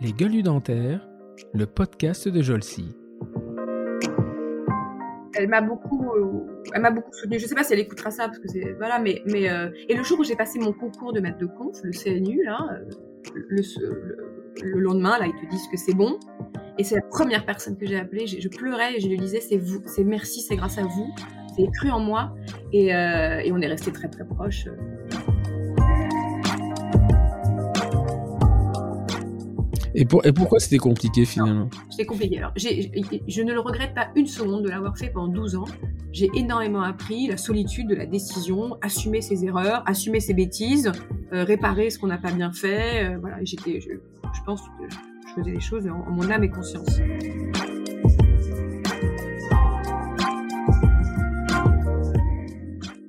Les gueules dentaires, le podcast de Jolcy. Elle m'a beaucoup, euh, elle m'a beaucoup soutenue. Je sais pas si elle écoutera ça parce que voilà, mais mais euh, et le jour où j'ai passé mon concours de maître de conf, le CNU là, euh, le, le, lendemain là, ils te disent que c'est bon. Et c'est la première personne que j'ai appelée. Je, je pleurais et je lui disais c'est vous, c'est merci, c'est grâce à vous, c'est cru en moi et, et on est resté très très proches. Et, pour, et pourquoi c'était compliqué finalement? C'était compliqué. Alors, je ne le regrette pas une seconde de l'avoir fait pendant 12 ans. J'ai énormément appris la solitude de la décision, assumer ses erreurs, assumer ses bêtises, euh, réparer ce qu'on n'a pas bien fait. Euh, voilà, je, pense que je faisais les choses en, en mon âme et conscience.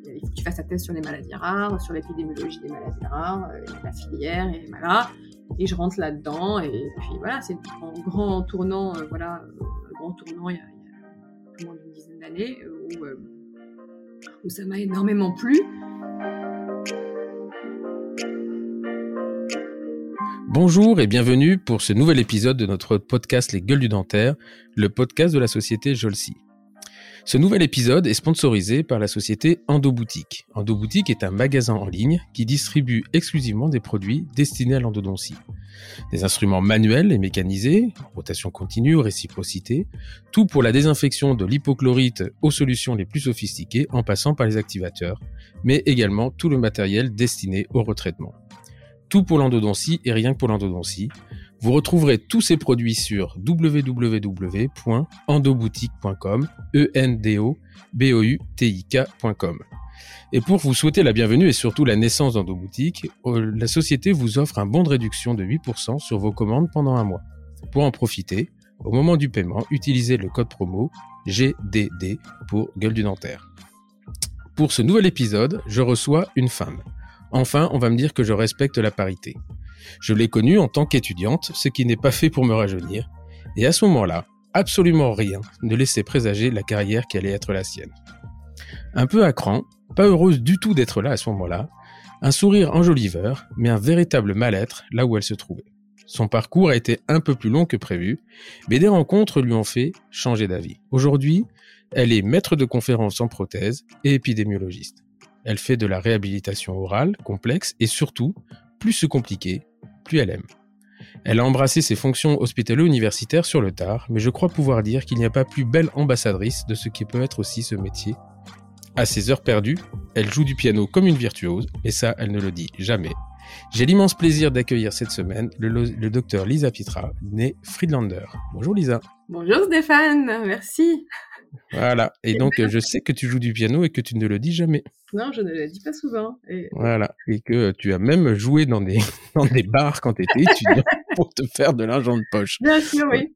Il faut que tu fasses ta thèse sur les maladies rares, sur l'épidémiologie des maladies rares, euh, la filière, et voilà et je rentre là-dedans et puis voilà c'est un grand tournant euh, voilà un grand tournant il y a, il y a moins d'une dizaine d'années euh, où, euh, où ça m'a énormément plu Bonjour et bienvenue pour ce nouvel épisode de notre podcast Les Gueules du Dentaire, le podcast de la société Jolsi. Ce nouvel épisode est sponsorisé par la société Endoboutique. Endoboutique est un magasin en ligne qui distribue exclusivement des produits destinés à l'endodontie. Des instruments manuels et mécanisés, rotation continue, réciprocité, tout pour la désinfection de l'hypochlorite aux solutions les plus sophistiquées en passant par les activateurs, mais également tout le matériel destiné au retraitement. Tout pour l'endodontie et rien que pour l'endodontie. Vous retrouverez tous ces produits sur www.endoboutique.com, e n d o b o u t i k.com. Et pour vous souhaiter la bienvenue et surtout la naissance d'Endoboutique, euh, la société vous offre un bon de réduction de 8% sur vos commandes pendant un mois. Pour en profiter, au moment du paiement, utilisez le code promo GDD pour Gueule du Dentaire. Pour ce nouvel épisode, je reçois une femme. Enfin, on va me dire que je respecte la parité. Je l'ai connue en tant qu'étudiante, ce qui n'est pas fait pour me rajeunir. Et à ce moment-là, absolument rien ne laissait présager la carrière qui allait être la sienne. Un peu à pas heureuse du tout d'être là à ce moment-là, un sourire enjoliveur, mais un véritable mal-être là où elle se trouvait. Son parcours a été un peu plus long que prévu, mais des rencontres lui ont fait changer d'avis. Aujourd'hui, elle est maître de conférences en prothèse et épidémiologiste. Elle fait de la réhabilitation orale complexe et surtout, plus se compliquer, elle aime. Elle a embrassé ses fonctions hospitalo-universitaires sur le tard, mais je crois pouvoir dire qu'il n'y a pas plus belle ambassadrice de ce qui peut être aussi ce métier. À ses heures perdues, elle joue du piano comme une virtuose, et ça, elle ne le dit jamais. J'ai l'immense plaisir d'accueillir cette semaine le, docteur Lisa Pitra, née Friedlander. Bonjour Lisa. Bonjour Stéphane, merci. Voilà. Et donc, je sais que tu joues du piano et que tu ne le dis jamais. Non, je ne le dis pas souvent. Voilà. Et que tu as même joué dans des, dans des bars quand tu étais étudiant pour te faire de l'argent de poche. Bien sûr, oui.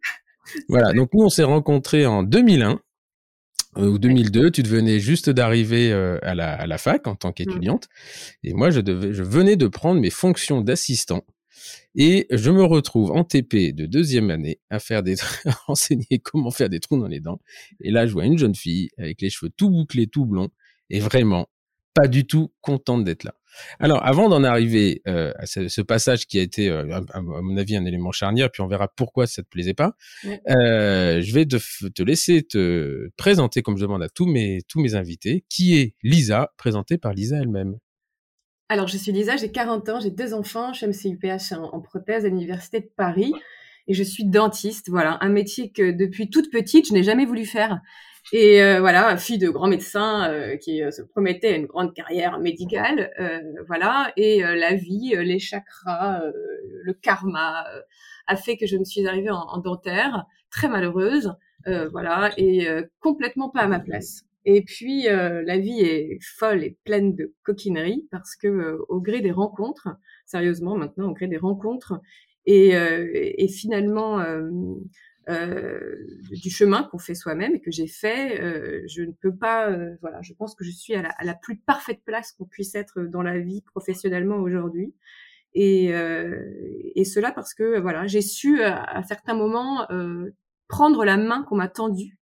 Voilà. Donc, nous, on s'est rencontrés en 2001 euh, ou 2002, tu devenais juste d'arriver euh, à, la, à la fac en tant qu'étudiante, et moi je, devais, je venais de prendre mes fonctions d'assistant et je me retrouve en TP de deuxième année à faire des à enseigner comment faire des trous dans les dents. Et là, je vois une jeune fille avec les cheveux tout bouclés, tout blonds, et vraiment pas du tout contente d'être là. Alors, avant d'en arriver euh, à ce, passage qui a été, euh, à, mon avis, un élément charnière, puis on verra pourquoi ça te plaisait pas, euh, je vais te, te, laisser te présenter, comme je demande à tous mes, tous mes invités, qui est Lisa, présentée par Lisa elle-même. Alors, je suis Lisa, j'ai 40 ans, j'ai deux enfants, je suis MCUPH en, en prothèse à l'Université de Paris et je suis dentiste. Voilà, un métier que depuis toute petite, je n'ai jamais voulu faire. Et euh, voilà, fille de grand médecin euh, qui euh, se promettait une grande carrière médicale, voilà. Et la vie, les chakras, le karma a fait que je me suis arrivée en, en dentaire, très malheureuse, voilà, et complètement pas à ma place. Et puis euh, la vie est folle et pleine de coquineries parce que euh, au gré des rencontres, sérieusement maintenant au gré des rencontres et, euh, et finalement du chemin qu'on fait soi-même et que j'ai fait, je ne peux pas, voilà, je pense que je suis à la, à la plus parfaite place qu'on puisse être dans la vie professionnellement aujourd'hui. Et, et cela parce que voilà, j'ai su à, certains moments prendre la main qu'on m'a tendue euh,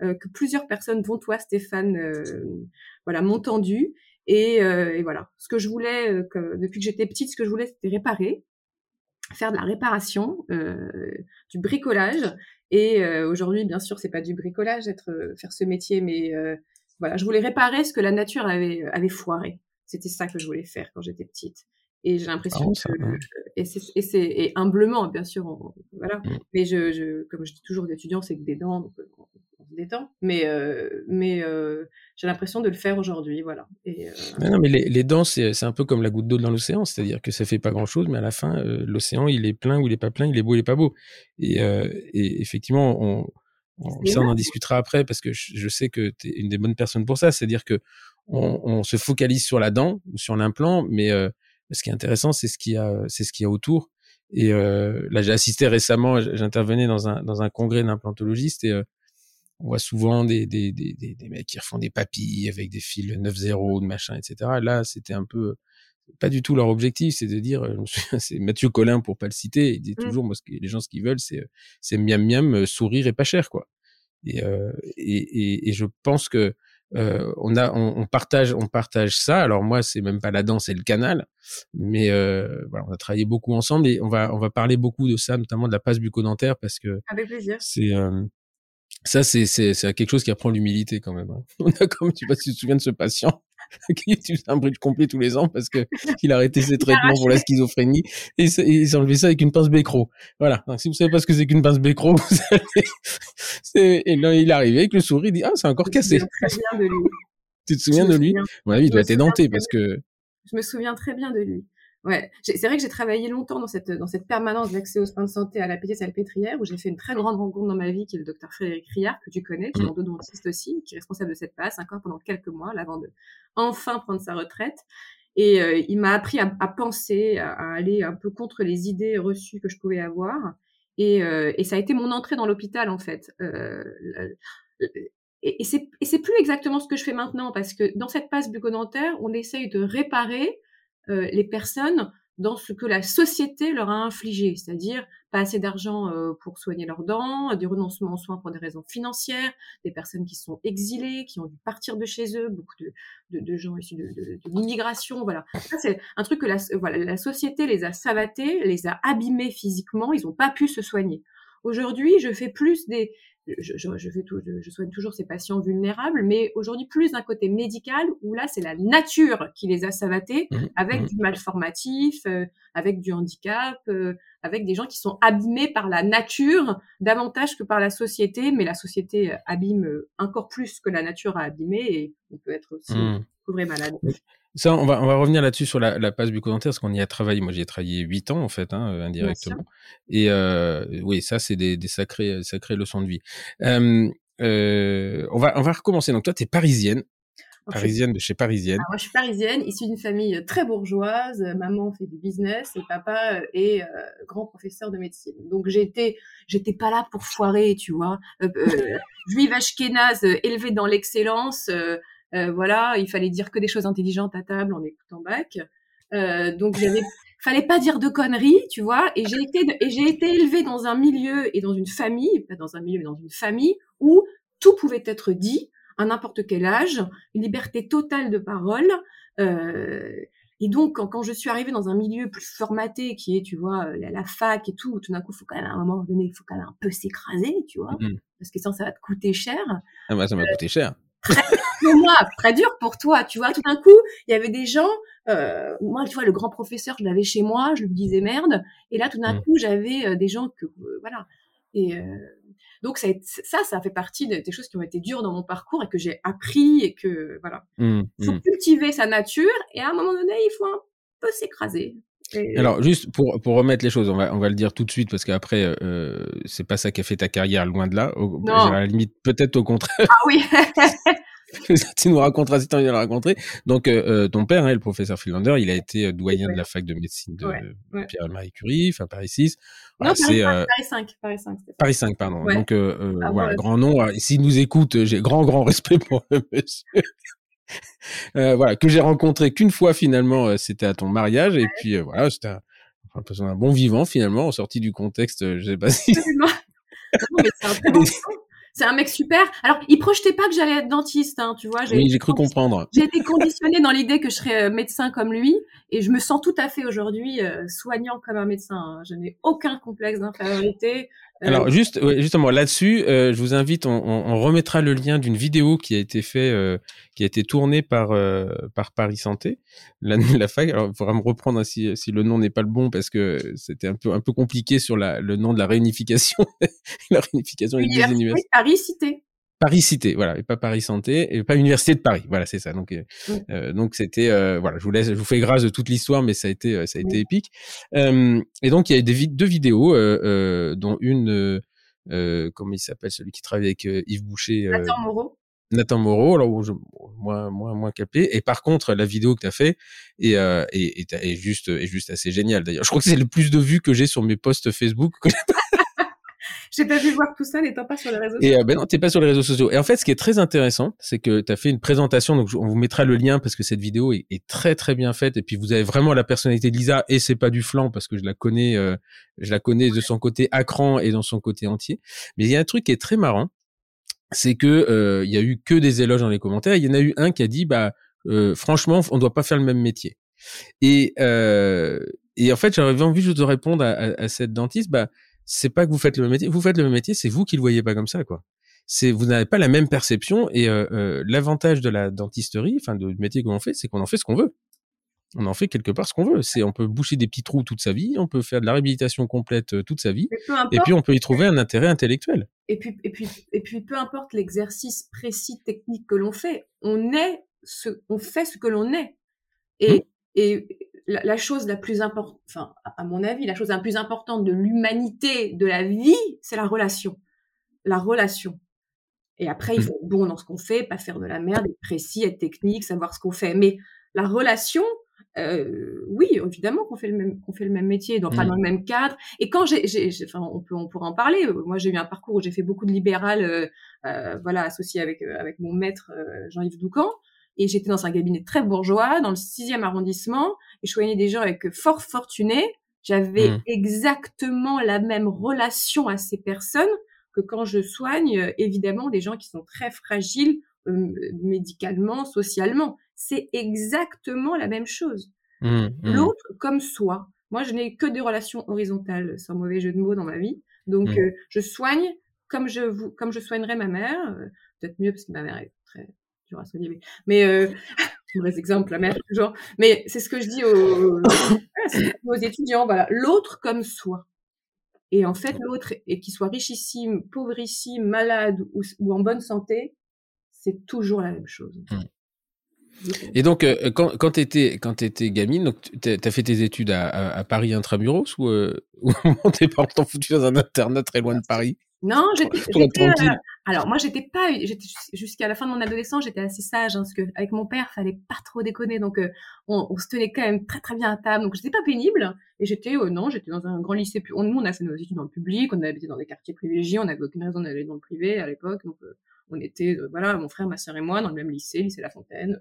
que plusieurs personnes, dont toi Stéphane, euh, voilà, m'ont tendu Et, et, voilà, ce que je voulais, que, depuis que j'étais petite, ce que je voulais, c'était réparer, faire de la réparation, du bricolage. Et aujourd'hui, bien sûr, c'est pas du bricolage, être faire ce métier, mais voilà, je voulais réparer ce que la nature avait avait foiré. C'était ça que je voulais faire quand j'étais petite. Et j'ai l'impression que, et c'est, et, humblement, bien sûr, voilà. Mmh. Mais je, je, comme je dis toujours aux étudiants, c'est que des dents, donc on, se détend. Mais, euh, mais euh, j'ai l'impression de le faire aujourd'hui, voilà. Et, euh... non, mais les, les dents, c'est, un peu comme la goutte d'eau dans l'océan, c'est-à-dire que ça fait pas grand-chose, mais à la fin, euh, l'océan, il est plein ou il est pas plein, il est beau, il est pas beau. Et, euh, et effectivement, on, ça, on en discutera après parce que je, je sais que tu es une des bonnes personnes pour ça, c'est-à-dire que on, on, se focalise sur la dent ou sur l'implant, mais euh, ce qui est intéressant, c'est ce qu'il y a, c'est ce qu'il y a autour. Et euh, là, j'ai assisté récemment, j'intervenais dans un dans un congrès d'implantologistes et euh, on voit souvent des, des, des, des, mecs qui refont des papilles avec des fils 9-0, de machin, etc. là, c'était un peu pas du tout leur objectif, c'est de dire, c'est Mathieu Collin pour pas le citer, il dit mmh. toujours, moi, ce que, les gens ce qu'ils veulent, c'est c'est miam miam, sourire et pas cher, quoi. Et, euh, et, et, et, je pense que euh, on a, on, partage, on partage ça. Alors moi, c'est même pas la danse, c'est le canal. Mais euh, voilà, on a travaillé beaucoup ensemble et on va, on va parler beaucoup de ça, notamment de la passe bucco-dentaire parce que c'est euh, ça, c'est, c'est, c'est quelque chose qui apprend l'humilité quand même. Hein. On a comme, tu sais pas si tu te souviens de ce patient qui utilise un bridge complet tous les ans parce que il a arrêté ses traitements pour la schizophrénie et il s'est enlevé ça avec une pince bécro. Voilà. Donc, si vous savez pas ce que c'est qu'une pince bécro, vous savez, et là, il est arrivé avec le sourire, il dit, ah, c'est encore cassé. De lui. tu te souviens de lui? Mon il doit être denté parce que. Je me souviens très bien de lui. Ouais, c'est vrai que j'ai travaillé longtemps dans cette dans cette permanence d'accès aux soins de santé à la PT Salpêtrière où j'ai fait une très grande rencontre dans ma vie qui est le docteur Frédéric Riard que tu connais, qui est endodontiste aussi, qui est responsable de cette passe encore pendant quelques mois avant de enfin prendre sa retraite. Et euh, il m'a appris à, à penser, à, aller un peu contre les idées reçues que je pouvais avoir. Et, euh, et ça a été mon entrée dans l'hôpital en fait. Euh, et, et c'est plus exactement ce que je fais maintenant parce que dans cette passe bucco-dentaire, on essaye de réparer euh, les personnes dans ce que la société leur a infligé, c'est-à-dire pas assez d'argent euh, pour soigner leurs dents, du renoncement aux soins pour des raisons financières, des personnes qui sont exilées, qui ont dû partir de chez eux, beaucoup de, de, de gens issus de, de, l'immigration, voilà. C'est un truc que la, voilà, la société les a savatés, les a abîmés physiquement, ils n'ont pas pu se soigner. Aujourd'hui, je fais plus des, je, je, je, fais tout, je, soigne toujours ces patients vulnérables, mais aujourd'hui plus d'un côté médical où là c'est la nature qui les a savatés mmh, avec mmh. du malformatif, euh, avec du handicap, euh, avec des gens qui sont abîmés par la nature davantage que par la société, mais la société abîme encore plus que la nature a abîmé et on peut être aussi mmh. vrai malade. Ça, on va, on va revenir là-dessus sur la, la passe bucco-dentaire, parce qu'on y a travaillé. Moi, j'y ai travaillé huit ans, en fait, hein, euh, indirectement. Et euh, oui, ça, c'est des, des sacrées, sacrées leçons de vie. Euh, euh, on, va, on va recommencer. Donc, toi, tu es parisienne. Parisienne de chez Parisienne. moi, je suis parisienne, issue d'une famille très bourgeoise. Maman fait du business et papa est euh, grand professeur de médecine. Donc j'étais, j'étais pas là pour foirer, tu vois. Euh, juive ashkénaze, élevée dans l'excellence. Euh, voilà, il fallait dire que des choses intelligentes à table en écoutant Bach. Euh, donc j'avais fallait pas dire de conneries, tu vois. Et j'ai été et j'ai été élevée dans un milieu et dans une famille, pas dans un milieu mais dans une famille où tout pouvait être dit à n'importe quel âge, une liberté totale de parole. Euh, et donc, quand, quand, je suis arrivée dans un milieu plus formaté, qui est, tu vois, la, fac et tout, tout d'un coup, faut quand même, à un moment donné, il faut quand même un peu s'écraser, tu vois, mmh parce que sinon, ça va te coûter cher. Ah bah, ça m'a coûté cher pour moi, très dur pour toi, tu vois. Tout d'un coup, il y avait des gens, euh, moi, tu vois, le grand professeur, je l'avais chez moi, je lui disais merde, et là, tout d'un mmh. coup, j'avais euh, des gens que, euh, voilà. Et donc ça, ça, ça fait partie des choses qui ont été dures dans mon parcours et que j'ai appris et que, voilà. Mmh, il faut mmh. cultiver sa nature et à un moment donné, il faut un peu s'écraser. Alors juste pour pour remettre les choses, on va on va le dire tout de suite parce qu'après euh, c'est pas ça qui a fait ta carrière loin de là. à la limite peut-être au contraire. Ah oui. tu nous raconteras si tu envie de le raconter. Donc, euh, euh, ton père, hein, le professeur Philander, il a été euh, doyen de la fac de médecine de Pierre-Marie Curie, enfin Paris 6. non, Paris, 5, Paris 5. Paris 5, pardon. Donc, ah, voilà, grand nom. S'il nous écoute, j'ai grand, grand respect pour le monsieur. voilà, que j'ai rencontré qu'une fois finalement, c'était à ton mariage. Et puis, voilà, c'était un, un, bon vivant finalement, en sortie du contexte, je sais pas si... non, mais c'est c'est un mec super. Alors, il projetait pas que j'allais être dentiste, hein, tu vois. Oui, j'ai cru comprendre. J'ai été conditionnée dans l'idée que je serais euh, médecin comme lui, et je me sens tout à fait aujourd'hui euh, soignant comme un médecin. Hein. Je n'ai aucun complexe d'infériorité. Euh, Alors juste justement là-dessus, je vous invite, on, on, remettra le lien d'une vidéo qui a été fait, qui a été tournée par par Paris Santé, la, la fac. Alors il faudra me reprendre si, si le nom n'est pas le bon parce que c'était un peu un peu compliqué sur la, le nom de la réunification, la réunification des universités. Paris Cité. Paris Cité, voilà, et pas Paris Santé, et pas Université de Paris, voilà, c'est ça. Donc, euh, euh donc c'était, euh, voilà, je vous laisse, je vous fais grâce de toute l'histoire, mais ça a été, euh, ça a été épique. Euh, et donc il y a des deux vidéos, dont une, comment il s'appelle, celui qui travaille avec Yves Boucher. Nathan Moreau. Nathan Moreau, alors je, moins moins moins capé. Et par contre, la vidéo que tu as fait est, est, est, juste est juste assez géniale. D'ailleurs, je crois que c'est le plus de vues que j'ai sur mes posts Facebook. J'ai pas vu voir tout ça n'étant pas sur les réseaux sociaux. Et euh, ben non, t'es pas sur les réseaux sociaux. Et en fait, ce qui est très intéressant, c'est que tu as fait une présentation, donc on vous mettra le lien parce que cette vidéo est, très très bien faite. Et puis vous avez vraiment la personnalité de Lisa et c'est pas du flanc parce que je la connais, euh, je la connais de son côté accran et dans son côté entier. Mais il y a un truc qui est très marrant, c'est que euh, il y a eu que des éloges dans les commentaires. Il y en a eu un qui a dit bah franchement, on doit pas faire le même métier. Et et en fait, j'avais envie juste de répondre à, à, à cette dentiste, bah c'est pas que vous faites le même métier, vous faites le même métier, c'est vous qui le voyez pas comme ça, quoi. C'est vous n'avez pas la même perception et euh, euh, l'avantage de la dentisterie, enfin du métier qu'on fait, c'est qu'on en fait ce qu'on veut. On en fait quelque part ce qu'on veut. C'est on peut boucher des petits trous toute sa vie, on peut faire de la réhabilitation complète euh, toute sa vie, et puis on peut y trouver un intérêt intellectuel. Et puis et puis et puis peu importe l'exercice précis technique que l'on fait, on est ce on fait ce que l'on est. Et mmh. et la, chose la plus importante, enfin, à mon avis, la chose la plus importante de l'humanité, de la vie, c'est la relation. La relation. Et après, il mmh. faut être bon dans ce qu'on fait, pas faire de la merde, être précis, être technique, savoir ce qu'on fait. Mais la relation, euh, oui, évidemment qu'on fait le même, qu'on fait le même métier, dans, pas mmh. dans le même cadre. Et quand j'ai, enfin, on peut, on pourra en parler. Moi, j'ai eu un parcours où j'ai fait beaucoup de libéral, euh, euh, voilà, associé avec avec mon maître Jean-Yves Doucan. Et j'étais dans un cabinet très bourgeois, dans le sixième arrondissement, et je soignais des gens avec fort fortunés. J'avais mmh. exactement la même relation à ces personnes que quand je soigne, euh, évidemment, des gens qui sont très fragiles euh, médicalement, socialement. C'est exactement la même chose. Mmh, mmh. L'autre comme soi. Moi, je n'ai que des relations horizontales, sans mauvais jeu de mots dans ma vie. Donc, euh, je soigne comme je vous, comme je soignerais ma mère. Peut-être mieux parce que ma mère est très soigner, mais, mais euh, mauvais exemple, la mère toujours. Mais c'est ce que je dis aux, aux étudiants. Voilà, l'autre comme soi. Et en fait, l'autre, et qu'il soit richissime, pauvrissime, malade ou, ou, en bonne santé, c'est toujours la même chose. Mmh. Et donc, euh, quand, quand tu étais, gamine, tu as fait tes études à, à, Paris intramuros ou, euh, ou tes parents t'ont foutu dans un internat très loin de Paris? Non, j'étais. Euh, alors moi, j'étais pas. Jusqu'à la fin de mon adolescence, j'étais assez sage hein, parce que avec mon père, fallait pas trop déconner, donc euh, on, on, se tenait quand même très très bien à table. Donc j'étais pas pénible et j'étais euh, non, j'étais dans un grand lycée. On, nous, on a fait nos études dans le public, on habité dans des quartiers privilégiés, on n'avait aucune raison d'aller dans le privé à l'époque. Donc on était voilà, mon frère, ma sœur et moi dans le même lycée, lycée La Fontaine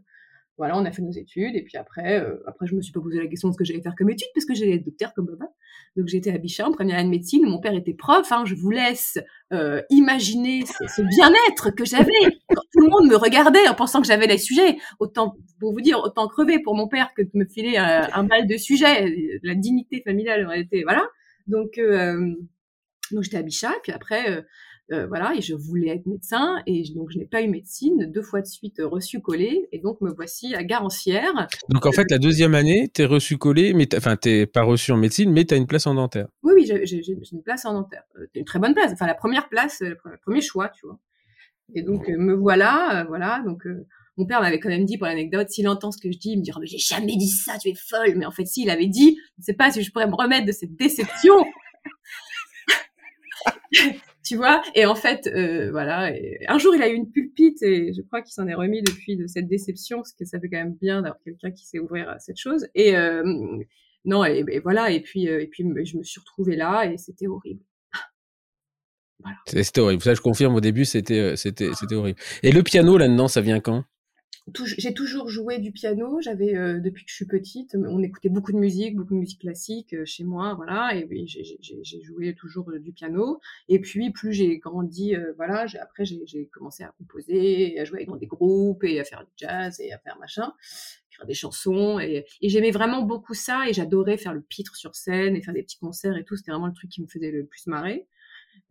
voilà, on a fait nos études et puis après, euh, après je me suis pas posé la question de ce que j'allais faire comme études parce que j'allais être docteur comme papa. Donc j'étais à Bichat en première année de médecine. Mon père était prof. Hein, je vous laisse euh, imaginer ce, bien-être que j'avais quand tout le monde me regardait en pensant que j'avais les sujets. Autant pour vous dire, autant crever pour mon père que de me filer un, mal de sujets. La dignité familiale aurait été voilà. Donc euh, donc j'étais à Bichat. Puis après euh, euh, voilà, et je voulais être médecin, et donc je n'ai pas eu médecine, deux fois de suite euh, reçu collé, et donc me voici à Garancière. Donc en fait, la deuxième année, t'es reçu collé, mais enfin t'es pas reçu en médecine, mais t'as une place en dentaire. Oui, oui, j'ai une place en dentaire, euh, une très bonne place, enfin la première place, le premier choix, tu vois. Et donc me voilà, voilà, donc mon père m'avait quand même dit pour l'anecdote, s'il entend ce que je dis, il me dira, mais j'ai jamais dit ça, tu es folle. Mais en fait, s'il avait dit, je ne sais pas si je pourrais me remettre de cette déception. Tu vois. Et en fait euh, voilà un jour il a eu une pulpite et je crois qu'il s'en est remis depuis de cette déception parce que ça fait quand même bien d'avoir quelqu'un qui sait ouvrir à cette chose. Et euh, non et, voilà et puis euh, et puis je me suis retrouvée là et c'était horrible. Voilà. c'était horrible. Ça je confirme au début c'était c'était c'était horrible. Et le piano là-dedans ça vient quand? J'ai toujours joué du piano. J'avais euh, depuis que je suis petite, on écoutait beaucoup de musique, beaucoup de musique classique euh, chez moi, voilà. Et, j'ai joué toujours du piano. Et puis plus j'ai grandi, voilà, après j'ai commencé à composer, à jouer dans des groupes et à faire du jazz et à faire machin, faire des chansons. Et, et j'aimais vraiment beaucoup ça. Et j'adorais faire le pitre sur scène et faire des petits concerts et tout. C'était vraiment le truc qui me faisait le plus marrer.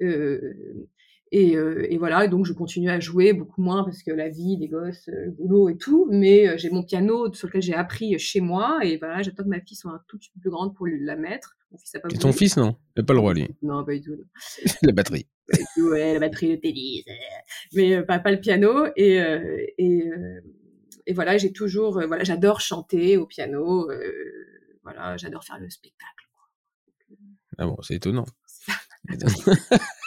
Euh, et, euh, et, voilà, et donc je continue à jouer beaucoup moins parce que la vie, les gosses, euh, le boulot et tout. Mais euh, j'ai mon piano sur lequel j'ai appris chez moi. Et voilà, j'attends que ma fille soit un tout petit peu plus grande pour lui la mettre. Mon fils a pas ton fils, non? Il n'a pas le droit, lui. Non, pas du tout. la batterie. ouais, la batterie, le tennis. Mais pas, pas le piano. Et, et, et voilà, j'ai toujours, voilà, j'adore chanter au piano. voilà, j'adore faire le spectacle. Ah bon, c'est étonnant.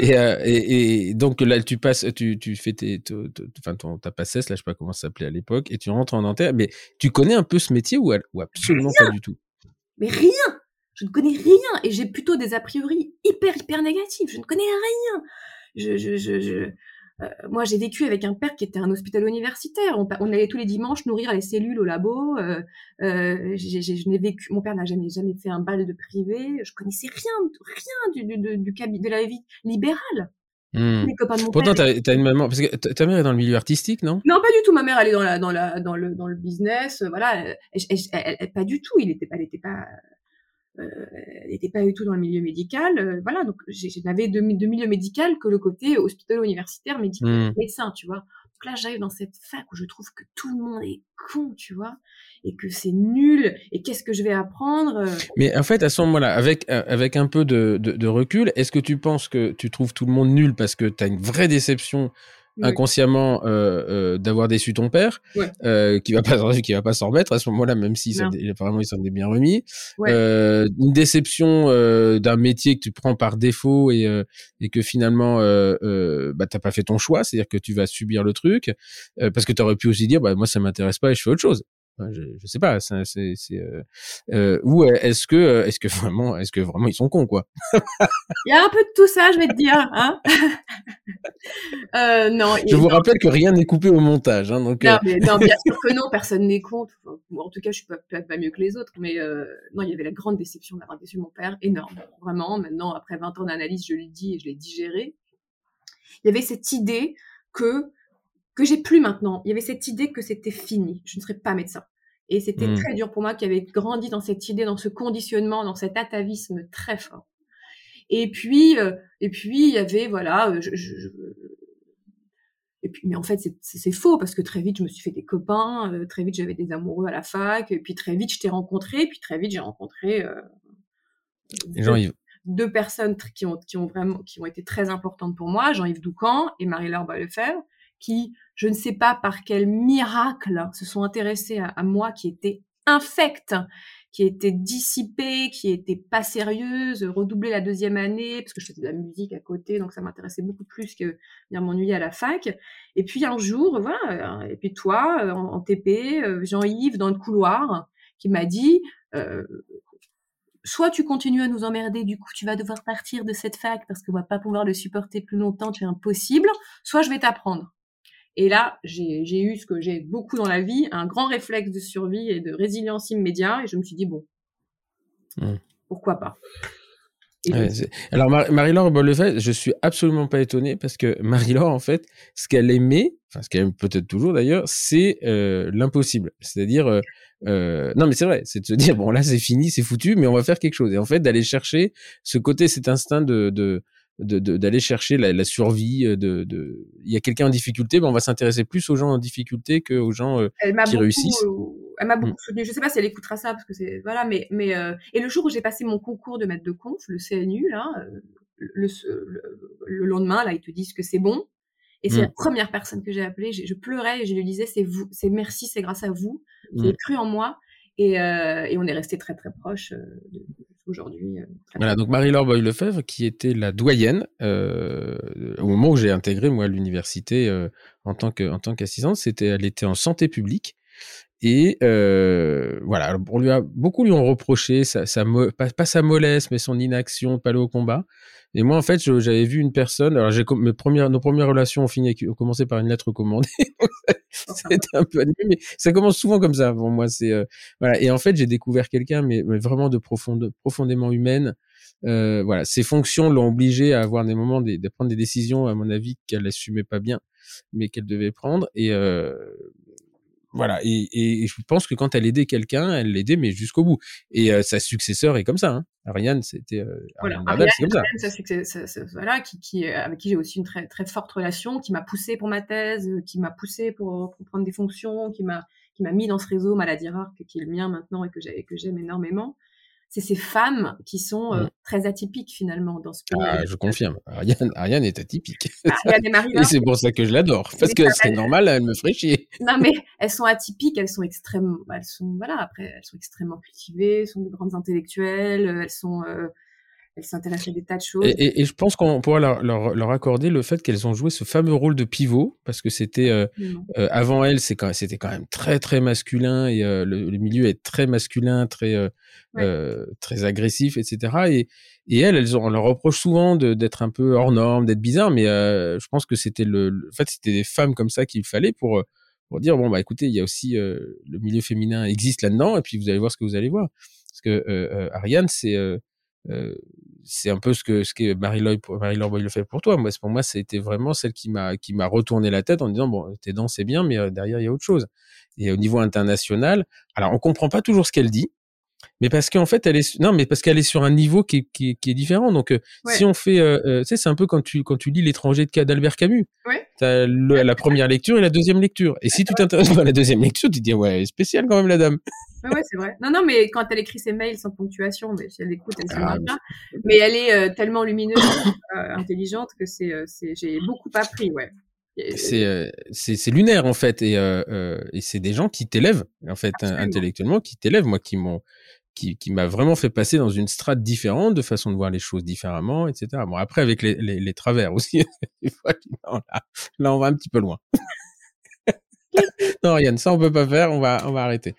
Euh, et, et, donc là, tu passes, tu, tu fais tes, enfin ton, ta passesse, là, je sais pas comment ça s'appelait à l'époque, et tu rentres en dentaire. Mais tu connais un peu ce métier ou, ou absolument pas du tout? Mais rien Je ne connais rien et j'ai plutôt des a priori hyper, hyper négatifs. Je ne connais rien. Je, je, je, je... Euh, moi, j'ai vécu avec un père qui était un hôpital universitaire. On, on, allait tous les dimanches nourrir les cellules au labo. Euh, euh, je n'ai vécu. Mon père n'a jamais jamais fait un bal de privé. Je connaissais rien, rien du, du, du, de la vie libérale. Mmh. Pourtant, tu as, une maman, parce que ta mère est dans le milieu artistique, non? Non, pas du tout. Ma mère, elle est dans la, dans la, dans le, dans le business. Voilà, elle, pas du tout. Il était, elle était pas euh, n'était pas du tout dans le milieu médical. Euh, voilà, donc je n'avais de, de, milieu médical que le côté hospitalo-universitaire, médical, mmh. médecin, tu vois. Donc là, j'arrive dans cette fac où je trouve que tout le monde est con, tu vois, et que c'est nul, et qu'est-ce que je vais apprendre euh? Mais en fait, à ce moment-là, avec, avec un peu de, de, de recul, est-ce que tu penses que tu trouves tout le monde nul parce que tu as une vraie déception inconsciemment euh, euh, d'avoir déçu ton père, euh, qui va pas qui va pas s'en remettre à ce moment-là, même si ça, apparemment il s'en est bien remis. Euh, une déception euh, d'un métier que tu prends par défaut et, euh, et que finalement bah t'as pas fait ton choix, c'est-à-dire que tu vas subir le truc parce que tu aurais pu aussi dire bah moi ça m'intéresse pas et je fais autre chose je, je sais pas, c'est, c'est, euh, euh, ou est-ce que, euh, est-ce que vraiment, est-ce que vraiment ils sont cons quoi? Il y a un peu de tout ça, je vais te dire. Hein euh, non. Je vous rappelle que rien n'est coupé au montage, hein, donc. Non, mais, non, bien sûr que non, personne n'est con. en tout cas, je suis pas, pas, mieux que les autres, mais non, il y avait la grande déception d'avoir déçu mon père, énorme, vraiment. Maintenant, après 20 ans d'analyse, je le dis et je l'ai digéré. Il y avait cette idée que que j'ai plus maintenant. Il y avait cette idée que c'était fini. Je ne serais pas médecin. Et c'était mmh. très dur pour moi qui avait grandi dans cette idée, dans ce conditionnement, dans cet atavisme très fort. Et puis, euh, et puis il y avait voilà, euh, je, je, et puis mais en fait c'est faux parce que très vite je me suis fait des copains, euh, très vite j'avais des amoureux à la fac, et puis très vite je t'ai rencontré, puis très vite j'ai rencontré deux, deux, personnes qui ont qui ont vraiment qui ont été très importantes pour moi, Jean-Yves Doucan et Marie-Laure Lefebvre qui, je ne sais pas par quel miracle, se sont intéressés à, moi qui était infecte, qui était dissipée, qui était pas sérieuse, redoubler la deuxième année parce que je faisais de la musique à côté, donc ça m'intéressait beaucoup plus que venir m'ennuyer à la fac. Et puis un jour, voilà, et puis toi, en, TP, euh, Jean-Yves dans le couloir, qui m'a dit, euh, soit tu continues à nous emmerder, du coup tu vas devoir partir de cette fac parce qu'on va pas pouvoir le supporter plus longtemps, tu es impossible, soit je vais t'apprendre. Et là, j'ai eu ce que j'ai beaucoup dans la vie, un grand réflexe de survie et de résilience immédiat. Et je me suis dit, bon, mmh. pourquoi pas alors Marie-Laure Bollefait, je suis absolument pas étonné parce que Marie-Laure en fait, ce qu'elle aimait, enfin ce qu'elle aime peut-être toujours d'ailleurs, c'est euh, l'impossible. C'est-à-dire, euh, euh, non mais c'est vrai, c'est de se dire bon là c'est fini, c'est foutu, mais on va faire quelque chose. Et en fait d'aller chercher ce côté, cet instinct de, de d'aller chercher la, survie. Euh, de, de... Il y a quelqu'un en difficulté, ben on va s'intéresser plus aux gens en difficulté qu'aux gens euh, qui réussissent. Euh, elle m'a beaucoup mmh. Je sais pas si elle écoutera ça parce que c'est voilà, mais mais et le jour où j'ai passé mon concours de maître de conf, le CNU là, le, le, lendemain là, ils te disent que c'est bon. Et c'est la mmh. première personne que j'ai appelée. Je, pleurais et je lui disais c'est vous, c'est merci, c'est grâce à vous. Vous avez mmh. cru en moi. Et, et, on est resté très très proches aujourd'hui. Euh, voilà, donc Marie-Laure Boyle-Lefebvre, qui était la doyenne euh, au moment où j'ai intégré moi l'université euh, en tant que en tant qu'assistante, c'était elle était en santé publique Et euh, voilà, on lui a beaucoup lui ont reproché sa, sa pas, sa mollesse, mais son inaction, pas aller au combat. Et moi, en fait, j'avais vu une personne. Alors, j'ai mes premières, nos premières relations ont fini, ont commencé par une lettre commandée. C'était un peu animé, mais ça commence souvent comme ça. Pour moi, c'est euh, voilà. Et en fait, j'ai découvert quelqu'un, mais, vraiment de profonde, profondément humaine. Euh, voilà, ses fonctions l'ont obligé à avoir des moments de, de, prendre des décisions, à mon avis, qu'elle assumait pas bien, mais qu'elle devait prendre. Et euh, voilà. Et, et, je pense que quand elle aidait quelqu'un, elle l'aidait, mais jusqu'au bout. Et euh, sa successeur est comme ça. Hein. Ariane, c'était euh, voilà. Ariane, c'est comme ça. ça, voilà, qui, qui, euh, avec qui j'ai aussi une très, très forte relation, qui m'a poussé pour ma thèse, qui m'a poussé pour, pour, prendre des fonctions, qui m'a qui m'a mis dans ce réseau maladie rare qui est le mien maintenant et que j'aime énormément c'est ces femmes qui sont euh, mmh. très atypiques finalement dans ce pays. Ah, je confirme. Ariane, Ariane est atypique. Ariane et Marie. et c'est pour ça que je l'adore. Parce que c'est normal, elle me ferait chier. Non, mais elles sont atypiques, elles sont extrêmement, elles sont, voilà, après, elles sont extrêmement cultivées, sont de grandes intellectuelles, elles sont, euh, elles s'intéressent à des tas de choses. Et, et, je pense qu'on pourra leur, leur, leur, accorder le fait qu'elles ont joué ce fameux rôle de pivot, parce que c'était euh, euh, avant elles, c'est quand c'était quand même très très masculin et euh, le, le, milieu est très masculin, très ouais. très agressif, etc. Et, et elles, elles ont, on leur reproche souvent d'être un peu hors norme, d'être bizarre, mais je pense que c'était le, en fait, c'était des femmes comme ça qu'il fallait pour pour dire bon bah écoutez, il y a aussi le milieu féminin existe là-dedans, et puis vous allez voir ce que vous allez voir. Parce que Ariane, c'est euh, c'est un peu ce que ce que Marie-Laure Marie le fait pour toi. Moi, pour moi, c'était vraiment celle qui m'a qui m'a retourné la tête en disant bon, tes dents c'est bien, mais euh, derrière il y a autre chose. Et au niveau international, alors on comprend pas toujours ce qu'elle dit, mais parce qu'en fait elle est non, mais parce qu'elle est sur un niveau qui est, qui est, qui est différent. Donc euh, si on fait, euh, tu sais, c'est un peu quand tu quand tu lis l'étranger de d'Albert Camus. Ouais. T'as la première lecture et la deuxième lecture. Et si tu t'intéresses à la deuxième lecture, tu te dis ouais, spécial quand même la dame. Ouais, c'est vrai. Non, non, mais quand elle écrit ses mails sans ponctuation, mais si elle écoute, elle se ah, bien. Mais elle est euh, tellement lumineuse, euh, intelligente que c'est, euh, c'est, j'ai beaucoup appris, ouais. C'est, c'est, c'est lunaire en fait, et, et c'est des gens qui t'élèvent en fait Absolument. intellectuellement, qui t'élèvent, moi, qui m'ont, qui, qui m'a vraiment fait passer dans une strate différente, de façon de voir les choses différemment, etc. Bon, après avec les, les, les travers aussi, là, là, on va un petit peu loin. non, Yann, ça on peut pas faire, on va on va arrêter.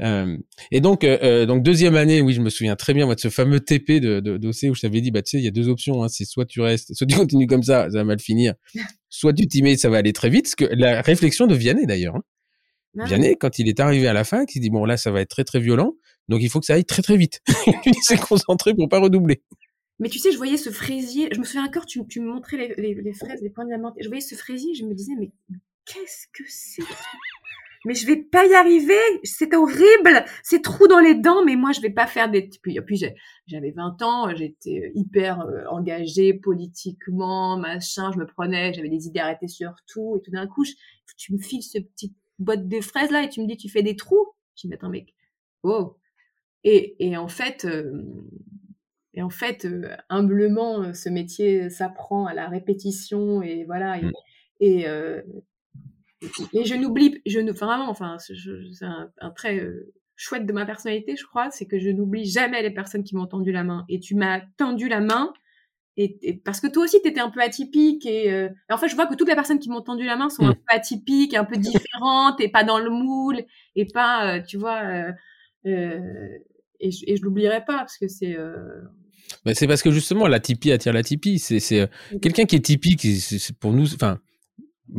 Euh, et donc euh, euh, donc deuxième année, oui, je me souviens très bien moi de ce fameux TP de de d'OC où je t'avais dit bah tu sais il y a deux options, hein, c'est soit tu restes, soit tu continues comme ça, ça va mal finir, soit tu t'y mets, ça va aller très vite. Ce que la réflexion de Vianney d'ailleurs. Hein. Ah Vianney, quand il est arrivé à la fin, il dit bon là ça va être très très violent, donc il faut que ça aille très très vite. il s'est concentré pour pas redoubler. Mais tu sais, je voyais ce fraisier, je me souviens encore, tu, tu me montrais les, les, les fraises, les points diamantés, je voyais ce fraisier, je me disais, mais qu'est-ce que c'est? Mais je vais pas y arriver, c'est horrible, c'est trou dans les dents, mais moi je vais pas faire des. Puis, puis j'avais 20 ans, j'étais hyper euh, engagée politiquement, machin, je me prenais, j'avais des idées arrêtées sur tout, et tout d'un coup, tu me files ce petit botte de fraises là et tu me dis tu fais des trous? Je dis mais attends mec, oh. Et, et en fait, euh, et en fait, euh, humblement, ce métier s'apprend à la répétition et voilà. Et, et euh, et je n'oublie, je ne, vraiment, enfin, c'est un, un, trait euh, chouette de ma personnalité, je crois, c'est que je n'oublie jamais les personnes qui m'ont tendu la main. Et tu m'as tendu la main, et, et, parce que toi aussi, tu étais un peu atypique. Et, euh, et, en fait, je vois que toutes les personnes qui m'ont tendu la main sont mmh. un peu atypiques, un peu différentes, et pas dans le moule, et pas, euh, tu vois. Et je, je l'oublierai pas, parce que c'est. Bah, c'est parce que justement, la attire la. C'est quelqu'un qui est typique, pour nous. Enfin,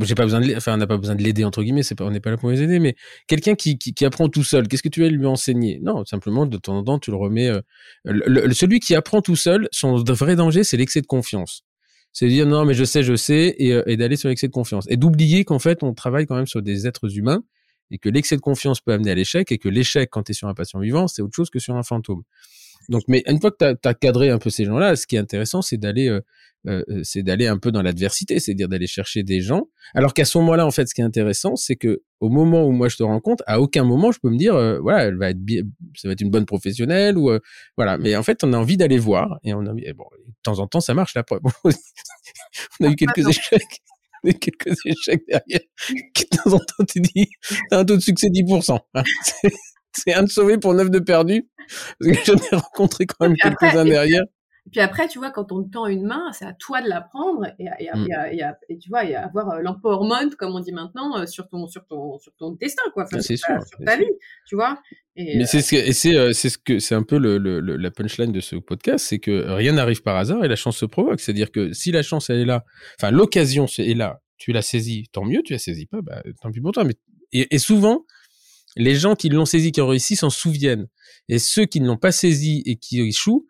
j'ai pas besoin de, enfin, on n'a pas besoin de l'aider entre guillemets, c'est pas, on n'est pas là pour les aider, mais quelqu'un qui, qui, apprend tout seul, qu'est-ce que tu vas lui enseigner? Non, simplement de temps en temps, tu le remets. Euh, celui qui apprend tout seul, son vrai danger, c'est l'excès de confiance. C'est de dire non, mais je sais, je sais, et, euh, et d'aller sur l'excès de confiance, et d'oublier qu'en fait, on travaille quand même sur des êtres humains, et que l'excès de confiance peut amener à l'échec, et que l'échec, quand tu es sur un patient vivant, c'est autre chose que sur un fantôme. Donc, mais une fois que tu as, cadré un peu ces gens-là, ce qui est intéressant, c'est d'aller euh, euh, c'est d'aller un peu dans l'adversité, c'est-à-dire d'aller chercher des gens. Alors qu'à ce moment-là, en fait, ce qui est intéressant, c'est que au moment où moi je te rencontre, à aucun moment je peux me dire, euh, voilà, elle va être bien, ça va être une bonne professionnelle ou euh, voilà. Mais en fait, on a envie d'aller voir et on a, et bon, de temps en temps, ça marche la preuve. on a eu quelques échecs. quelques échecs derrière, qui de temps en temps tu dis, un taux de succès 10%. Hein. C'est un de sauvé pour neuf de perdu. Parce que j'en ai rencontré quand même quelques-uns derrière. Et puis après, tu vois, quand on te tend une main, c'est à toi de la prendre et, et, Mm. et, et, et tu vois, et avoir euh, l'empowerment, comme on dit maintenant, euh, sur ton, sur ton, sur ton destin, quoi. Enfin, Ah, c'est sur ta- sûr, sur c'est ta sûr. vie, tu vois. Et, Mais euh, c'est ce c'est, c'est ce que, c'est un peu le, le, le- la punchline de ce podcast, c'est que rien n'arrive par hasard et la chance se provoque. C'est-à-dire que si la chance elle est là, enfin l'occasion est là, tu l'as saisie, tant mieux. Tu la saisis pas, bah tant pis pour toi. Mais et, et souvent, les gens qui l'ont saisi, qui ont réussi, s'en souviennent. Et ceux qui ne l'ont pas saisi et qui échouent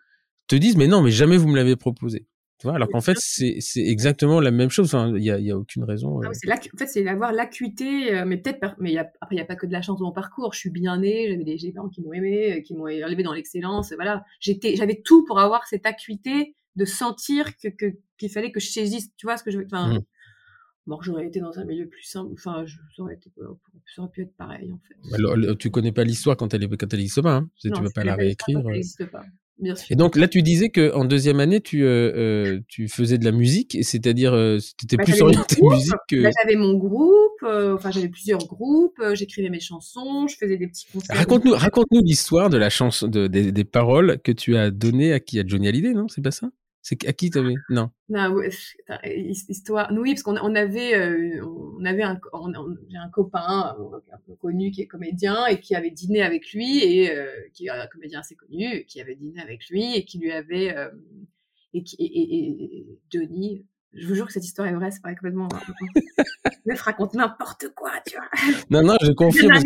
te disent mais non, mais jamais vous me l'avez proposé. Tu vois, alors qu'en fait c'est exactement la même chose. Enfin, il y a, il y a aucune raison. Ah euh. en fait, c'est d'avoir l'acuité, euh, mais peut-être, par- mais y a, après, il n'y a pas que de la chance dans mon parcours. Je suis bien née, j'avais des, parents qui m'ont aimé, euh, qui m'ont élevé dans l'excellence, voilà. J'étais, j'avais tout pour avoir cette acuité de sentir que, qu'il fallait que je saisisse, tu vois ce que je veux, enfin, Mm. Bon, j'aurais été dans un milieu plus simple, enfin, je, ça aurait été, ça aurait pu être pareil, en fait. Alors, le- tu connais pas l'histoire quand elle est quand elle existe pas. Hein. Tu Non, vas pas la réécrire. quand elle euh. n'existe pas, bien sûr. Et donc là, tu disais que en deuxième année, tu euh, euh, tu faisais de la musique, c'est-à-dire euh, tu étais Bah, plus orienté musique que. Là, j'avais mon groupe, euh, enfin, j'avais plusieurs groupes, euh, j'écrivais mes chansons, je faisais des petits concerts. Raconte-nous, raconte-nous l'histoire de la chanson, de, des, des paroles que tu as données à qui, à Johnny Hallyday, non? C'est pas ça? C'est à qui t'avais Non. Non, ouais, histoire. Oui, parce qu'on on avait, euh, on avait un, j'ai un copain euh, un peu connu qui est comédien et qui avait dîné avec lui et euh, qui est un comédien assez connu, qui avait dîné avec lui et qui lui avait euh, et qui et, et- et Johnny. Je vous jure que cette histoire est vraie, c'est pas complètement. Meuf raconte n'importe quoi, tu vois. Non, non, je confirme. Parce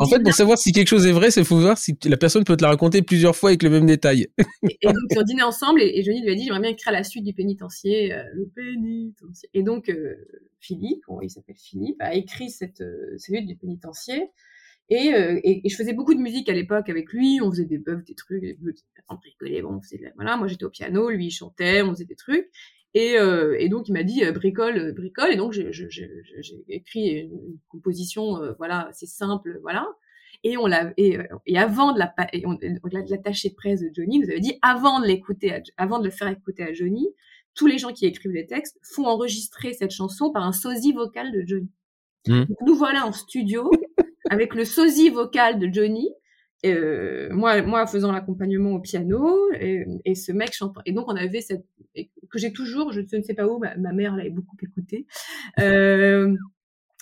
en fait, pour savoir si quelque chose est vrai, c'est faut voir si la personne peut te la raconter plusieurs fois avec le même détail. Et, et donc, ils ont dîné ensemble et, et Johnny lui a dit J'aimerais bien écrire la suite du pénitencier. euh, le pénitencier. Et donc, euh, Philippe, bon, il s'appelle Philippe, a écrit cette euh, suite du pénitencier. Et, euh, et, et je faisais beaucoup de musique à l'époque avec lui. On faisait des buffs, des trucs, on rigolait. Bon, on faisait de la- voilà, moi j'étais au piano, lui il chantait, on faisait des trucs. Et, euh, et donc il m'a dit euh, bricole, euh, bricole. Et donc j'ai écrit une, composition, euh, voilà, c'est simple, voilà. Et on l'a et, euh, et avant de la et on, l'attaché de presse de Johnny nous avait dit avant de l'écouter, avant de le faire écouter à Johnny, tous les gens qui écrivent les textes font enregistrer cette chanson par un sosie vocal de Johnny. Mm. Donc, nous voilà en studio avec le sosie vocal de Johnny. Euh, moi, moi faisant l'accompagnement au piano et, et ce mec chantant. Et donc on avait cette et que j'ai toujours, je ne sais pas où, ma, ma mère l'avait beaucoup écouté, euh,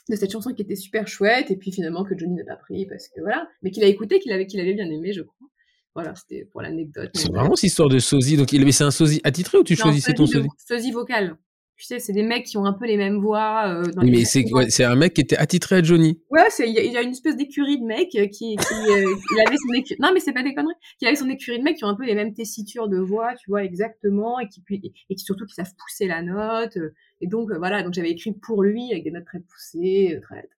de cette chanson qui était super chouette et puis finalement que Johnny n'a pas pris parce que voilà, mais qu'il a écouté, qu'il avait, qu'il avait bien aimé, je crois. Voilà, c'était pour l'anecdote. C'est vraiment cette histoire de sosie. Donc, il, mais c'est un sosie attitré ou tu choisissais ton sosie sosie? vocal. Tu sais, c'est des mecs qui ont un peu les mêmes voix. Euh, dans Oui, mais c'est ouais, un mec qui était attitré à Johnny. Ouais, c'est il y, a- il y a une espèce d'écurie de mecs euh, qui, qui euh, il avait son écurie. Non, mais c'est pas des conneries. Qui avait son écurie de mecs qui ont un peu les mêmes tessitures de voix, tu vois exactement, et qui et qui surtout qui savent pousser la note. euh, Et donc euh, voilà, donc j'avais écrit pour lui avec des notes très poussées, très.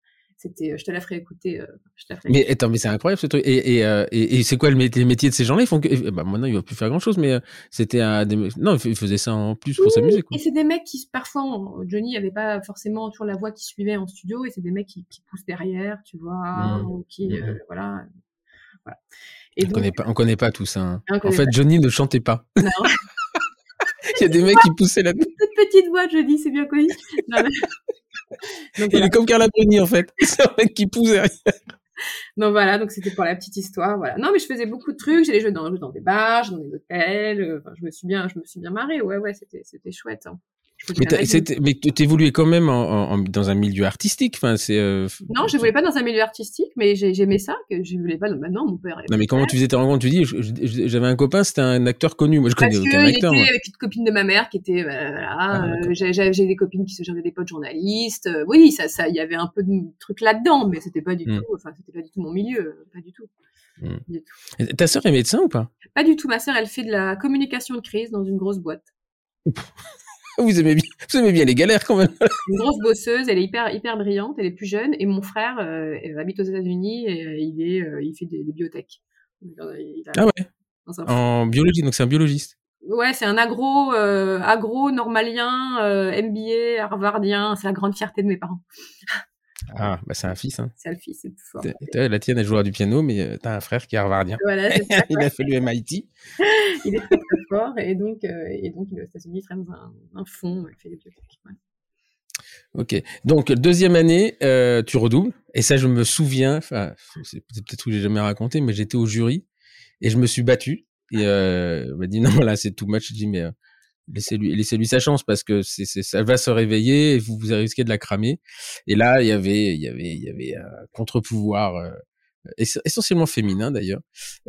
C'était, euh, je te la ferai écouter. euh, je te la ferai Mais attends, mais c'est incroyable ce truc. Et, et, euh, et, et c'est quoi le métier, les métiers de ces gens-là Ils font que, bah, maintenant, il va plus faire grand-chose, mais c'était un des... non, il faisait ça en plus pour s'amuser. Et c'est des mecs qui, parfois, Johnny avait pas forcément toujours la voix qui suivait en studio, et c'est des mecs qui, qui poussent derrière, tu vois, ou qui, euh, Mhm. voilà. voilà. Et On donc, connaît pas, on connaît pas tout ça. hein. On En fait, Johnny ne chantait pas. non, Il y a des mecs qui poussaient la. toute petite voix, Johnny, c'est bien connu. Non, mais- donc, Il est comme Carla Bruni, en fait. C'est un mec qui pousse derrière. donc voilà, donc c'était pour la petite histoire, voilà. Non, mais je faisais beaucoup de trucs, j'allais jouer dans, dans des bars, dans des hôtels, euh, enfin, je me suis bien, je me suis bien marrée, ouais, ouais, c'était, c'était chouette. hein. Mais mais t'évoluais quand même en, en- en- dans un milieu artistique. Enfin, c'est. euh, Non, je voulais pas dans un milieu artistique, mais j'ai- j'aimais ça, que je voulais pas. Maintenant, mon père. Non, mais comment tu faisais tes rencontres? Tu dis, j'avais un copain, c'était un acteur connu. Moi, je Parce connais que aucun il acteur. était moi. avec une copine de ma mère qui était, euh, voilà, Ah, euh, j'ai des copines qui se j'avais des potes journalistes. euh, oui, ça, ça, il y avait un peu de trucs là-dedans, mais c'était pas du Hmm. tout, enfin, c'était pas du tout mon milieu, pas du tout. Hmm. Du tout. Et Ta sœur est médecin ou pas? Pas du tout. Ma sœur, elle fait de la communication de crise dans une grosse boîte. vous aimez, bien, vous aimez bien les galères quand même. Une grosse bosseuse, elle est hyper, hyper brillante, elle est plus jeune, et mon frère euh, elle habite aux États-Unis et euh, il est, euh, il fait des, des il a- Ah ouais un En biologie, donc c'est un biologiste. Ouais, c'est un agro, euh, agro normalien, euh, MBA, harvardien. C'est la grande fierté de mes parents. Ah, bah c'est un fils. Hein. C'est le fils, c'est plus fort. La tienne, elle jouera du piano, mais euh, t'as un frère qui est harvardien. Voilà, ça. Il a fait le MIT. il est et donc, euh, et donc aux États-Unis, un, un fonds. Ok. Donc, deuxième année, euh, tu redoubles. Et ça, je me souviens, c'est peut-être que j'ai jamais raconté, mais j'étais au jury et je me suis battu. Et euh, m'a dit non, là c'est too much. Je dis mais euh, laissez-lui, laissez-lui sa chance parce que ça va se réveiller et vous vous risquez de la cramer. Et là, il y avait, y avait, il y avait un contre-pouvoir essentiellement féminin d'ailleurs,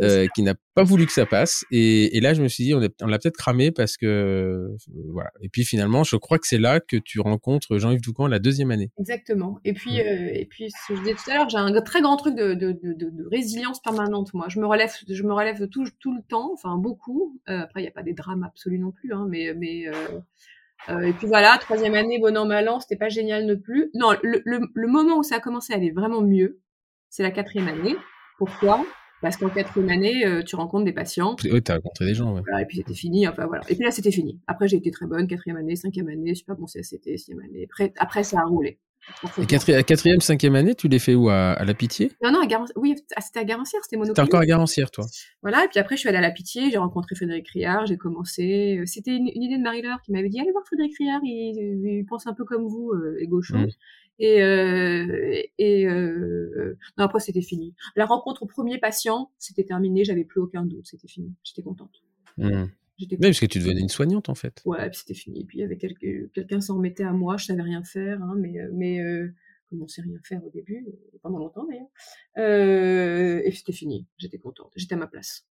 euh, qui n'a pas voulu que ça passe. Et, et, là, je me suis dit, on, l'a peut-être cramé parce que euh, voilà. Et puis finalement, je crois que c'est là que tu rencontres Jean-Yves Doucan la deuxième année. Exactement. Et puis, euh, et puis, ce que je disais tout à l'heure, j'ai un très grand truc de, de, de, de, résilience permanente. Moi, je me relève, je me relève tout, tout le temps, enfin beaucoup. Euh, après, il n'y a pas des drames absolus non plus, hein, mais, mais euh, et puis voilà, troisième année, bon an, mal an, c'était pas génial non plus. Non, le, le, le, moment où ça a commencé à aller vraiment mieux, c'est la quatrième année. Pourquoi? Parce qu'en quatrième année, euh, tu rencontres des patients. Oui, tu as rencontré des gens. Ouais. et puis c'était fini. Enfin voilà. Et puis là, c'était fini. Après, j'ai été très bonne. Quatrième année, cinquième année, super bon CSCT, sixième année. Après, après, ça a roulé. Et quatrième, quatrième, cinquième année, tu les fais où? À, La Pitié? Non, non, à Gar... oui, c'était à Garancière, c'était Monopoly. C'était encore à Garancière, toi Voilà, et puis après, je suis allée à La Pitié, j'ai rencontré Frédéric Riard, j'ai commencé. Euh, c'était une, idée de Marie-Laure qui m'avait dit allez voir Frédéric Riard, il, il, pense un peu comme vous, euh. Mmh. Et, euh, et euh, non, après, c'était fini. La rencontre au premier patient, c'était terminé, j'avais plus aucun doute, c'était fini. J'étais contente. Mmh. J'étais parce que tu devenais une soignante, en fait. Ouais, puis c'était fini. Puis il y avait quelqu'un quelqu'un s'en remettait à moi, je savais rien faire, hein, mais, euh, mais euh, comme on sait rien faire au début, pendant longtemps d'ailleurs. Euh, et c'était fini. J'étais contente. J'étais à ma place.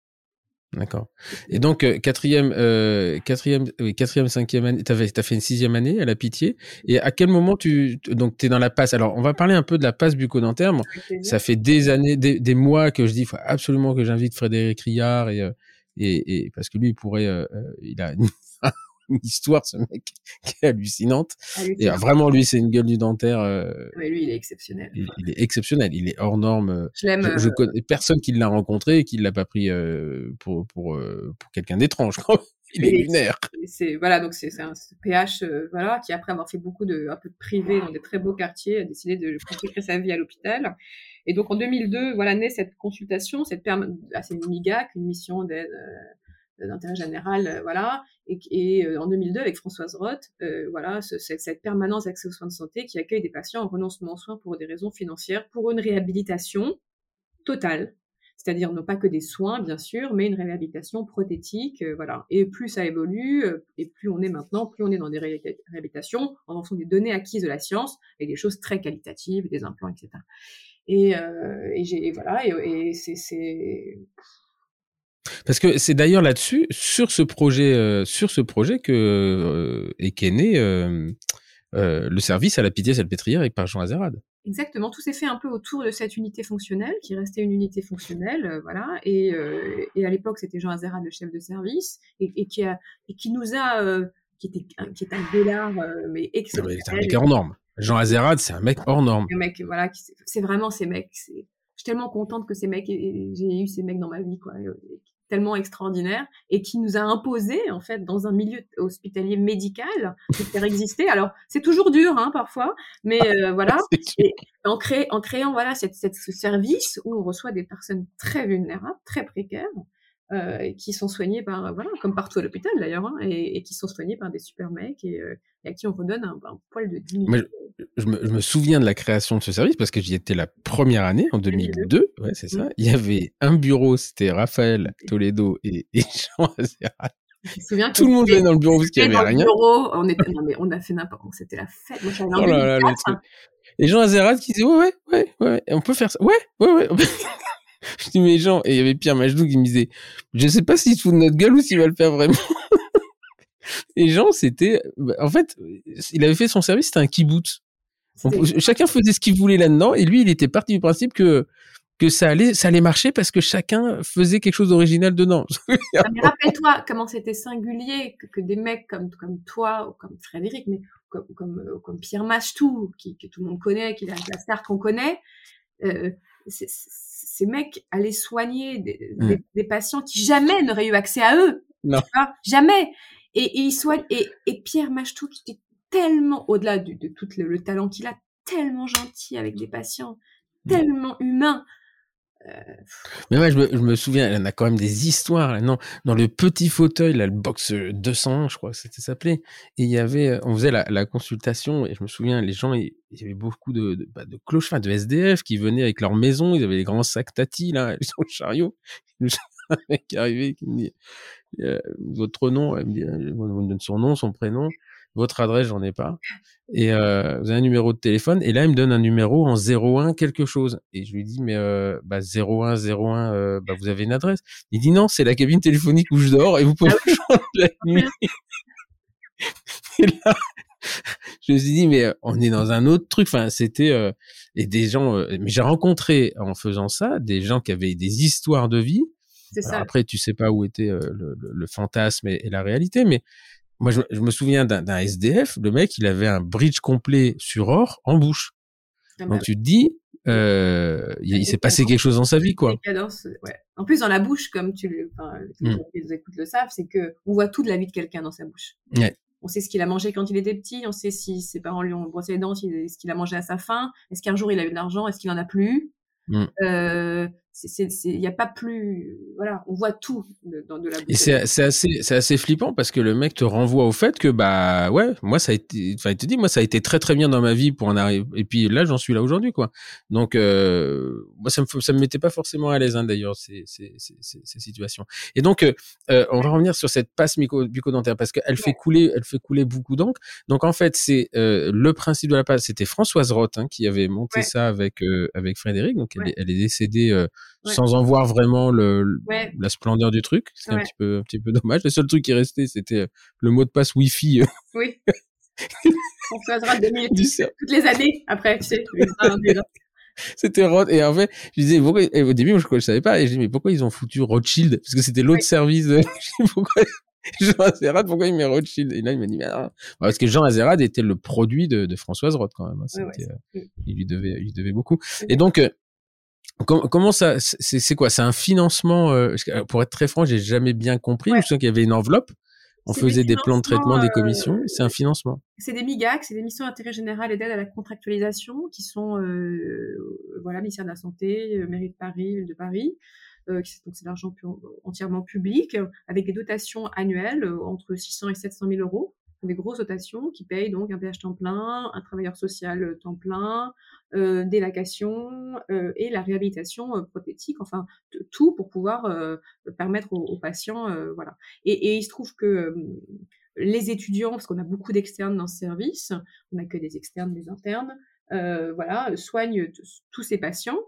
D'accord. Et donc euh, quatrième, euh, quatrième, oui, quatrième, cinquième année, t'as fait, as fait une sixième année à la Pitié. Et à quel moment tu, donc t'es dans la passe? Alors on va parler un peu de la passe bucco-dentaire. ça fait des années, des, des, mois que je dis, il faut absolument que j'invite Frédéric Riard et, euh, et, et, parce que lui il pourrait, euh, euh il a une histoire, ce mec, qui est hallucinante. Et vraiment, lui, c'est une gueule du dentaire. Euh, oui, lui, il est exceptionnel. Il, il, est exceptionnel. Il est hors norme. Euh, je l'aime. Je, je, euh, connais personne qui l'a rencontré et qui l'a pas pris euh, pour pour pour quelqu'un d'étrange. il est lunaire. C'est voilà, donc c'est un PH voilà qui après avoir fait beaucoup de un peu de privé dans des très beaux quartiers a décidé de consacrer sa vie à l'hôpital. Et donc en 2002, voilà naît cette consultation, cette perm... ah, une MIGAC, une mission d'aide d'intérêt général, euh, voilà, et, euh, en 2002 avec Françoise Roth, euh, voilà, ce, cette, permanence d'accès aux soins de santé qui accueille des patients en renoncement aux soins pour des raisons financières, pour une réhabilitation totale, c'est-à-dire non pas que des soins bien sûr, mais une réhabilitation prothétique, voilà. Et plus ça évolue, et plus on est maintenant, plus on est dans des réhabilitations en fonction des données acquises de la science, et des choses très qualitatives, des implants, etc. Et, et j'ai voilà, et, et c'est parce que c'est d'ailleurs là-dessus, sur ce projet, euh, sur ce projet que euh, est qu'est né euh, euh, le service à la pitié salpêtrière avec par Jean Azerad. Exactement, tout s'est fait un peu autour de cette unité fonctionnelle, qui restait une unité fonctionnelle, voilà. Et, et à l'époque, c'était Jean Azerad, le chef de service, et, et qui a, et qui nous a, qui était, qui est un bélard, mais exceptionnel. C'est un mec hors norme. Jean Azerad, c'est un mec hors norme. Un mec, voilà, c'est vraiment ces mecs. Je suis tellement contente que ces mecs, j'ai eu ces mecs dans ma vie, quoi tellement extraordinaire et qui nous a imposé en fait dans un milieu hospitalier médical de faire exister. Alors c'est toujours dur hein, parfois, mais euh, voilà. Et en, cré en créant voilà cette, cette, ce service où on reçoit des personnes très vulnérables, très précaires, euh, qui sont soignés par, voilà, comme partout à l'hôpital d'ailleurs, hein, et, et, qui sont soignés par des super mecs et, euh, et à qui on redonne un, un poil de dignité. Je, me, je, me, souviens de la création de ce service parce que j'y étais la première année, en 2002, ouais, c'est ça. Mmh. Il y avait un bureau, c'était Raphaël Toledo et, et Jean Azérat. Tout le monde venait dans le bureau parce qu'il n'y avait rien. Bureau, on, était, non, mais on a fait n'importe quoi, c'était la fête. Moi, oh là là, et Jean Azérat qui disait, ouais, ouais, ouais, ouais, on peut faire ça. Ouais, ouais, ouais. Je dis, mais Jean, et il y avait Pierre Majdou qui me disait, je sais pas s'il se fout de notre gueule ou s'il va le faire vraiment. et Jean, c'était, en fait, il avait fait son service, c'était un kibbutz. chacun faisait ce qu'il voulait là-dedans, et lui, il était parti du principe que, que ça allait, ça allait marcher parce que chacun faisait quelque chose d'original dedans. Ah, mais rappelle-toi comment c'était singulier que, que, des mecs comme, comme toi, ou comme Frédéric, mais comme, comme, euh, comme Pierre Mastou, qui, que tout le monde connaît, qui est la, la star qu'on connaît, euh, ces mecs allaient soigner des, mmh. des, des, patients qui jamais n'auraient eu accès à eux. Non. jamais. Et, et, ils soignent, et, et Pierre Machtou, qui était tellement, au-delà de, de, tout le, le talent qu'il a, tellement gentil avec des patients, mmh. tellement humain. Euh... Mais ouais, je me, souviens, elle en a quand même des histoires. Là, non, dans le petit fauteuil, là, le box 200, je crois que c'était s'appelait. Et il y avait, on faisait la, la, consultation, et je me souviens, les gens, il, il y avait beaucoup de, de, bah, de de SDF qui venaient avec leur maison. Ils avaient des grands sacs tati, là, sur le chariot. un mec arrivé qui me dit euh, votre nom, elle me dit, euh, me donne son nom, son prénom, votre adresse, j'en ai pas. Et euh, vous avez un numéro de téléphone. Et là, il me donne un numéro en 01 quelque chose. Et je lui dis, mais euh, bah, 01, 01, euh, bah, vous avez une adresse Il dit, non, c'est la cabine téléphonique où je dors et vous pouvez ah la nuit. et là, je me suis dit, mais on est dans un autre truc. Enfin, c'était... et des gens... mais j'ai rencontré, en faisant ça, des gens qui avaient des histoires de vie. Ça. Après, tu sais pas où était le, le, le, fantasme et, et, la réalité, mais moi, je, je me souviens d'un SDF, le mec, il avait un bridge complet sur or en bouche. Ah bah Donc tu te dis, euh, il, il s'est passé quelque chose dans sa vie, quoi. Ouais. En plus, dans la bouche, comme tu le, enfin, mmh. les écoutes le savent, c'est que on voit toute la vie de quelqu'un dans sa bouche. Ouais. On sait ce qu'il a mangé quand il était petit, on sait si ses parents lui ont brossé les dents, ce qu'il a mangé à sa faim, est-ce qu'un jour il a eu de l'argent, est-ce qu'il en a plus? Mmh. Euh, il n'y a pas plus voilà on voit tout de, de la et c'est assez c'est assez flippant parce que le mec te renvoie au fait que bah ouais moi ça a été enfin il te dit moi ça a été très très bien dans ma vie pour en arriver et puis là j'en suis là aujourd'hui quoi. Donc euh, moi ça me ça me mettait pas forcément à l'aise hein, d'ailleurs ces, ces, ces, ces, situations. Et donc euh, euh on va revenir sur cette passe bucco-dentaire parce qu'elle fait couler elle fait couler beaucoup d'encre. Donc en fait c'est euh, le principe de la passe c'était Françoise Roth hein, qui avait monté ouais. ça avec avec Frédéric. Donc elle, ouais. est, elle est décédée Ouais. sans en voir vraiment le, ouais. la splendeur du truc. C'est ouais. un petit peu un petit peu dommage. Le seul truc qui restait, c'était le mot de passe Wi-Fi. Oui. On faisera des toutes les années après, tu sais. c'était Roth et en fait je disais pourquoi et au début moi je, je savais pas et je dis mais pourquoi ils ont foutu Rothschild? Parce que c'était l'autre service de... pourquoi Jean Azerad pourquoi il met Rothschild? Et là il m'a dit mais non. parce que Jean Azerad était le produit de, de Françoise Roth quand même hein. euh, il lui devait il lui devait beaucoup et donc euh, Comment ça C'est quoi? C'est un financement euh, Pour être très franc, j'ai jamais bien compris. Ouais. Je sais qu'il y avait une enveloppe. On faisait des, des plans de traitement, des commissions. Euh, c'est un financement. C'est des MIGAC, c'est des missions d'intérêt général et d'aide à la contractualisation, qui sont euh, voilà ministère de la santé, euh, mairie de Paris, ville de Paris. Euh, donc c'est de l'argent entièrement public, avec des dotations annuelles entre 600 et 700 000 euros des grosses dotations qui payent donc un PH temps plein, un travailleur social euh, temps plein, euh, des vacations euh, et la réhabilitation euh, prothétique, enfin tout pour pouvoir permettre aux, aux patients, voilà. Et, et, il se trouve que les étudiants, parce qu'on a beaucoup d'externes dans ce service, on n'a que des externes, des internes, voilà, soignent tous ces patients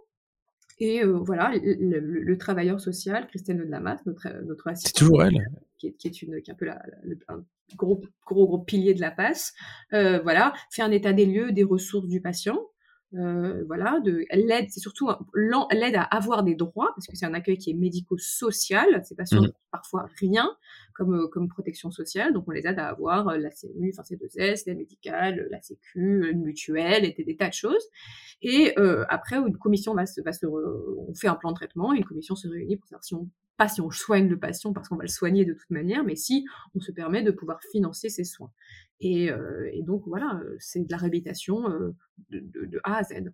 et voilà, le, le, le, travailleur social, Christelle de Lamas, notre, notre assistante. C'est toujours elle. Qui est, qui est, une, qui est un peu la, le, un gros, gros, gros pilier de la passe. Euh, voilà, fait un état des lieux des ressources du patient. Euh, voilà, de l'aide, c'est surtout l'aide à avoir des droits, parce que c'est un accueil qui est médico-social. Ces patients mmh. parfois rien comme, euh, comme protection sociale, donc on les aide à avoir euh, la CMU, enfin C2S, l'aide médicale, la Sécu, une mutuelle, et des tas de choses. Et euh, après, une commission va se, va se, on fait un plan de traitement, et une commission se réunit pour savoir si on pas si on soigne le patient parce qu'on va le soigner de toute manière, mais si on se permet de pouvoir financer ses soins. Et, euh, et donc voilà, c'est de la réhabilitation euh, de, de, de, A à Z.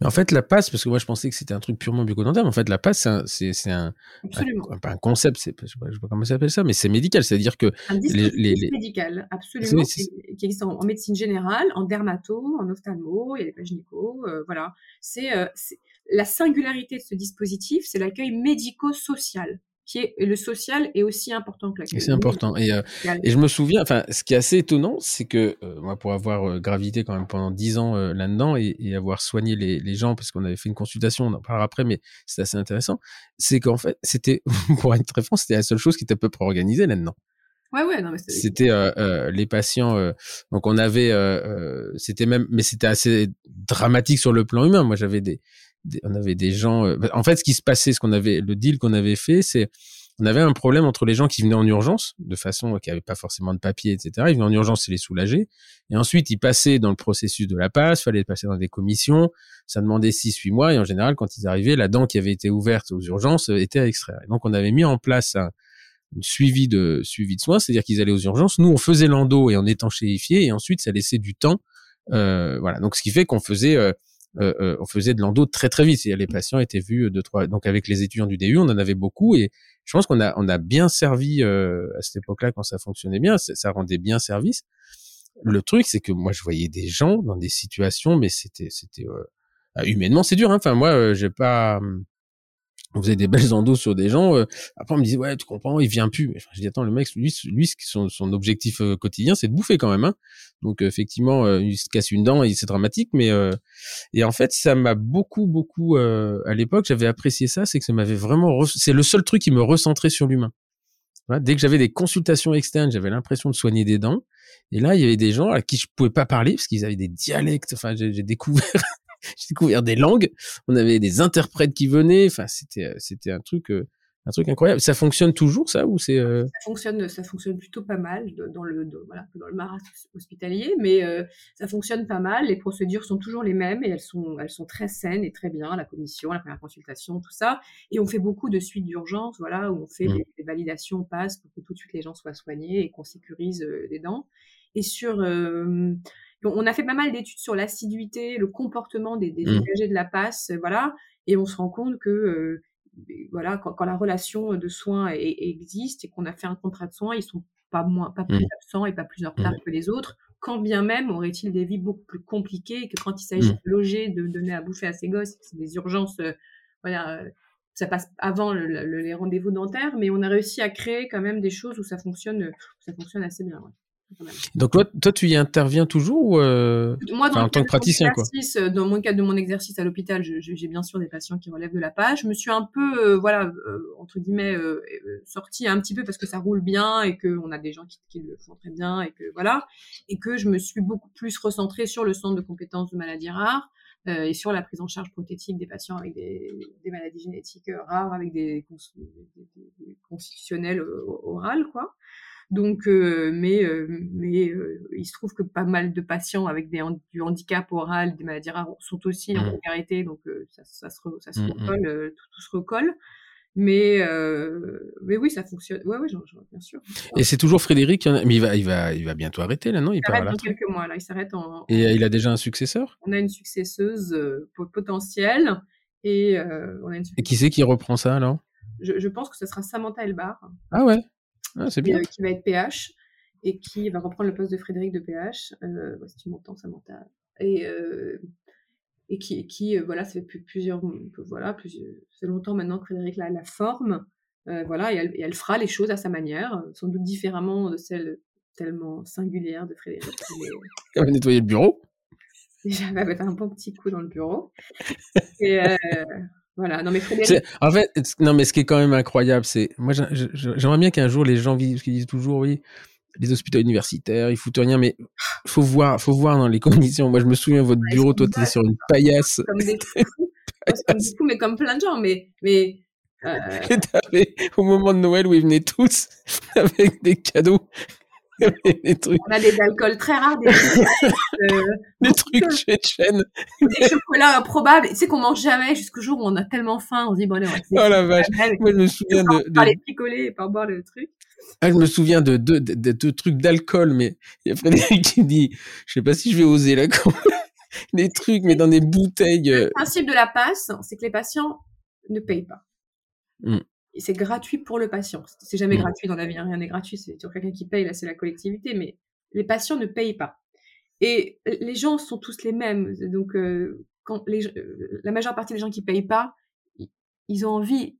Mais en fait, la passe, parce que moi je pensais que c'était un truc purement bucco-dentaire, mais en fait, la passe, c'est un, un, un, un, concept, c'est, je sais pas comment ça s'appelle ça, mais c'est médical, c'est-à-dire que. Un les, les, les... médical, absolument, qui, existe en, en, médecine générale, en dermato, en ophtalmo, il y a des pages euh, voilà. C'est euh, la singularité de ce dispositif, c'est l'accueil médico-social qui est le social est aussi important que l'accueil. C'est important. Et, euh, et je me souviens, enfin, ce qui est assez étonnant, c'est que euh, moi, pour avoir euh, gravité quand même pendant dix ans là-dedans et, et, avoir soigné les, les gens, parce qu'on avait fait une consultation, on en parlera après, mais c'est assez intéressant, c'est qu'en fait, c'était, pour être très franc, c'était la seule chose qui était à peu près organisée là-dedans. Ouais, ouais, non, mais c'était euh, euh, les patients. Euh, donc on avait, c'était même, mais c'était assez dramatique sur le plan humain. Moi, j'avais des, on avait des gens. Euh, en fait, ce qui se passait, ce qu'on avait, le deal qu'on avait fait, c'est on avait un problème entre les gens qui venaient en urgence, de façon qui n'avaient pas forcément de papier, etc. Ils venaient en urgence, c'est les soulager. Et ensuite, ils passaient dans le processus de la passe, fallait passer dans des commissions. Ça demandait 6-8 mois. Et en général, quand ils arrivaient, la dent qui avait été ouverte aux urgences euh, était à extraire. Et donc, on avait mis en place un, un suivi de suivi de soins, c'est-à-dire qu'ils allaient aux urgences. Nous, on faisait l'endo et on étanchéifiait, et ensuite, ça laissait du temps. Euh, voilà. Donc, ce qui fait qu'on faisait euh, euh, euh, on faisait de l'endo très très vite. Et les patients étaient vus euh, deux trois. Donc avec les étudiants du DU, on en avait beaucoup et je pense qu'on a on a bien servi euh, à cette époque-là quand ça fonctionnait bien, ça rendait bien service. Le truc, c'est que moi je voyais des gens dans des situations, mais c'était c'était humainement c'est dur. Hein. Enfin moi j'ai pas on faisait des belles endos sur des gens. après, on me disait, ouais, tu comprends, il vient plus. Enfin, je dis, attends, le mec, lui, lui son, objectif quotidien, c'est de bouffer quand même. Hein. Donc, effectivement, il se casse une dent et c'est dramatique. Mais et en fait, ça m'a beaucoup, beaucoup à l'époque, j'avais apprécié ça, c'est que ça m'avait vraiment, c'est le seul truc qui me recentrait sur l'humain. dès que j'avais des consultations externes, j'avais l'impression de soigner des dents. Et là, il y avait des gens à qui je pouvais pas parler parce qu'ils avaient des dialectes. Enfin, j'ai découvert j'ai découvert des langues. On avait des interprètes qui venaient. Enfin, c'était euh, c'était un truc euh, un truc incroyable. Ça fonctionne toujours ça ou c'est euh Ça fonctionne ça fonctionne plutôt pas mal dans le voilà dans le maras hospitalier, mais ça fonctionne pas mal. Les procédures sont toujours les mêmes et elles sont elles sont très saines et très bien. La commission, la première consultation, tout ça. Et on fait beaucoup de suites d'urgence, voilà, où on fait mmh. des, validations, on passe pour que tout de suite les gens soient soignés et qu'on sécurise les dents. Et sur on a fait pas mal d'études sur l'assiduité, le comportement des, des mmh. de la passe, euh, voilà, et on se rend compte que euh, voilà, quand, la relation de soins existe et qu'on a fait un contrat de soins, ils sont pas moins, pas plus mmh. absents et pas plus en retard que les autres. Quand bien même auraient-ils des vies beaucoup plus compliquées que quand il s'agit mmh. de loger, de donner à bouffer à ses gosses, c'est des urgences, euh, voilà, ça passe avant les rendez-vous dentaires, mais on a réussi à créer quand même des choses où ça fonctionne, ça fonctionne assez bien. Donc toi, toi, tu y interviens toujours ou euh... Moi, en tant que praticien, quoi? Euh, dans mon cadre de mon exercice à l'hôpital, j'ai bien sûr des patients qui relèvent de la page. Je me suis un peu, euh, voilà, euh, entre guillemets, euh, sortie un petit peu parce que ça roule bien et que on a des gens qui, qui, le font très bien et que voilà, et que je me suis beaucoup plus recentrée sur le centre de compétences de maladies rares et sur la prise en charge prothétique des patients avec des, des maladies génétiques rares, avec des, des, des constitutionnels orales, quoi. Donc, euh, mais euh, mais euh, il se trouve que pas mal de patients avec des, du handicap oral, des maladies rares sont aussi en mmh. précarité, donc ça, ça, se, ça se mmh, mmh. recolle, tout, se recolle. Mais mais oui, ça fonctionne. Ouais, ouais, bien sûr. Et c'est toujours Frédéric, mais il va, il va, il va bientôt arrêter là, non? Il, s'arrête dans quelques mois là. Il s'arrête en. Et il a déjà un successeur? On a une successeuse potentielle et on a une. Et qui c'est qui reprend ça alors? Je, je, pense que ce sera Samantha Elbar. Ah ouais? Ah, c'est bien. Qui, va être PH et qui va reprendre le poste de Frédéric de PH. Euh, si tu m'entends, Samantha. Et, euh, et qui, qui euh, voilà, ça fait plusieurs, voilà, plusieurs, c'est longtemps maintenant que Frédéric la, la forme. Euh, voilà, et elle, et elle, fera les choses à sa manière, sans doute différemment de celle tellement singulière de Frédéric. Elle va nettoyer le bureau. Déjà, elle va mettre un bon petit coup dans le bureau. Et, voilà, non mais En fait, non mais ce qui est quand même incroyable, c'est moi j'aimerais bien qu'un jour les gens vivent, qu'ils disent toujours oui, les hôpitaux universitaires, ils foutent rien, mais faut voir, faut voir dans les conditions. Moi je me souviens votre bureau, toi es sur une paillasse. Comme des fous, mais comme plein de gens, mais mais. Euh... au moment de Noël où ils venaient tous avec des cadeaux On a des alcools très rares, des trucs, euh, des trucs tchétchènes. Des chocolats improbables. Tu sais qu'on mange jamais jusqu'au jour où on a tellement faim, on se dit, bon, allez, on va Oh la vache. Moi, je me souviens de. Par les picoler et par boire le truc. Ah, je me souviens de deux de, de, de, trucs d'alcool, mais il y a Frédéric qui dit, je sais pas si je vais oser là, des trucs, mais dans des bouteilles. Le euh. principe de la passe, c'est que les patients ne payent pas. C'est gratuit pour le patient. C'est jamais mmh. gratuit dans la vie, hein, rien n'est gratuit. C'est toujours quelqu'un qui paye, là c'est la collectivité, mais les patients ne payent pas. Et les gens sont tous les mêmes. Donc, euh, quand les, euh, la majeure partie des gens qui payent pas, ils ont envie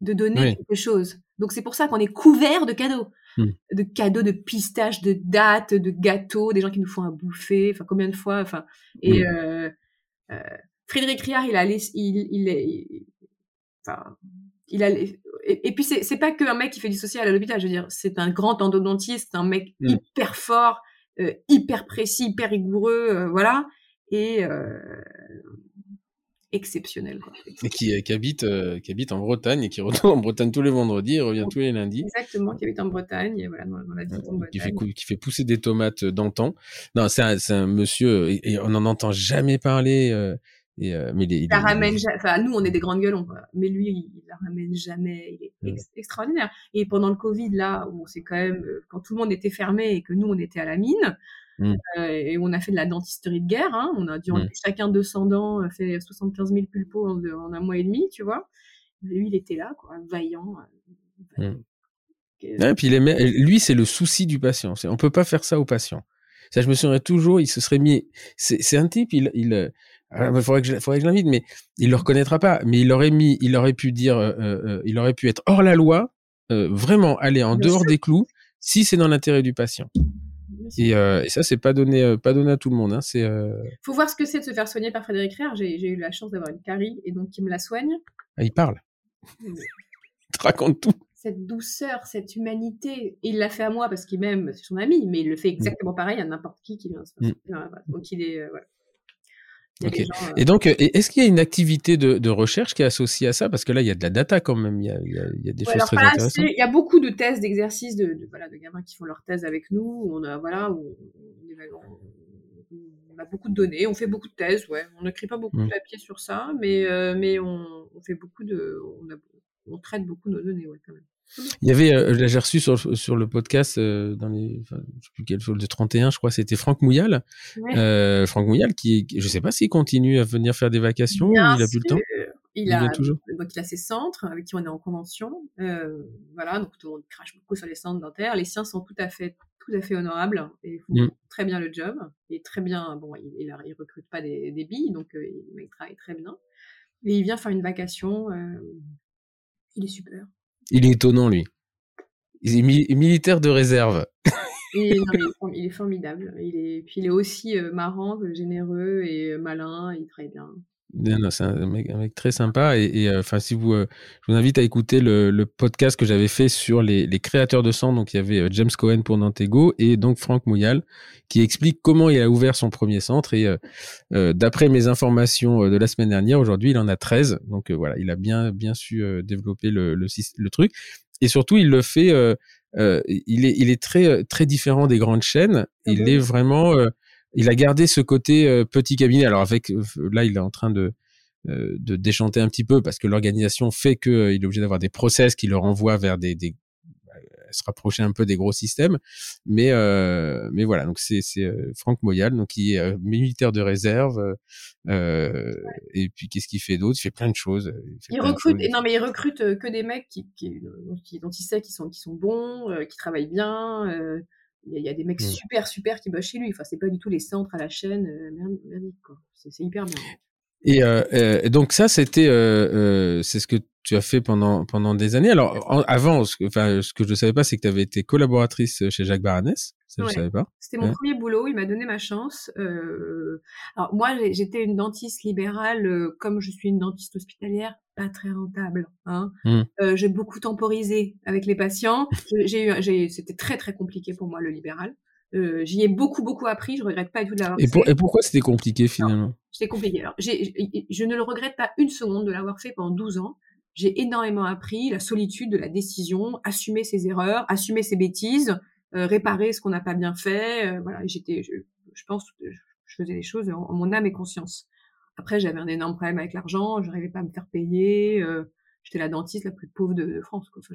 de donner quelque chose. Donc c'est pour ça qu'on est couvert de cadeaux, mmh. de cadeaux de pistaches, de dates, de gâteaux, des gens qui nous font à bouffer. Enfin combien de fois. Enfin et mmh. euh, euh, Frédéric Riard, il a il, il, il, enfin il a et, puis c'est pas que un mec qui fait du social à l'hôpital je veux dire c'est un grand endodontiste un mec mm. hyper fort euh, hyper précis hyper rigoureux euh, voilà et euh, exceptionnel quoi. et qui, qui habite qui habite en Bretagne et qui retourne en Bretagne tous les vendredis et revient tous les lundis exactement qui habite en Bretagne et voilà dans, la Bretagne. qui fait qui fait pousser des tomates d'antan non c'est un, un monsieur et, on n'en entend jamais parler et, euh, mais il, la ramène, enfin nous on est des grandes gueules, mais lui il la ramène jamais. Il est extraordinaire. Et pendant le Covid là où c'est quand même euh, quand tout le monde était fermé et que nous on était à la mine mmh. euh, et on a fait de la dentisterie de guerre, hein, on a dû mmh. chacun 200 dents, fait 75 000 pulpos en, un mois et demi, tu vois. Lui il était là quoi, vaillant. Mmh. Et puis lui c'est le souci du patient. On peut pas faire ça au patient Ça, je me souviens toujours, il se serait mis. C'est un type, il, il, euh, il faudrait que je, faudrait que je l'invite, mais il le reconnaîtra pas. Mais il aurait mis, il aurait pu dire, euh, euh, il aurait pu être hors la loi, vraiment aller en dehors des clous, si c'est dans l'intérêt du patient. Et, et, ça, c'est pas donné, pas donné à tout le monde. Hein. C'est. Faut voir ce que c'est de se faire soigner par Frédéric Rier. J'ai eu la chance d'avoir une carie et donc il me la soigne. Ah, il parle. il te raconte tout cette douceur, cette humanité. il l'a fait à moi parce qu'il m'aime, c'est son ami, mais il le fait mm. exactement pareil à n'importe qui qui vient. Mm. Donc il est. Euh, euh, et donc, euh, est-ce qu'il y a une activité de, recherche qui est associée à ça? Parce que là, il y a de la data quand même, il y a, des choses très intéressantes. Il y a beaucoup de thèses, d'exercices, de, voilà, de gamins qui font leurs thèses avec nous. On a, voilà, on, a beaucoup de données, on fait beaucoup de thèses, ouais. On n'écrit pas beaucoup de mm. papier sur ça, mais, mais on, fait beaucoup de, on, a, on traite beaucoup nos données, ouais, quand même. Il y avait, euh, j'ai reçu sur, sur le podcast euh, dans les, enfin, je sais plus quel de 31, je crois, c'était Franck Mouyal. Euh, Franck Mouyal qui, je sais pas s'il continue à venir faire des vacations ou il a plus le temps. Il, a, toujours. Donc, il a ses centres avec qui on est en convention. Euh, voilà, donc tout le monde crache beaucoup sur les centres dentaires. Les siens sont tout à fait, tout à fait honorables et font mm. très bien le job. Et très bien, bon, il, il, il recrute pas des, des billes, donc il travaille très bien. Et il vient faire une vacation. il est super. Il est étonnant, lui. Il est militaire de réserve. il, est, formidable. Il est, puis il est aussi euh, marrant, généreux et malin. Il travaille bien c'est un mec, très sympa et, euh, enfin si vous, euh, je vous invite à écouter le, podcast que j'avais fait sur les, créateurs de sang. Donc il y avait euh, James Cohen pour Nantego et donc Franck Mouyal qui explique comment il a ouvert son premier centre et d'après mes informations de la semaine dernière, aujourd'hui il en a 13. Donc voilà, il a bien bien su développer le, le, le, truc et surtout il le fait. il est il est très très différent des grandes chaînes. Ah il est vraiment il a gardé ce côté euh, petit cabinet. Alors avec euh, là, il est en train de euh, de déchanter un petit peu parce que l'organisation fait qu'il est obligé d'avoir des process qui le renvoient vers des, des se rapprocher un peu des gros systèmes. Mais mais voilà, donc c'est c'est Franck Moyal, donc qui est militaire de réserve. Et puis qu'est-ce qu'il fait d'autre? Il fait plein de choses. Il, recrute, non mais il recrute que des mecs qui, qui, dont il sait qu'ils sont qui sont bons, qui travaillent bien. Il y, a des mecs mmh. super, super qui bossent chez lui. Enfin, c'est pas du tout les centres à la chaîne, euh, quoi. C'est hyper bien. Et, euh, euh donc ça, c'était, euh, euh, c'est ce que tu as fait pendant pendant des années. Alors avant, ce que, enfin, ce que je ne savais pas, c'est que tu avais été collaboratrice chez Jacques Baranès. Ça, je savais pas. C'était mon premier boulot. Il m'a donné ma chance. Euh... Alors moi, j'étais une dentiste libérale, euh, comme je suis une dentiste hospitalière, pas très rentable. Hein. Mmh. Euh, j'ai beaucoup temporisé avec les patients. J'ai eu, j'ai, c'était très très compliqué pour moi le libéral. Euh, j'y ai beaucoup beaucoup appris. Je regrette pas du tout de l'avoir. Et, et pourquoi c'était compliqué finalement? C'était compliqué. Alors, je ne le regrette pas une seconde de l'avoir fait pendant 12 ans j'ai énormément appris la solitude de la décision, assumer ses erreurs, assumer ses bêtises, euh, réparer ce qu'on n'a pas bien fait. Euh, voilà, j'étais, je, je, pense, je faisais les choses en, mon âme et conscience. Après, j'avais un énorme problème avec l'argent, je n'arrivais pas à me faire payer. Euh, j'étais la dentiste la plus pauvre de, France. Quoi. Enfin,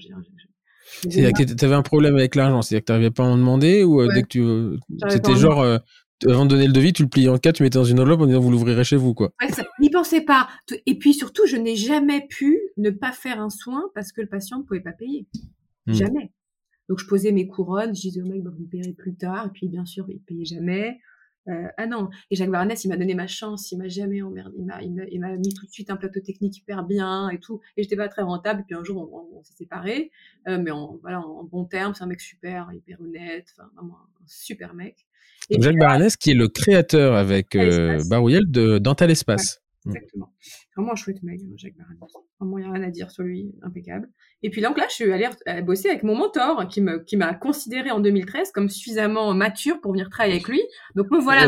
c'est-à-dire que tu avais un problème avec l'argent, c'est-à-dire que tu n'arrivais pas à en demander ou dès que tu, c'était genre avant de donner le devis, tu le pliais en quatre, tu mettais dans une enveloppe en disant vous l'ouvrirez chez vous, quoi. Ouais, n'y pensez pas. Et puis surtout, je n'ai jamais pu ne pas faire un soin parce que le patient ne pouvait pas payer. Hmm. Jamais. Donc je posais mes couronnes, je disais au mec, bah, vous me payerez plus tard. Et puis bien sûr, il payait jamais. Euh, ah non. Et Jacques Baronès, il m'a donné ma chance, il m'a jamais emmerdé, il m'a, mis tout de suite un plateau technique hyper bien et tout. Et j'étais pas très rentable. Et puis un jour, on, s'est séparés, euh, mais en, voilà, en bon terme, c'est un mec super, hyper honnête, enfin vraiment un super mec. Jacques Baranès, qui est le créateur avec euh, Barouillel de Dental Espace. Mm. exactement. Vraiment un chouette mec, Jacques Baranès. Vraiment, il n'y a rien à dire sur lui, impeccable. Et puis donc là, je suis allée bosser avec mon mentor, qui me, qui m'a considéré en 2013 comme suffisamment mature pour venir travailler avec lui. Donc me voilà.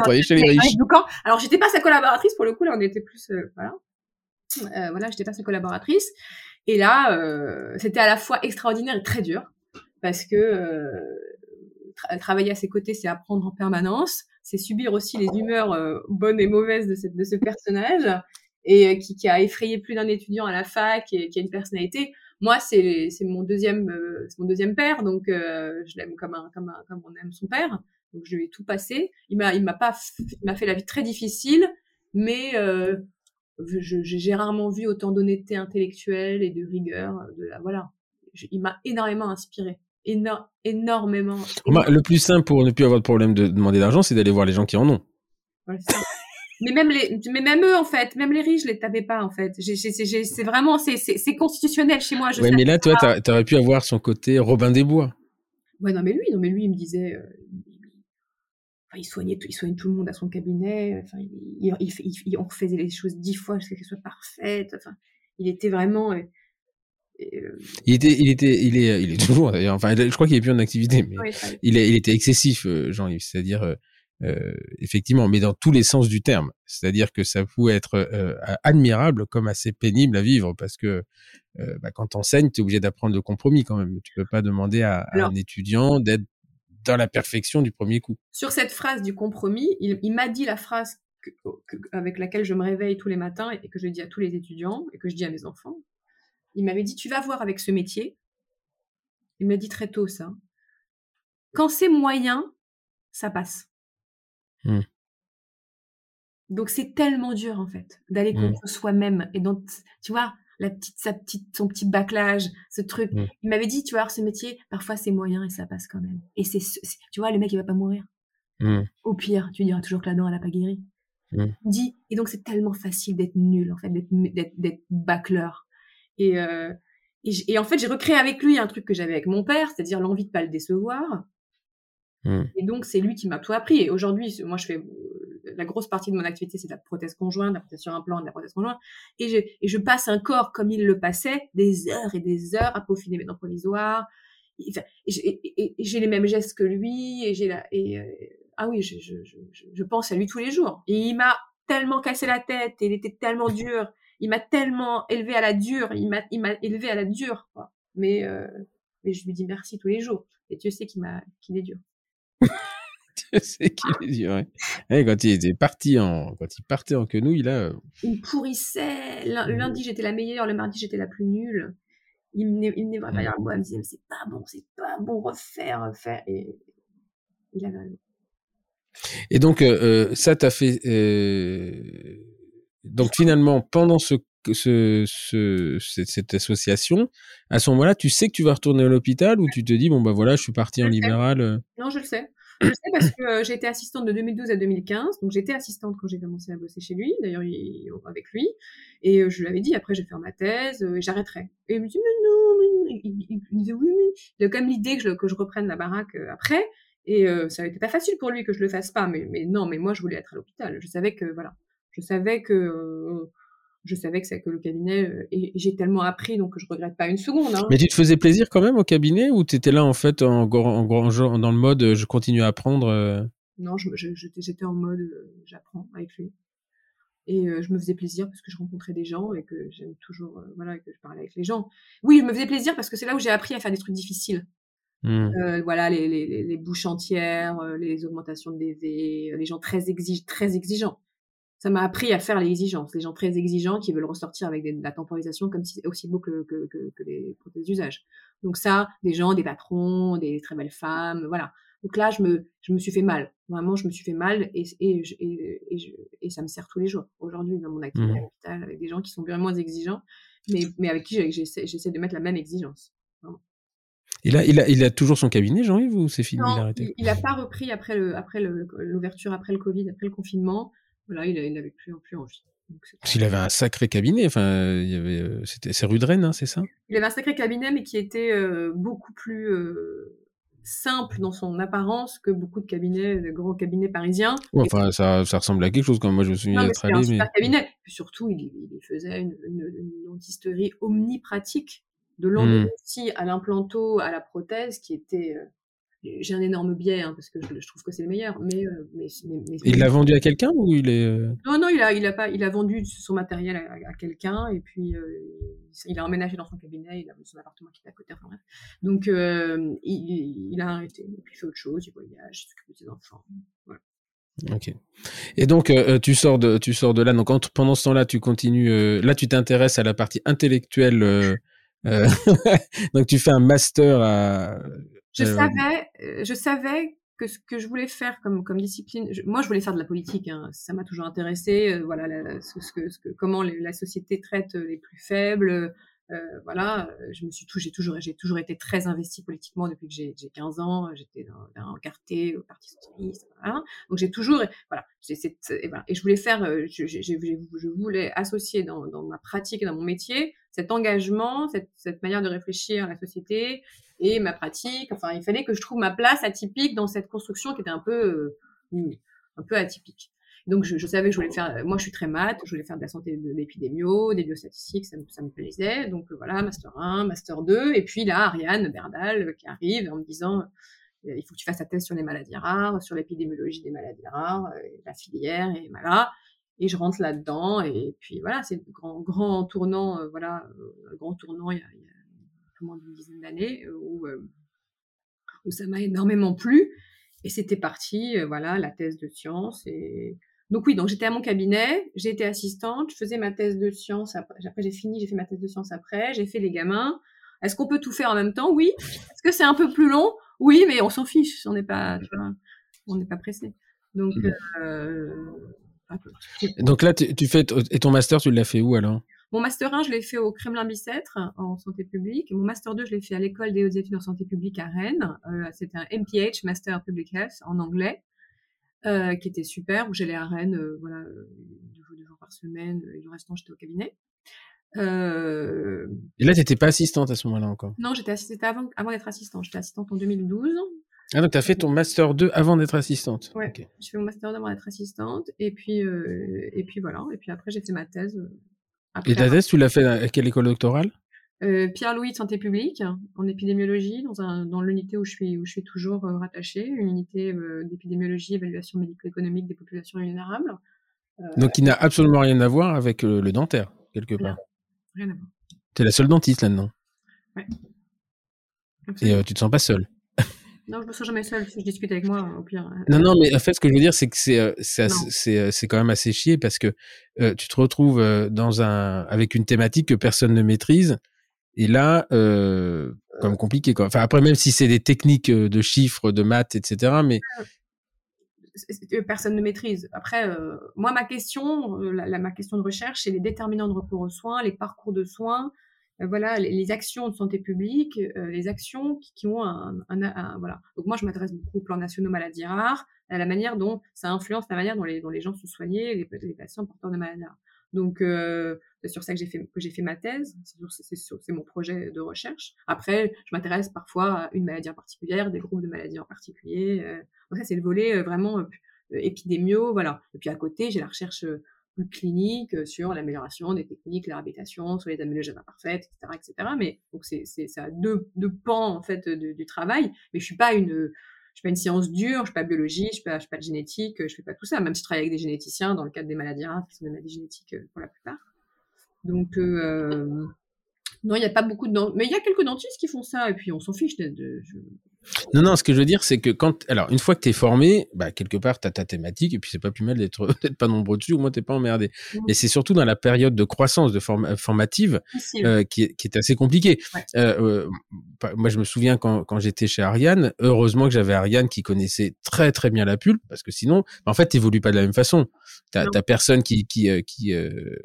Alors j'étais pas sa collaboratrice pour le coup, là on était plus, euh, voilà. Euh, voilà, j'étais pas sa collaboratrice. Et là, euh, c'était à la fois extraordinaire et très dur parce que euh, travailler à ses côtés, c'est apprendre en permanence, c'est subir aussi les humeurs euh, bonnes et mauvaises de, ce personnage et euh, qui, a effrayé plus d'un étudiant à la fac et qui a une personnalité. Moi, c'est mon deuxième, euh, mon deuxième père, donc je l'aime comme on aime son père. Donc je lui ai tout passé. Il m'a, il m'a pas, m'a fait la vie très difficile, mais j'ai rarement vu autant d'honnêteté intellectuelle et de rigueur. Voilà, il m'a énormément inspiré énormément. Le plus simple pour ne plus avoir de problème de demander d'argent, c'est d'aller voir les gens qui en ont. mais même les, mais même eux en fait, même les riches, je les tapais pas en fait. C'est vraiment, c'est constitutionnel chez moi. Je ouais, mais là, toi, t'aurais pu avoir son côté Robin des Bois. Ouais, non, mais lui, non, mais lui, il me disait, euh, il soignait, il soignait tout le monde à son cabinet. Enfin, il, il, on refaisait les choses dix fois jusqu'à qu'elles soient parfaites. Enfin, il était vraiment. Euh, euh, il était, il était, il est, il est toujours d'ailleurs. Enfin, je crois qu'il est plus en activité, mais il, il était excessif, Jean-Yves. C'est-à-dire, euh, effectivement, mais dans tous les sens du terme. C'est-à-dire que ça pouvait être euh, admirable comme assez pénible à vivre parce que euh, bah, quand t'enseignes, tu es obligé d'apprendre le compromis quand même. Tu peux pas demander à, un étudiant d'être dans la perfection du premier coup. Sur cette phrase du compromis, il, il m'a dit la phrase avec laquelle je me réveille tous les matins et que je dis à tous les étudiants et que je dis à mes enfants. Il m'avait dit, tu vas voir avec ce métier. Il m'a dit très tôt ça. Quand c'est moyen, ça passe. Mmh. Donc c'est tellement dur en fait d'aller mmh. contre soi-même et donc tu vois la petite sa petite son petit bâclage ce truc mmh. il m'avait dit tu vois ce métier parfois c'est moyen et ça passe quand même et c'est tu vois le mec il va pas mourir au pire tu diras toujours que la dent elle a pas guéri dit et donc c'est tellement facile d'être nul en fait d'être d'être bâcleur et, euh, et, et en fait j'ai recréé avec lui un truc que j'avais avec mon père c'est-à-dire l'envie de pas le décevoir Mmh. Et donc, c'est lui qui m'a tout appris. Et aujourd'hui, moi, je fais la grosse partie de mon activité, c'est de la prothèse conjointe, de la prothèse sur un plan, de la prothèse conjointe. Et je, et je passe un corps comme il le passait, des heures et des heures à peaufiner mes dents provisoires. Et, j'ai les mêmes gestes que lui. Et j'ai la, et, euh, ah oui, je, je, je, je, pense à lui tous les jours. Et il m'a tellement cassé la tête. Et il était tellement dur. Il m'a tellement élevé à la dure. Il m'a, il m'a élevé à la dure, quoi. Mais, euh, mais je lui dis merci tous les jours. Et tu sais qu'il m'a, qu'il est dur. tu sais qu'il est dur. Quand il était parti en, quand il partait en quenouille, là. Euh, il pourrissait. Le lundi, j'étais la meilleure. Le mardi, j'étais la plus nulle. Il venait, il venait vraiment moi. Il me disait, c'est pas bon, c'est pas bon, refaire, refaire. Et il avait raison. Et donc, euh, euh ça t'a fait. Euh... Donc, finalement, pendant ce ce, ce, cette, association, à ce moment-là, tu sais que tu vas retourner à l'hôpital ou tu te dis, bon, bah voilà, je suis parti en libéral euh? Non, je le sais. Je le sais parce que euh, j'ai été assistante de 2012 à 2015. Donc, j'étais assistante quand j'ai commencé à bosser chez lui, d'ailleurs, avec lui. Et euh, je lui avais dit, après, je vais faire ma thèse et j'arrêterai. Et il me dit, mais non, mais il, me disait, oui, mais il a quand même l'idée que je, que je reprenne la baraque après. Et ça a été pas facile pour lui que je le fasse pas. Mais, mais non, mais moi, je voulais être à l'hôpital. Je savais que, voilà. Je savais que je savais que le cabinet euh, et, j'ai tellement appris donc je regrette pas une seconde. Hein. Mais tu te faisais plaisir quand même au cabinet ou tu étais là en fait en, en, dans le mode euh, je continue à apprendre euh? Non, j'étais en mode j'apprends avec lui et je me faisais plaisir parce que je rencontrais des gens et que j'aime toujours voilà que je parlais avec les gens. Oui, je me faisais plaisir parce que c'est là où j'ai appris à faire des trucs difficiles. Mmh. voilà les, les, les, bouches entières, les augmentations de DV, les gens très, exig très exigeants ça m'a appris à faire l'exigence. Les gens très exigeants qui veulent ressortir avec de la temporisation comme si aussi beau que, que, que, les prothèses d'usage. Donc ça, des gens, des patrons, des très belles femmes, voilà. Donc là, je me, je me suis fait mal. Vraiment, je me suis fait mal et, et, et, et, ça me sert tous les jours. Aujourd'hui, dans mon activité mmh. à l'hôpital, avec des gens qui sont bien moins exigeants, mais, mais avec qui j'essaie, de mettre la même exigence. Il a, il, a, il a toujours son cabinet, Jean-Yves, ou c'est fini Non, il n'a pas repris après le, après l'ouverture, après le Covid, après le confinement. Voilà, il n'avait plus, plus envie. Parce qu'il avait un sacré cabinet, enfin, il y avait, euh, c'était, c'est rue de Rennes, hein, c'est ça? Il avait un sacré cabinet, mais qui était euh, beaucoup plus euh, simple dans son apparence que beaucoup de cabinets, de grands cabinets parisiens. enfin, ça, ça ressemble à quelque chose quand moi je me souviens d'être allé. Un super cabinet. surtout, il, il faisait une, une, une dentisterie omnipratique, de l'endodontie mmh. à l'implanto, à la prothèse, qui était j'ai un énorme biais hein, parce que je, trouve que c'est le meilleur. Mais, euh, mais, il l'a vendu à quelqu'un ou il est euh Non, non, il a, il a pas, il a vendu son matériel à, quelqu'un et puis euh, il a emménagé dans son cabinet, il a son appartement qui est à côté. Enfin bref. Donc il, il, a arrêté, il fait autre chose, il voyage, il s'occupe de ses enfants. Voilà. Ok. Et donc tu sors de tu sors de là. Donc pendant ce temps-là, tu continues. là, tu t'intéresses à la partie intellectuelle. donc tu fais un master à je euh, savais, euh, je savais que ce que je voulais faire comme comme discipline, moi je voulais faire de la politique, hein, ça m'a toujours intéressé. Euh, voilà, ce, que, ce que, comment la société traite les plus faibles, Euh, voilà, euh, je me suis j'ai toujours, j'ai toujours été très investie politiquement depuis que j'ai 15 ans. J'étais dans, dans carté au Parti socialiste. Voilà. Donc j'ai toujours, voilà, cette, et, voilà, et je voulais faire, euh, je, je, je voulais associer dans, dans, ma pratique et dans mon métier cet engagement, cette, cette manière de réfléchir à la société et ma pratique. Enfin, il fallait que je trouve ma place atypique dans cette construction qui était un peu, un peu atypique. Donc, je, savais que je voulais faire, moi, je suis très maths, je voulais faire de la santé de l'épidémio, des biostatistiques, ça me, plaisait. Donc, voilà, master 1, master 2. Et puis là, Ariane Berdal euh, qui arrive en me disant, euh, il faut que tu fasses ta thèse sur les maladies rares, sur l'épidémiologie des maladies rares, euh, la filière, et voilà. Et je rentre là-dedans. Et puis, voilà, c'est un grand, grand tournant, voilà, grand tournant il y a moins d'une dizaine d'années où, où ça m'a énormément plu. Et c'était parti, voilà, la thèse de science et donc oui, donc j'étais à mon cabinet, j'ai été assistante, je faisais ma thèse de science après, après j'ai fini, j'ai fait ma thèse de science après, j'ai fait les gamins. Est-ce qu'on peut tout faire en même temps? Oui. Est-ce que c'est un peu plus long? Oui, mais on s'en fiche, on n'est pas, on n'est pas pressé. Donc, mmh. euh, donc là, tu fais et ton master, tu l'as fait où alors? Mon master 1, je l'ai fait au Kremlin Bicêtre en santé publique. Mon master 2, je l'ai fait à l'école des hautes études en santé publique à Rennes. Euh, C'était un MPH, Master Public Health, en anglais. Euh, qui était super, où j'allais à Rennes, euh, voilà, deux jours, deux jours par semaine, et le restant, j'étais au cabinet. Et là, tu n'étais pas assistante à ce moment-là encore? Non, j'étais assistante avant, avant d'être assistante. J'étais assistante en 2012. Ah, donc tu as fait ton Master 2 avant d'être assistante? Ouais, okay. j'ai fait mon Master 2 avant d'être assistante. Et puis, et puis voilà. Et puis après, j'ai fait ma thèse. Et ta thèse, tu l'as fait à quelle école doctorale? Euh, Pierre-Louis de santé publique en épidémiologie dans, un, dans l'unité où je suis où je suis toujours euh, rattachée, une unité euh, d'épidémiologie évaluation médico-économique des populations vulnérables. Donc qui n'a absolument rien à voir avec le dentaire quelque part. Rien à voir. es la seule dentiste là-dedans. Ouais. Et tu te sens pas seule. Non, je me sens jamais seule. Si je discute avec moi, au pire. Non, non, mais en fait, ce que je veux dire, c'est que c'est c'est c'est quand même assez chier parce que tu te retrouves dans un avec une thématique que personne ne maîtrise et là, euh, comme compliqué quoi. Enfin après, même si c'est des techniques euh, de chiffres, de maths, etc. Mais personne ne maîtrise. Après, euh, moi, ma question, euh, la, ma question de recherche, c'est les déterminants de recours aux soins, les parcours de soins, euh, voilà, les, actions de santé publique, les actions qui, qui ont un, un, un, voilà. Donc moi, je m'adresse beaucoup au plan national maladies rares, à la manière dont ça influence la manière dont les, dont les gens sont soignés, les, les patients porteurs de maladies rares. Donc, euh, c'est sur ça que j'ai fait, que j'ai fait ma thèse. C'est mon projet de recherche. Après, je m'intéresse parfois à une maladie en particulier, des groupes de maladies en particulier. Euh, donc ça, c'est le volet euh, vraiment euh, épidémio, voilà. Et puis à côté, j'ai la recherche plus clinique sur l'amélioration des techniques, la réhabilitation, sur les améliorés imparfaites, etc., etc. Mais donc c'est c'est ça deux deux pans en fait du travail. Mais je suis pas une je fais pas une science dure, je suis pas biologie, je fais pas, fais pas de génétique, je fais pas tout ça, même si je travaille avec des généticiens dans le cadre des maladies rares, qui sont des maladies génétiques euh, pour la plupart. Donc, euh, non, il n'y a pas beaucoup de... Mais il y a quelques dentistes qui font ça, et puis on s'en fiche. De, de, non, non, ce que je veux dire, c'est que quand, alors, une fois que tu es formé, bah, quelque part, tu as ta thématique, et puis c'est pas plus mal d'être, pas nombreux dessus, au moins t'es pas emmerdé. Mmh. Mais c'est surtout dans la période de croissance de formative, euh, qui, est, qui est assez compliquée. Ouais. Euh, euh, moi, je me souviens quand, quand j'étais chez Ariane, heureusement que j'avais Ariane qui connaissait très, très bien la pulpe, parce que sinon, en fait, t'évolues pas de la même façon. T'as personne qui, qui, qui,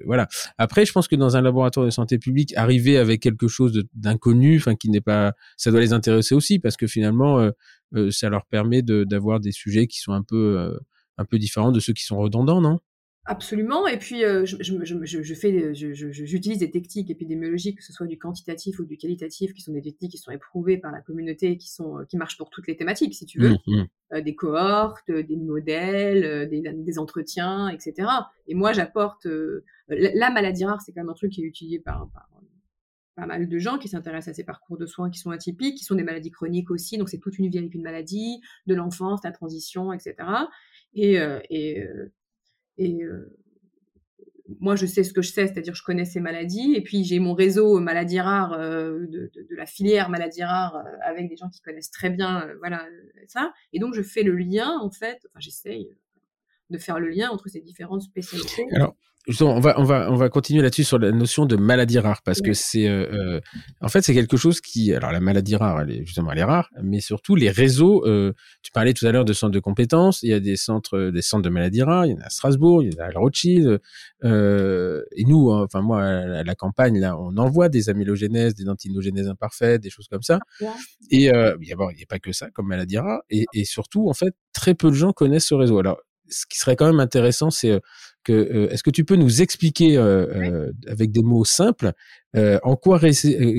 voilà. Après, je pense que dans un laboratoire de santé publique, arriver avec quelque chose d'inconnu, enfin, qui n'est pas, ça doit les intéresser aussi, parce que finalement, euh, euh, ça leur permet d'avoir des sujets qui sont un peu, euh, un peu différents de ceux qui sont redondants, non? Absolument. Et puis, euh, je, je, je, je, fais, j'utilise des techniques épidémiologiques, que ce soit du quantitatif ou du qualitatif, qui sont des techniques qui sont éprouvées par la communauté, qui sont, qui marchent pour toutes les thématiques, si tu veux, mmh, mmh. Euh, des cohortes, des modèles, des, des, entretiens, etc. Et moi, j'apporte la, maladie rare, c'est quand même un truc qui est utilisé par, par pas mal de gens qui s'intéressent à ces parcours de soins qui sont atypiques, qui sont des maladies chroniques aussi, donc c'est toute une vie avec une maladie, de l'enfance, la transition, etc. Et, euh, et, euh, et euh, moi, je sais ce que je sais, c'est-à-dire je connais ces maladies, et puis j'ai mon réseau maladies rares euh, de, de, de, la filière maladies rares euh, avec des gens qui connaissent très bien, euh, voilà ça, et donc je fais le lien en fait, enfin j'essaye de faire le lien entre ces différentes spécialités. Alors, on va, on va, on va continuer là-dessus sur la notion de maladie rare parce que c'est, euh, euh, en fait, c'est quelque chose qui, alors la maladie rare, elle est justement, elle est rare, mais surtout les réseaux. Euh, tu parlais tout à l'heure de centres de compétences. Il y a des centres, des centres de maladies rares. Il y en a à Strasbourg, il y en a à Rothschild. et nous, hein, enfin moi, à la campagne là, on envoie des amylogénèses, des dentinogénèses imparfaites, des choses comme ça. Et il n'y a, pas que ça comme maladie rare. Et, et surtout, en fait, très peu de gens connaissent ce réseau. Alors, ce qui serait quand même intéressant, c'est que euh, est-ce que tu peux nous expliquer euh, euh, avec des mots simples en quoi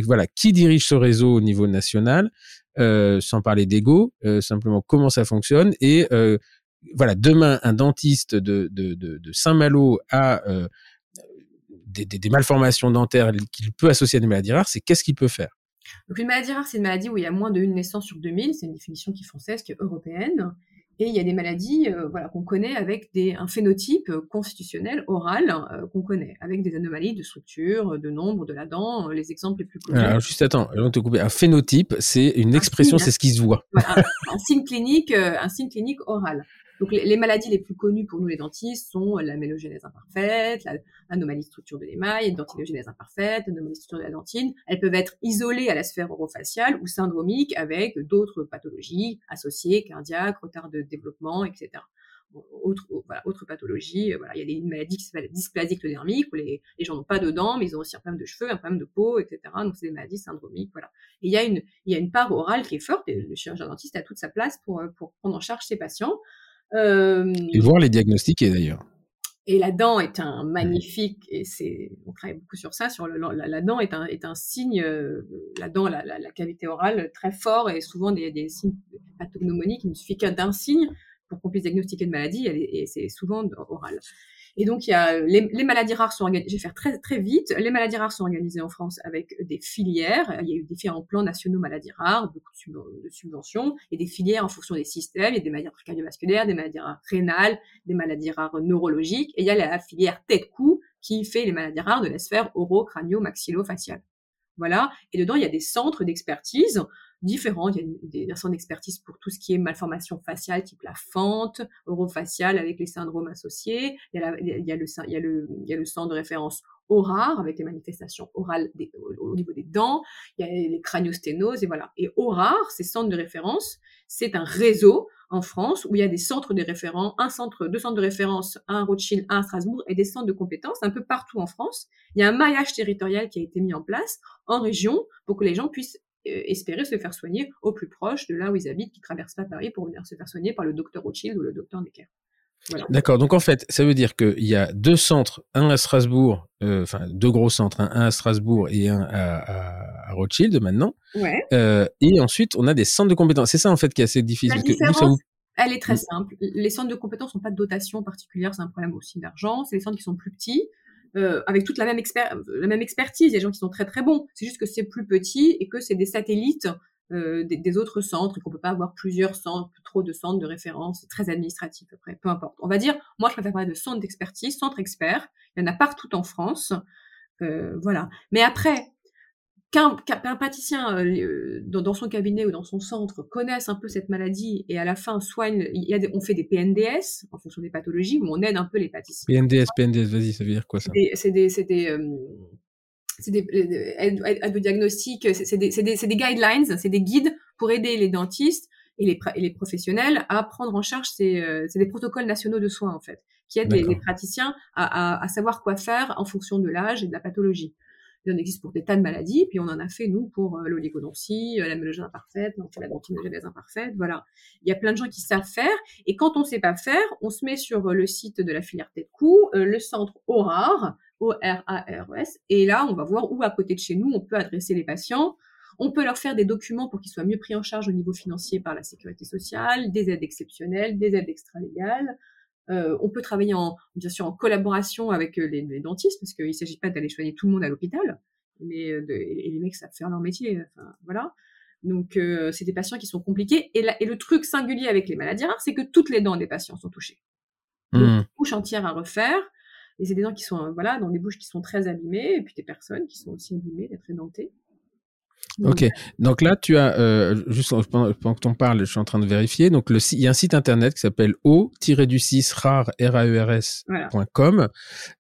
voilà qui dirige ce réseau au niveau national, sans parler d'ego, simplement comment ça fonctionne et voilà demain un dentiste de, de, de, de Saint-Malo a des, des, des, malformations dentaires qu'il peut associer à des maladies rares, c'est qu'est-ce qu'il peut faire? Donc une maladie rare, c'est une maladie où il y a moins d'une naissance sur 2000, c'est une définition qui est française, qui est européenne. Et il y a des maladies euh, voilà, qu'on connaît avec des, un phénotype euh, constitutionnel oral euh, qu'on connaît, avec des anomalies de structure, de nombre de la dent, les exemples les plus connus. Alors juste attends, je te couper. Un phénotype, c'est une expression, c'est ce qui se voit. un, signe clinique, un signe clinique oral. Donc les, maladies les plus connues pour nous les dentistes sont la mélogénèse imparfaite, l'anomalie structure de l'émail, la dentinogénèse imparfaite, l'anomalie structure de la dentine. Elles peuvent être isolées à la sphère orofaciale ou syndromiques avec d'autres pathologies associées, cardiaques, retard de développement, etc. Autre, voilà, pathologie, euh, voilà, il y a des maladies qui s'appellent dysplasie ectodermique où les, gens n'ont pas de dents, mais ils ont aussi un problème de cheveux, un problème de peau, etc. Donc c'est des maladies syndromiques, voilà. Et il y a une, il y a une part orale qui est forte et le chirurgien dentiste a toute sa place pour, euh, pour prendre en charge ses patients. Euh, et voir les diagnostiquer d'ailleurs. Et la dent est un magnifique, et c'est, on travaille beaucoup sur ça, sur le, la, dent est un, est un signe, euh, la dent, la, la, cavité orale très fort et souvent des, des signes pathognomoniques. Il ne suffit qu'un d'un signe pour qu'on puisse diagnostiquer une maladie et c'est souvent oral. Et donc, il y a les, les maladies rares sont organisées, je vais faire très, très vite, les maladies rares sont organisées en France avec des filières. Il y a eu différents plans nationaux maladies rares, beaucoup de subventions, et des filières en fonction des systèmes. Il y a des maladies cardiovasculaires, des maladies rares rénales, des maladies rares neurologiques, et il y a la filière tête-cou qui fait les maladies rares de la sphère oro-crânio-maxillo-faciale. Voilà. Et dedans, il y a des centres d'expertise différents. Il y a des centres d'expertise pour tout ce qui est malformation faciale, type la fente, orofaciale avec les syndromes associés. Il y a, il y a, le, il y a, le, il y a le centre de référence ORAR avec les manifestations orales au, niveau des dents. Il y a les craniosténoses et voilà. Et ORAR, ces centres de référence, c'est un réseau en France où il y a des centres de référence, un centre, deux centres de référence, un à Rothschild, un à Strasbourg et des centres de compétences un peu partout en France. Il y a un maillage territorial qui a été mis en place en région pour que les gens puissent espérer se faire soigner au plus proche de là où ils habitent, qui traversent pas Paris pour venir se faire soigner par le docteur Rothschild ou le docteur Necker. D'accord. Donc en fait, ça veut dire qu'il y a deux centres, un à Strasbourg, euh, enfin deux gros centres, un, à Strasbourg et un à, Rothschild maintenant. Ouais. Euh, et ensuite, on a des centres de compétences. C'est ça en fait qui est assez difficile. Elle est très simple. Les centres de compétences n'ont pas de dotation particulière, c'est un problème aussi d'argent. C'est les centres qui sont plus petits. Euh, avec toute la même, expertise. Il y a des gens qui sont très très bons. C'est juste que c'est plus petit et que c'est des satellites euh, des, autres centres et qu'on peut pas avoir plusieurs centres, trop de centres de référence. Très administratif après, peu importe. On va dire, moi je préfère parler de centres d'expertise, centres experts. Il y en a partout en France. Euh, voilà. Mais après, qu'un praticien euh, dans, son cabinet ou dans son centre connaisse un peu cette maladie et à la fin soigne, il y a on fait des PNDS en fonction des pathologies où on aide un peu les praticiens. PNDS, PNDS, vas-y, ça veut dire quoi ça C'est des, c'est des, euh, c'est des aides diagnostic, c'est des, des, des, guidelines, c'est des guides pour aider les dentistes et les, et les professionnels à prendre en charge ces, euh, c'est des protocoles nationaux de soins en fait, qui aident les, les, praticiens à, à, à, savoir quoi faire en fonction de l'âge et de la pathologie. Il en existe pour des tas de maladies, puis on en a fait, nous, pour euh, l'oligodontie, euh, la mélogène imparfaite, on fait la dentinogénèse imparfaite, voilà. Il y a plein de gens qui savent faire, et quand on sait pas faire, on se met sur euh, le site de la filière tête-cou, le centre ORAR, O-R-A-R-E-S, et là, on va voir où à côté de chez nous, on peut adresser les patients, on peut leur faire des documents pour qu'ils soient mieux pris en charge au niveau financier par la sécurité sociale, des aides exceptionnelles, des aides extra-légales, euh, on peut travailler en, bien sûr en collaboration avec euh, les, dentistes parce qu'il ne s'agit pas d'aller soigner tout le monde à l'hôpital, mais euh, et les mecs savent faire leur métier. Enfin, voilà. Donc c'est des patients qui sont compliqués. Et, et, le truc singulier avec les maladies rares, c'est que toutes les dents des patients sont touchées. Mmh. Bouche entière à refaire. Et c'est des dents qui sont voilà dans des bouches qui sont très abîmées et puis des personnes qui sont aussi abîmées, très dentées. Ok, donc là tu as euh, juste pendant, que t'en parles, je suis en train de vérifier. Donc le il y a un site internet qui s'appelle o-du6 rare r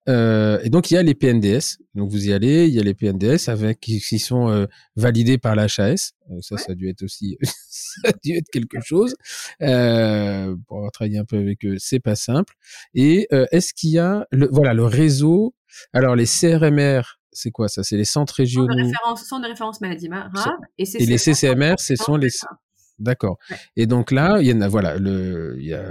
euh, et donc il y a les PNDS. Donc vous y allez, il y a les PNDS avec qui, sont euh, validés par la HAS. Euh, ça, ça a dû être aussi, ça a dû être quelque chose. Euh, pour avoir travaillé un peu avec eux, c'est pas simple. Et est-ce qu'il y a le voilà le réseau alors les CRMR c'est quoi ça? C'est les centres régionaux. Centres de référence, centre de référence maladie grave. Et, et les CCMR, ce sont les. D'accord. Et donc là, il y en a, voilà, le, il y a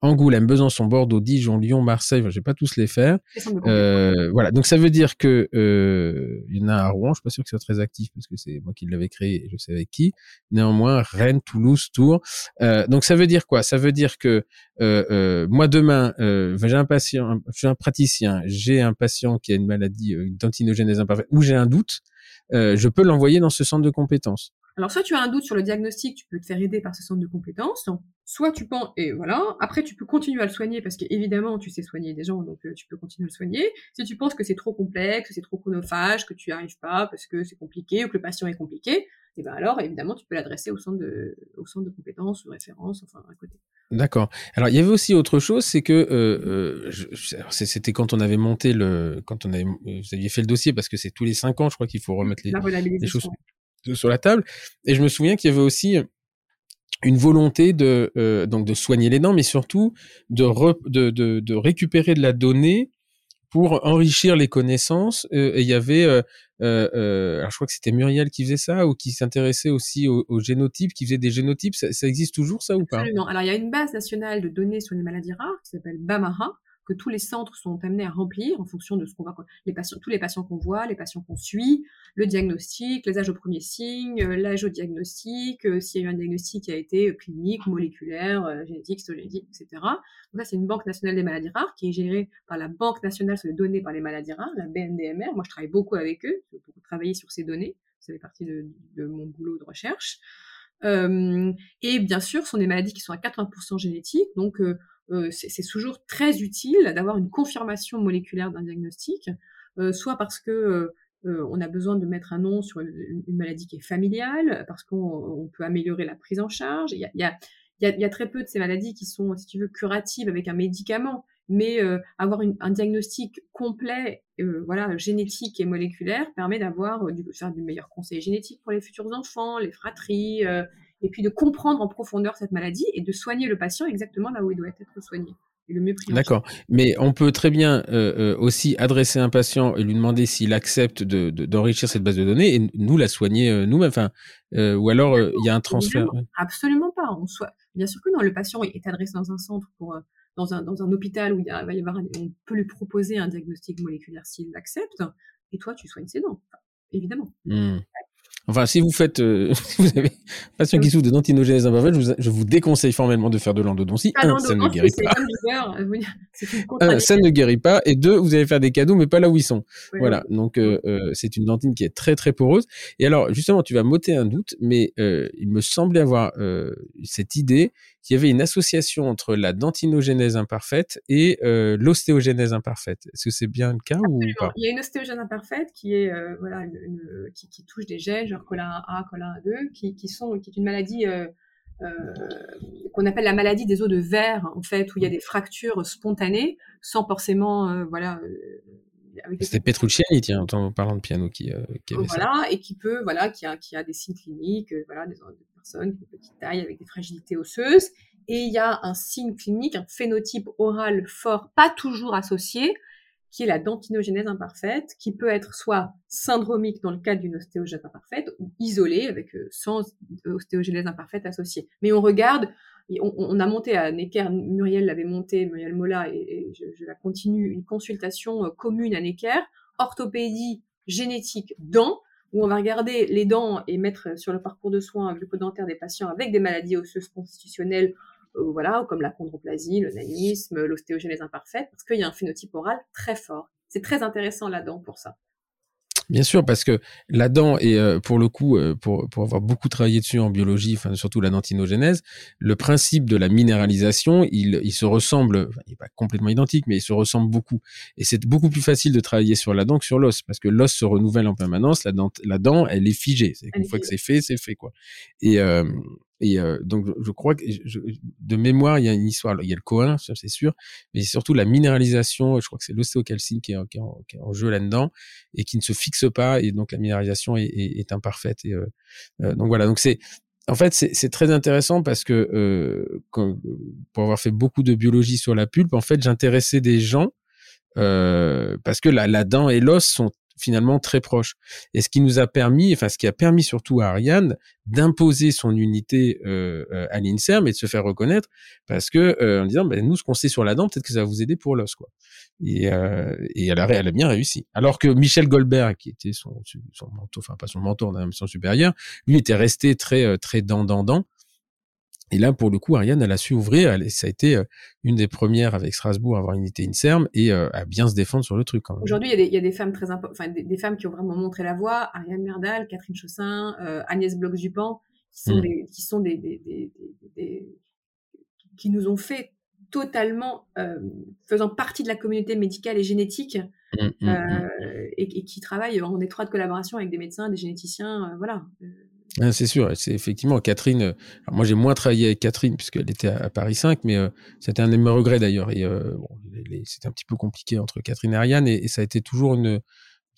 Angoulême, Besançon, Bordeaux, Dijon, Lyon, Marseille. je vais pas tous les faire. Euh, voilà. Donc ça veut dire que euh, il y en a à Rouen. Je suis pas sûr que ce soit très actif parce que c'est moi qui l'avais créé et je sais avec qui. Néanmoins, Rennes, Toulouse, Tours. Euh, donc ça veut dire quoi? Ça veut dire que moi demain, j'ai un patient, je suis un praticien, j'ai un patient qui a une maladie d'antinogénèse imparfaite ou j'ai un doute, je peux l'envoyer dans ce centre de compétences. Alors, soit tu as un doute sur le diagnostic, tu peux te faire aider par ce centre de compétences, soit tu penses, et voilà, après tu peux continuer à le soigner parce qu'évidemment tu sais soigner des gens, donc euh, tu peux continuer à le soigner. Si tu penses que c'est trop complexe, que c'est trop chronophage, que tu n'y arrives pas parce que c'est compliqué ou que le patient est compliqué, et eh ben alors évidemment tu peux l'adresser au centre de, au centre de compétences, ou référence, enfin à côté. D'accord. Alors il y avait aussi autre chose, c'est que euh, euh, c'était quand on avait monté le, quand on avait, vous aviez fait le dossier parce que c'est tous les cinq ans, je crois qu'il faut remettre les, les choses sur la table. Et je me souviens qu'il y avait aussi une volonté de euh, donc de soigner les dents, mais surtout de, de, de, de, récupérer de la donnée pour enrichir les connaissances. Euh, et il y avait, euh, alors je crois que c'était Muriel qui faisait ça, ou qui s'intéressait aussi aux, génotypes, qui faisait des génotypes. Ça, ça, existe toujours ça ou pas? Absolument. Alors il y a une base nationale de données sur les maladies rares qui s'appelle BAMARA, que tous les centres sont amenés à remplir en fonction de ce qu'on va, les patients, tous les patients qu'on voit, les patients qu'on suit, le diagnostic, les âges au premier signe, euh, l'âge au diagnostic, euh, s'il y a eu un diagnostic qui a été euh, clinique, moléculaire, génétique, histologique, etc. Donc ça, c'est une banque nationale des maladies rares qui est gérée par la Banque nationale sur les données par les maladies rares, la BNDMR. Moi, je travaille beaucoup avec eux, pour travailler sur ces données. Ça fait partie de, mon boulot de recherche. et bien sûr, ce sont des maladies qui sont à 80% génétiques, donc c'est toujours très utile d'avoir une confirmation moléculaire d'un diagnostic, euh, soit parce que euh, on a besoin de mettre un nom sur une, maladie qui est familiale, parce qu'on peut améliorer la prise en charge. Il y a, y, a, y a, très peu de ces maladies qui sont, si tu veux, curatives avec un médicament, mais avoir un diagnostic complet, voilà, génétique et moléculaire permet d'avoir du, faire du meilleur conseil génétique pour les futurs enfants, les fratries, et puis de comprendre en profondeur cette maladie et de soigner le patient exactement là où il doit être soigné. Et le mieux pris D'accord. Mais on peut très bien euh, euh, aussi adresser un patient et lui demander s'il accepte d'enrichir cette base de données et nous la soigner euh, nous-mêmes. Enfin, ou alors il y a un transfert. Absolument pas. On soit... Bien sûr que non. Le patient est adressé dans un centre pour dans un, dans un hôpital où il, va y avoir on peut lui proposer un diagnostic moléculaire s'il l'accepte. Et toi, tu soignes ses dents, évidemment. Mmh. Enfin, si vous faites, euh, si vous avez patient qui souffre de dentinogénèse imparfaite, je vous, je vous déconseille formellement de faire de l'endodontie. Un, ça ne guérit pas. Un, ça ne guérit pas. Et deux, vous allez faire des cadeaux, mais pas là où ils sont. voilà. Donc, euh, euh, c'est une dentine qui est très, très poreuse. Et alors, justement, tu vas m'ôter un doute, mais euh, il me semblait avoir euh, cette idée qu'il y avait une association entre la dentinogénèse imparfaite et euh, l'ostéogénèse imparfaite. Est-ce que c'est bien le cas ou pas? Il y a une ostéogène imparfaite qui est euh, voilà une, qui, qui, touche des gènes genre colin A, colin A2, qui, qui sont qui est une maladie euh, euh, qu'on appelle la maladie des os de verre en fait où il y a des fractures spontanées sans forcément euh, voilà c'était Petrucciani, tiens, en parlant de piano, qui, qui avait voilà, et qui peut, voilà, qui a, qui a des signes cliniques, voilà, des, personnes de petite taille avec des fragilités osseuses, et il y a un signe clinique, un phénotype oral fort, pas toujours associé, qui est la dentinogénèse imparfaite, qui peut être soit syndromique dans le cas d'une ostéogénèse imparfaite, ou isolée avec euh, sans ostéogénèse imparfaite associée. Mais on regarde, on, a monté à Necker, Muriel l'avait monté, Muriel Mola, et, je, la continue, une consultation euh, commune à Necker, orthopédie, génétique, dents, où on va regarder les dents et mettre sur le parcours de soins glucodentaire des patients avec des maladies osseuses constitutionnelles euh, voilà, comme la chondroplasie, le nanisme, l'ostéogénèse imparfaite, parce qu'il y a un phénotype oral très fort. C'est très intéressant là-dedans pour ça. Bien sûr, parce que la dent, et euh, pour le coup, euh, pour, pour avoir beaucoup travaillé dessus en biologie, enfin surtout la dentinogénèse, le principe de la minéralisation, il, il se ressemble, il n'est pas complètement identique, mais il se ressemble beaucoup. Et c'est beaucoup plus facile de travailler sur la dent que sur l'os, parce que l'os se renouvelle en permanence, la dent, la dent elle est figée. Une fois que c'est fait, c'est fait quoi. Et, euh, et euh, donc, je crois que de mémoire, il y a une histoire. Il y a le ça c'est sûr, mais c'est surtout la minéralisation. Je crois que c'est l'ostéocalcine qui, qui, est en jeu là-dedans et qui ne se fixe pas. Et donc, la minéralisation est, est, est imparfaite. Et euh, euh donc voilà. Donc c'est en fait, c'est très intéressant parce que euh, pour avoir fait beaucoup de biologie sur la pulpe, en fait, j'intéressais des gens euh, parce que la, la dent et l'os sont finalement très proche. Et ce qui nous a permis, enfin ce qui a permis surtout à Ariane d'imposer son unité euh, euh à l'Inserm et de se faire reconnaître, parce que euh, en disant, ben, nous ce qu'on sait sur la dent, peut-être que ça va vous aider pour l'os, quoi. Et, euh, et elle, a, elle a bien réussi. Alors que Michel Goldberg, qui était son, son mentor, enfin pas son mentor, dans la mission supérieure, lui était resté très euh, très dent dent dent et là, pour le coup, Ariane, elle a su ouvrir. Elle, ça a été euh, une des premières avec Strasbourg à avoir une unité INSERM et euh, à bien se défendre sur le truc. Aujourd'hui, il, y, a des femmes très enfin des, femmes qui ont vraiment montré la voie. Ariane Merdal, Catherine Chaussin, euh, Agnès Bloch-Dupan, qui sont, mmh. des, qui sont des, des, qui nous ont fait totalement faisant partie de la communauté médicale et génétique mmh, mmh, et, et, qui travaillent en étroite collaboration avec des médecins, des généticiens, voilà. Ah, c'est sûr, c'est effectivement Catherine. Euh, moi, j'ai moins travaillé avec Catherine puisqu'elle était à, Paris 5, mais euh, c'était un de mes regrets d'ailleurs. Et euh, c'était un petit peu compliqué entre Catherine et Ariane, et ça a été toujours une,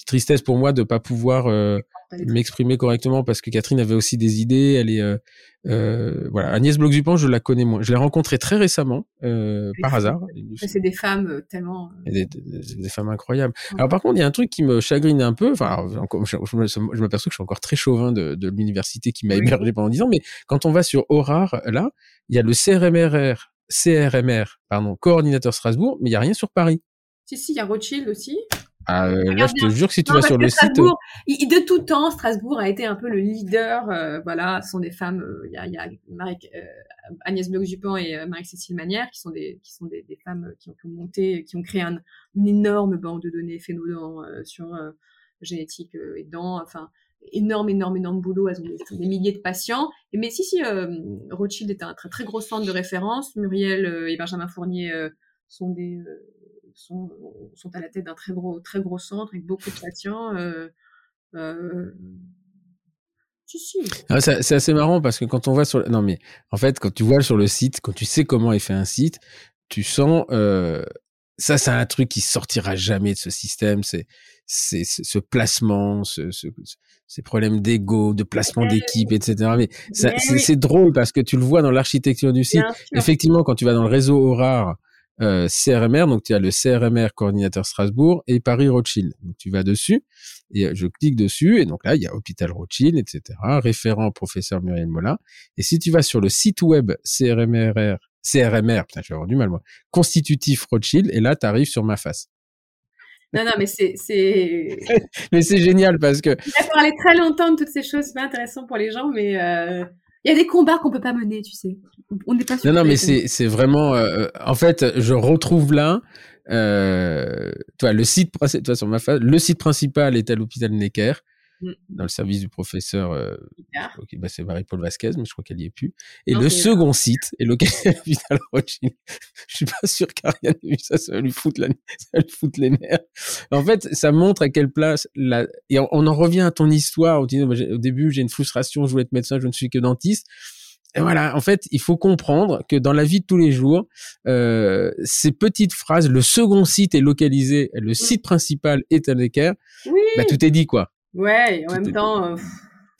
tristesse pour moi de pas pouvoir euh, m'exprimer correctement parce que Catherine avait aussi des idées. Elle est euh, euh, voilà Agnès Bloch-Dupont, je la connais moins. Je l'ai rencontrée très récemment par hasard. C'est des femmes tellement des, des, femmes incroyables. Alors par contre, il y a un truc qui me chagrine un peu. Enfin, je, je m'aperçois que je suis encore très chauvin de, de l'université qui m'a hébergé pendant dix ans. Mais quand on va sur Horar, là, il y a le CRMRR, CRMR, pardon, coordinateur Strasbourg, mais il y a rien sur Paris. Si si, il y a Rothschild aussi. Ah, euh, là, je te jure que si tu vas sur le site. Euh, de tout temps, Strasbourg a été un peu le leader. Euh, voilà, ce sont des femmes. Il y a, y a Marie, Agnès Bloch-Dupont et Marie-Cécile Manière, qui sont des, qui sont des, des femmes qui ont, qui ont, monté, qui ont créé un, une énorme banque de données phénoménales sur génétique et dents. Enfin, énorme, énorme, énorme boulot. Elles ont des, des milliers de patients. Et, mais si, si, Rothschild est un très, très gros centre de référence. Muriel et Benjamin Fournier sont des sont, sont à la tête d'un très gros, très gros centre avec beaucoup de patients. Euh, euh, ah, c'est assez marrant parce que quand on voit sur non mais en fait quand tu vois sur le site quand tu sais comment est fait un site tu sens euh, ça c'est un truc qui sortira jamais de ce système c'est c'est ce placement ce, ce, ces problèmes d'ego de placement d'équipe etc mais, c'est drôle parce que tu le vois dans l'architecture du site. Effectivement quand tu vas dans le réseau Horar euh, CRMR, donc tu as le CRMR coordinateur Strasbourg et Paris Rothschild. Donc tu vas dessus et euh, je clique dessus et donc là il y a hôpital Rothschild, etc. Référent professeur Muriel Mola. Et si tu vas sur le site web CRMR, CRMR, putain je vais avoir du mal moi, constitutif Rothschild et là tu arrives sur ma face. Non, non, mais c'est. mais c'est génial parce que. On va parler très longtemps de toutes ces choses, c'est pas intéressant pour les gens, mais euh, il y a des combats qu'on peut pas mener, tu sais. On n'est pas Non, non, mais c'est c'est vraiment. Euh, en fait, je retrouve là. Euh, toi, le site, toi, sur ma face, le site principal est à l'hôpital Necker. Mm. dans le service du professeur. Euh, bah c'est Marie-Paul Vasquez, mais je crois qu'elle y est plus. Et le second site est local Vital Rothschild. je suis pas sûr qu'Ariane ait vu ça, ça va lui foutre, la, ça va lui foutre les nerfs. En fait, ça montre à quelle place la... et on, en revient à ton histoire. Au début, j'ai une frustration, je voulais être médecin, je ne suis que dentiste. Et voilà, en fait, il faut comprendre que dans la vie de tous les jours, euh, ces petites phrases, le second site est localisé, le mm. site principal est à l'équerre, oui. bah, tout est dit, quoi. Ouais, et en même temps.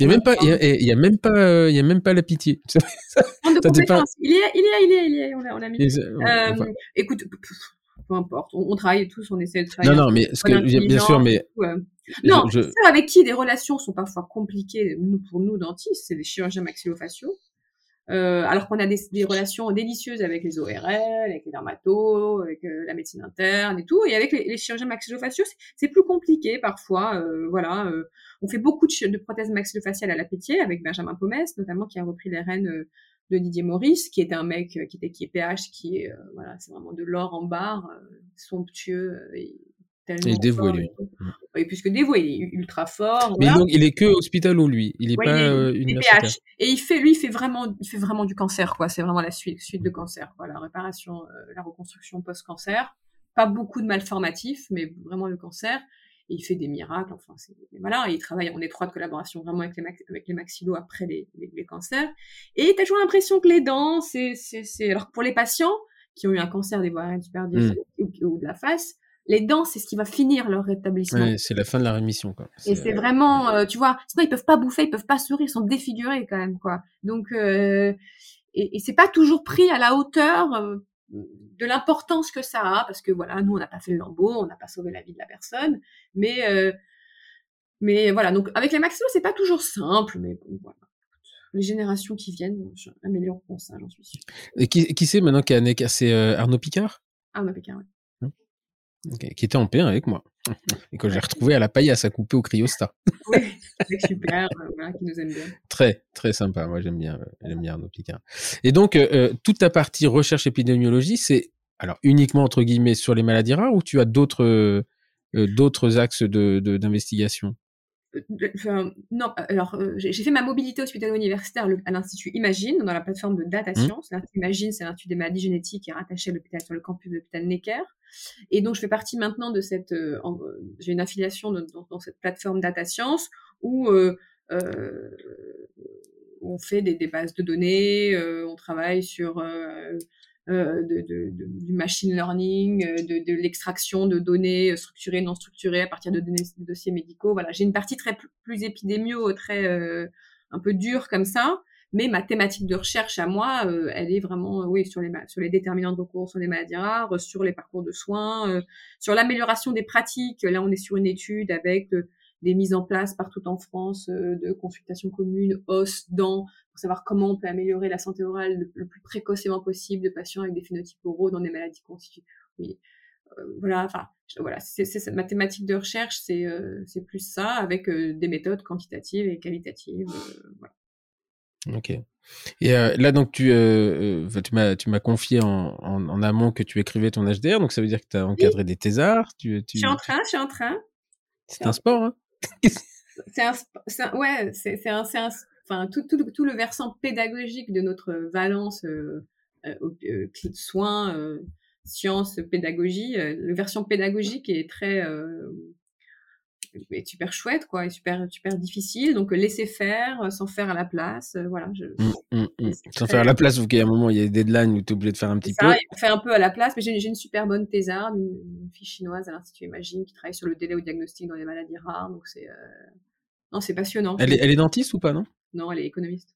il y a même pas, il y a, même pas, y a même pas la pitié. de pas... Il y a, il y a, il y a, il y a, on a, on a mis. Euh, écoute, peu importe, on, travaille tous, on essaie de travailler. Non, non, mais ce que, bien sûr, mais. Non, je... ceux avec qui des relations sont parfois compliquées, nous, pour nous dentistes, c'est les chirurgiens maxillofaciaux. Euh, alors qu'on a des, des, relations délicieuses avec les ORL, avec les dermatos, avec euh, la médecine interne et tout, et avec les, les chirurgiens maxillofaciaux, c'est plus compliqué parfois. Euh, voilà, euh, on fait beaucoup de, prothèses maxillofaciales à la Pétier avec Benjamin Pomès, notamment qui a repris les rênes euh, de Didier Maurice, qui est un mec qui était qui est PH, qui est voilà, c'est vraiment de l'or en barre, somptueux tellement Il est dévoué, fort et. Mm. Oui, plus que dévoué, il est ultra fort. Mais voilà. donc, il est que hospitalo, lui? Il est Ouais, pas il est- euh, universitaire? Et il fait, lui, il fait vraiment, il fait vraiment du cancer, quoi. C'est vraiment la suite, suite Mmh. de cancer, quoi. La réparation, euh, la reconstruction post-cancer. Pas beaucoup de malformatifs, mais vraiment le cancer. Et il fait des miracles, enfin, c'est, et voilà. Et il travaille en étroite collaboration vraiment avec les, avec les maxillos après les, les, les cancers. Et t'as toujours l'impression que les dents, c'est, c'est, c'est, alors pour les patients qui ont eu un cancer des voies aériennes supérieures ou, ou de la face, les dents, c'est ce qui va finir leur rétablissement. Ouais, c'est la fin de la rémission, quoi. Et c'est vraiment, euh, tu vois, sinon ils peuvent pas bouffer, ils peuvent pas sourire, ils sont défigurés quand même, quoi. Donc, euh, et, et c'est pas toujours pris à la hauteur euh, de l'importance que ça a, parce que voilà, nous on n'a pas fait le lambeau, on n'a pas sauvé la vie de la personne, mais euh, mais voilà. Donc avec les maxillos, c'est pas toujours simple, mais bon, voilà. Les générations qui viennent amélioreront ça, j'en suis sûre. Et qui, qui c'est maintenant qui a C'est euh, Arnaud Picard? Ah, on a Qui était en P1 avec moi. Et que j'ai retrouvé à la paillasse à couper au Cryosta. Oui, c'est super, euh, voilà, qui nous aime bien. Très, très sympa. Moi, j'aime bien, euh, j'aime bien Arnaud Picard. Et donc, euh, toute ta partie recherche épidémiologie, c'est alors uniquement entre guillemets sur les maladies rares ou tu as d'autres euh, d'autres axes de d'investigation? Enfin, non, alors euh, j'ai fait ma mobilité hospitalo-universitaire à l'Institut Imagine, dans la plateforme de Data Mmh. Science. L'Institut Imagine, c'est l'Institut des maladies génétiques qui est rattaché à l'hôpital sur le campus de l'hôpital Necker. Et donc, je fais partie maintenant de cette... euh, euh, j'ai une affiliation de- dans, dans cette plateforme Data Science où on fait des, des bases de données, on travaille sur... euh, de, de- de- du machine learning, euh, de, l'extraction de données euh, structurées, non structurées à partir de données de dossiers médicaux. Voilà, j'ai une partie très pl- plus épidémio, très euh, un peu dure comme ça, mais ma thématique de recherche à moi, euh, elle est vraiment oui sur les sur les déterminants de recours sur les maladies rares, sur les parcours de soins, sur l'amélioration des pratiques. Là, on est sur une étude avec des mises en place partout en France euh, de consultations communes, os, dents, pour savoir comment on peut améliorer la santé orale le, plus précocement possible de patients avec des phénotypes oraux dans des maladies constituées. Oui. Euh, voilà, enfin, voilà, c'est ma thématique de recherche, c'est euh, plus ça, avec euh, des méthodes quantitatives et qualitatives. voilà. Ok. Et euh, là, donc, tu, euh, tu m'as, confié en, en, en amont que tu écrivais ton HDR, donc ça veut dire que tu as encadré des thésards. Tu, tu, Je suis en train, je suis en train. c'est un sport, hein C'est un, ouais, c'est un, un, enfin tout, tout, tout le versant pédagogique de notre Valence euh, euh, euh, soins, euh, sciences, pédagogie. euh, le version pédagogique est très est super chouette quoi, et super super difficile. Donc euh, laisser faire, euh, sans faire à la place. euh, voilà. Je, Mm, mm, mm. c'est Sans faire à la place, vu qu'il y a un moment, il y a des deadlines où tu es obligé de faire un petit ça, peu. fait un peu à la place, mais j'ai j'ai une super bonne thésarde, une, une fille chinoise à l'Institut Imagine qui travaille sur le délai au diagnostic dans les maladies rares. Donc c'est euh, non, c'est passionnant. Elle est, elle est dentiste ou pas, non? Non, elle est économiste.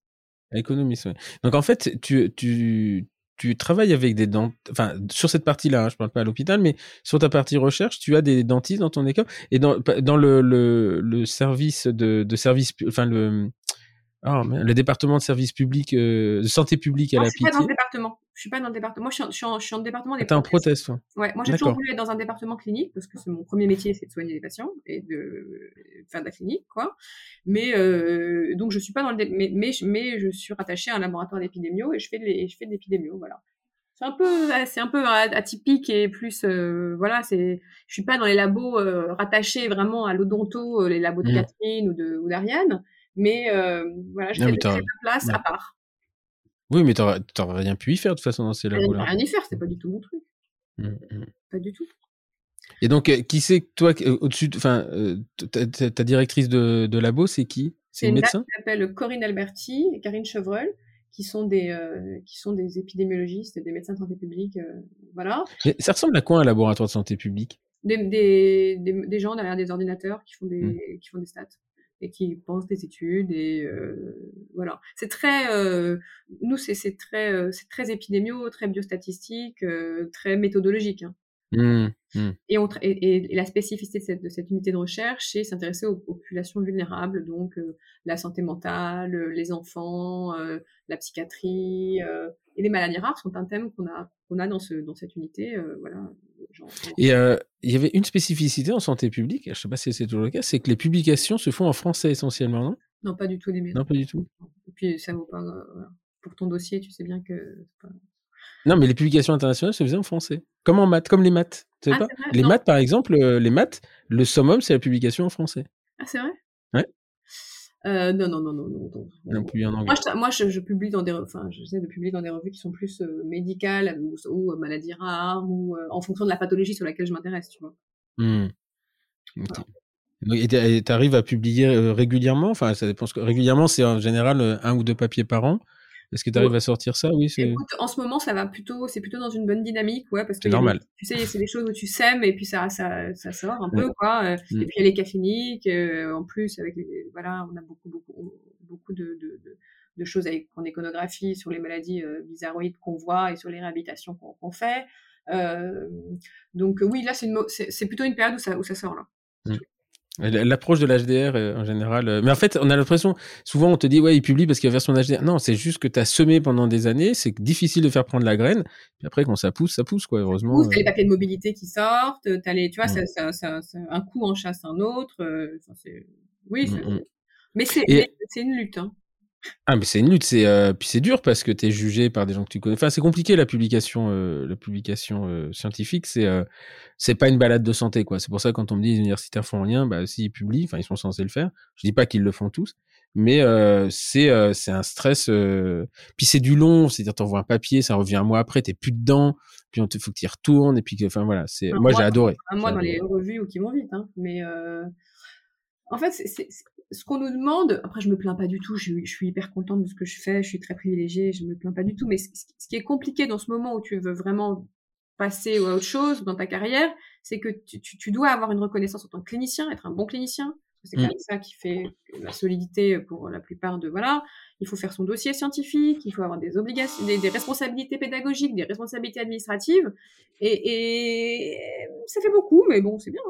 Économiste, ouais. Donc en fait, tu, tu, tu travailles avec des dentistes, enfin sur cette partie-là, hein, je parle pas à l'hôpital, mais sur ta partie recherche, tu as des dentistes dans ton école et dans, dans le, le, le service de, de service, enfin le, merde, le département de service public, euh, de santé publique à Non, la je suis pas dans pitié. le département. Je suis pas dans le département. Moi, je suis, en- je suis, en, je suis en département des T'es en prothèse, toi. Ouais, moi j'ai toujours voulu être dans un département clinique parce que c'est mon premier métier, c'est de soigner les patients et de faire de la clinique, quoi. Mais euh, donc je suis pas dans le, dé- mais, mais je- mais je suis rattachée à un laboratoire d'épidémio et je fais de l'é- je fais de l'épidémio, voilà. C'est un peu, ouais, c'est un peu atypique et plus, euh, voilà, c'est, je suis pas dans les labos euh, rattachés vraiment à l'odonto, euh, les labos de Mm. Catherine ou de ou d'Ariane, mais euh, voilà, je fais de place ouais. à part. Oui, mais t'aurais rien pu y faire de toute façon dans ces labos-là. rien y faire, c'est pas du tout mon truc, Mm, mm. pas du tout. Et donc, euh, qui c'est toi, euh, au-dessus, de- enfin, euh, ta, directrice de, de labo, c'est qui? C'est une médecin? qui s'appelle Corinne Alberti et Karine Chevreul, qui sont des, qui sont des épidémiologistes, des médecins de santé publique, voilà. Mais Ça ressemble à quoi un laboratoire de santé publique? Des, des, des, des gens derrière des ordinateurs qui font des, Mm. qui font des stats et qui pensent des études et euh, voilà. C'est très, euh, nous c'est très, euh, c'est très épidémio, très biostatistique, euh, très méthodologique. Hein. Mm, mm. Et, on tra- et, et- et la spécificité de cette, de cette unité de recherche, c'est s'intéresser aux, aux populations vulnérables, donc euh, la santé mentale, les enfants, la psychiatrie et les maladies rares sont un thème qu'on a qu'on a dans ce dans cette unité. voilà. Et euh, il y avait une spécificité en santé publique, je sais pas si c'est toujours le cas, c'est que les publications se font en français essentiellement, non? Non, pas du tout des méthodes. Non, pas du tout. Et puis ça vaut pas. euh, voilà. Pour ton dossier, tu sais bien que pas- Non, mais les publications internationales se faisaient en français, comme en maths, comme les maths. Tu sais pas? Les maths, par exemple, les maths, le summum, c'est la publication en français. Ah, c'est vrai? Ouais. Euh, non, non, non, non, non. non. plus en anglais. Moi, je, moi je, publie dans des, enfin, j'essaie de publier dans des revues qui sont plus euh, médicales ou, maladies rares ou en fonction de la pathologie sur laquelle je m'intéresse, tu vois. Mmh. Et tu arrives à publier régulièrement? Enfin, ça dépend. Régulièrement, c'est en général un ou deux papiers par an? Est-ce que tu arrives à sortir ça? Oui, en ce moment, ça va plutôt, c'est plutôt dans une bonne dynamique, ouais, parce que c'est normal. tu sais, c'est des choses où tu sèmes et puis ça, ça, ça sort un peu, quoi. Mmh. Et puis il y a les cas cliniques, en plus avec, voilà, on a beaucoup, beaucoup, beaucoup de, de, de, choses avec, en éconographie sur les maladies bizarroïdes qu'on voit et sur les réhabilitations qu'on fait. Euh, donc oui, là, c'est plutôt une période où ça, où ça sort là. Mmh. L'approche de l'HDR euh, en général. Euh, mais en fait, on a l'impression, souvent on te dit, ouais, il publie parce qu'il va faire son HDR. Non, c'est juste que tu as semé pendant des années, c'est difficile de faire prendre la graine. Puis après, quand ça pousse, ça pousse, quoi, heureusement. Tu as les papiers de mobilité qui sortent, as les, tu vois, ça, ça, ça, un coup en chasse un autre. oui, mmh, mmh. mais c'est une lutte. Hein. Ah, mais c'est une lutte, c'est euh, puis c'est dur parce que tu es jugé par des gens que tu connais. Enfin, c'est compliqué la publication, euh, la publication euh, scientifique. C'est c'est pas une balade de santé, quoi. C'est pour ça que quand on me dit les universitaires font rien, bah s'ils publient, enfin ils sont censés le faire. Je dis pas qu'ils le font tous, mais c'est c'est un stress. Puis c'est du long, c'est-à-dire t'envoies un papier, ça revient un mois après, t'es plus dedans, puis on te faut que tu y retournes et puis enfin voilà. C'est moi j'ai adoré. Un mois dans les revues ou qui vont vite, hein. Mais en fait, c'est ce qu'on nous demande, après je me plains pas du tout, je, suis hyper contente de ce que je fais, je suis très privilégiée, je me plains pas du tout, mais ce, qui est compliqué dans ce moment où tu veux vraiment passer à autre chose dans ta carrière, c'est que tu, tu, dois avoir une reconnaissance en tant que clinicien, être un bon clinicien, c'est quand mmh. même ça qui fait la solidité pour la plupart de voilà. Il faut faire son dossier scientifique, il faut avoir des obligations, des, responsabilités pédagogiques, des responsabilités administratives, et, ça fait beaucoup, mais bon, c'est bien.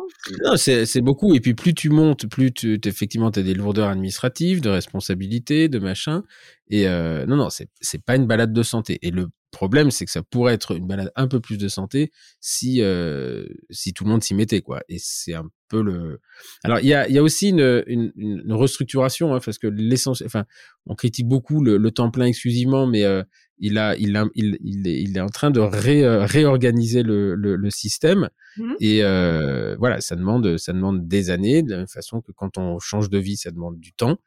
Hein. C'est beaucoup. Et puis plus tu montes, plus tu effectivement as des lourdeurs administratives, de responsabilités, de machin. Et euh, non, non, c'est pas une balade de santé. Et le problème, c'est que ça pourrait être une balade un peu plus de santé si euh, si tout le monde s'y mettait quoi. Et c'est un peu le. Alors il y a il y a aussi une une, une restructuration hein, parce que l'essence. Enfin, on critique beaucoup le, le, temps plein exclusivement, mais euh, il a il a il il est, il est en train de ré, euh, réorganiser le, le, le système mmh et euh, voilà ça demande ça demande des années de la même façon que quand on change de vie ça demande du temps